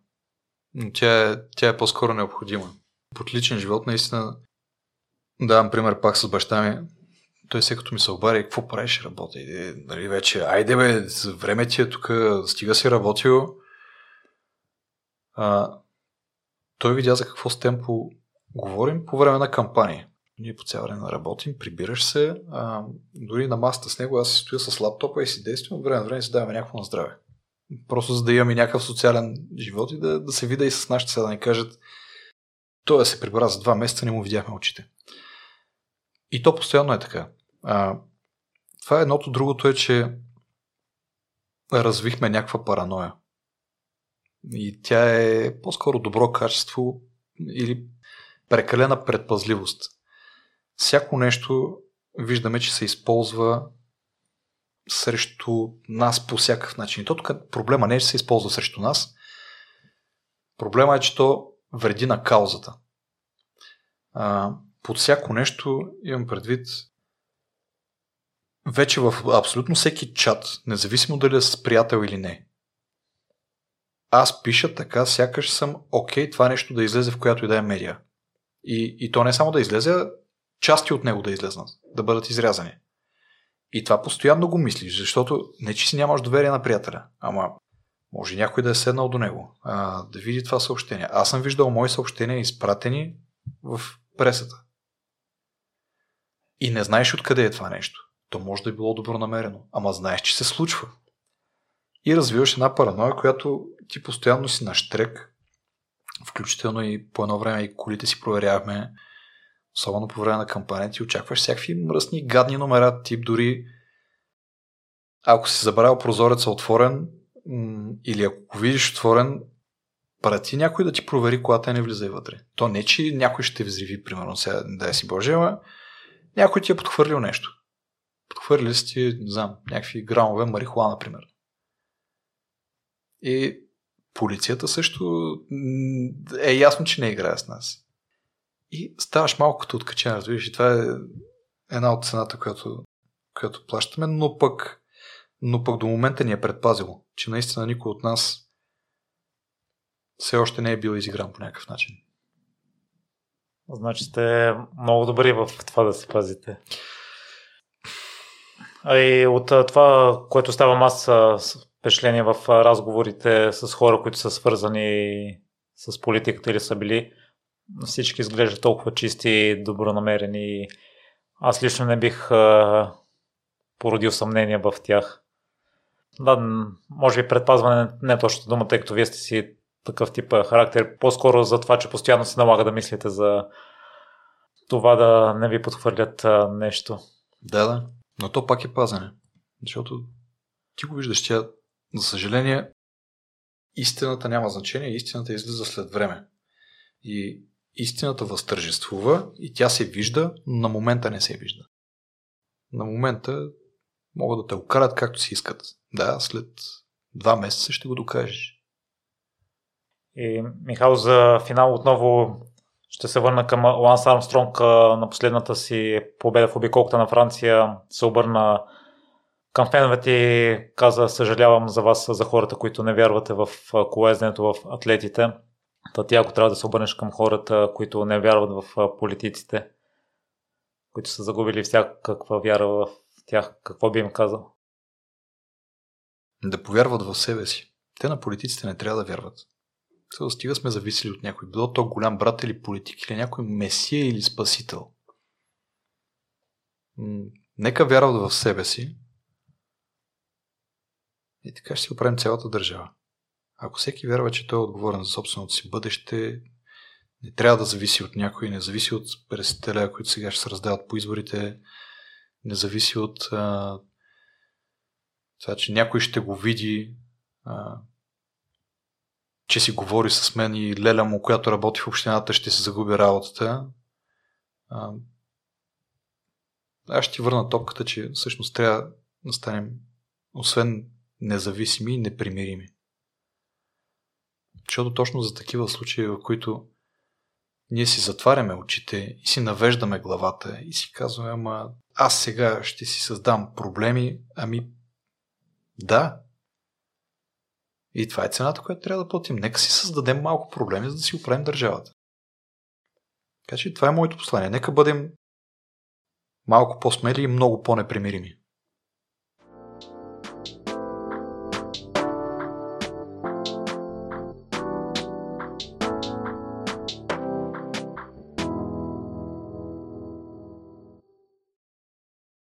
Тя е, тя е по-скоро необходима. Под личен живот наистина давам пример пак с баща ми. Той все като ми се обади, какво правиш, работи? Е, нали, вече, айде бе, време ти е тук, стига си работил. А, той видя за какво с темпо говорим по време на кампания. Ние по цял време работим, прибираш се, а, дори на масата с него аз си стоя с лаптопа и си действам, време на време си даваме някакво на здраве. Просто за да имаме някакъв социален живот и да, да се видя и с нашите сега да ни кажат той да се прибра за два месеца, не му видяхме очите. И то постоянно е така. А, това е едното. Другото е, че развихме някаква параноя. И тя е по-скоро добро качество или прекалена предпазливост. Всяко нещо виждаме, че се използва срещу нас по всякакъв начин. И то тук проблема не е, че се използва срещу нас. Проблема е, че то вреди на каузата. А, под всяко нещо имам предвид вече в абсолютно всеки чат, независимо дали е с приятел или не, аз пиша така, сякаш съм окей това нещо да излезе в която и да е медия. И, и то не само да излезе, части от него да излезнат, да бъдат изрязани. И това постоянно го мислиш, защото не че си нямаш доверие на приятеля, ама може някой да е седнал до него, а, да види това съобщение. Аз съм виждал мои съобщения изпратени в пресата. И не знаеш откъде е това нещо. То може да е било добро намерено, ама знаеш, че се случва. И развиваш една параноя, която ти постоянно си на штрек, включително и по едно време и колите си проверявахме, особено по време на кампанията, и очакваш всякакви мръсни, гадни номера, тип дори ако си забравил прозореца отворен, или ако видиш отворен, прати някой да ти провери колата не влиза и вътре. То не, че някой ще взриви, примерно, сега, дай си Боже, ама някой ти е подхвърлил нещо. Подхвърли си ти, не знам, някакви грамове марихуана, например. И полицията също е ясно, че не играе с нас. И ставаш малко като откачен, разбираш. И това е една от цената, която, която плащаме, но пък, но пък до момента ни е предпазило, че наистина никой от нас все още не е бил изигран по някакъв начин. Значи сте много добри в това да се пазите. А и от това, което ставам аз впечатление в разговорите с хора, които са свързани с политиката или са били, всички изглеждат толкова чисти и добронамерени. Аз лично не бих породил съмнение в тях. Да, може би предпазване не е точно дума, тъй като вие сте си такъв тип характер. По-скоро за това, че постоянно се налага да мислите за това да не ви подхвърлят нещо. Да, да. Но то пак е пазане. Защото ти го виждаш, тя, за съжаление, истината няма значение, истината излиза след време. И истината възтържествува и тя се вижда, но на момента не се вижда. На момента могат да те окарат както си искат. Да, след два месеца ще го докажеш. И, Михал, за финал отново ще се върна към Ланс Армстронг на последната си победа в обиколката на Франция. Се обърна към феновете каза съжалявам за вас, за хората, които не вярвате в колезнето в атлетите. Та ти ако трябва да се обърнеш към хората, които не вярват в политиците, които са загубили всякаква вяра в тях, какво би им казал? Да повярват в себе си. Те на политиците не трябва да вярват. Сега стига сме зависели от някой. Било то голям брат или политик, или някой месия или спасител. Нека вярват в себе си. И така ще си оправим цялата държава. Ако всеки вярва, че той е отговорен за собственото си бъдеще, не трябва да зависи от някой, не зависи от 50 лева, които сега ще се раздават по изборите, не зависи от а, това, че някой ще го види, а, че си говори с мен и леля му, която работи в общината, ще се загуби работата. А, аз ще ти върна топката, че всъщност трябва да станем освен независими и непримирими. Защото точно за такива случаи, в които ние си затваряме очите и си навеждаме главата и си казваме, ама аз сега ще си създам проблеми, ами да, и това е цената, която трябва да платим. Нека си създадем малко проблеми, за да си оправим държавата. Така че това е моето послание. Нека бъдем малко по-смели и много по-непримирими.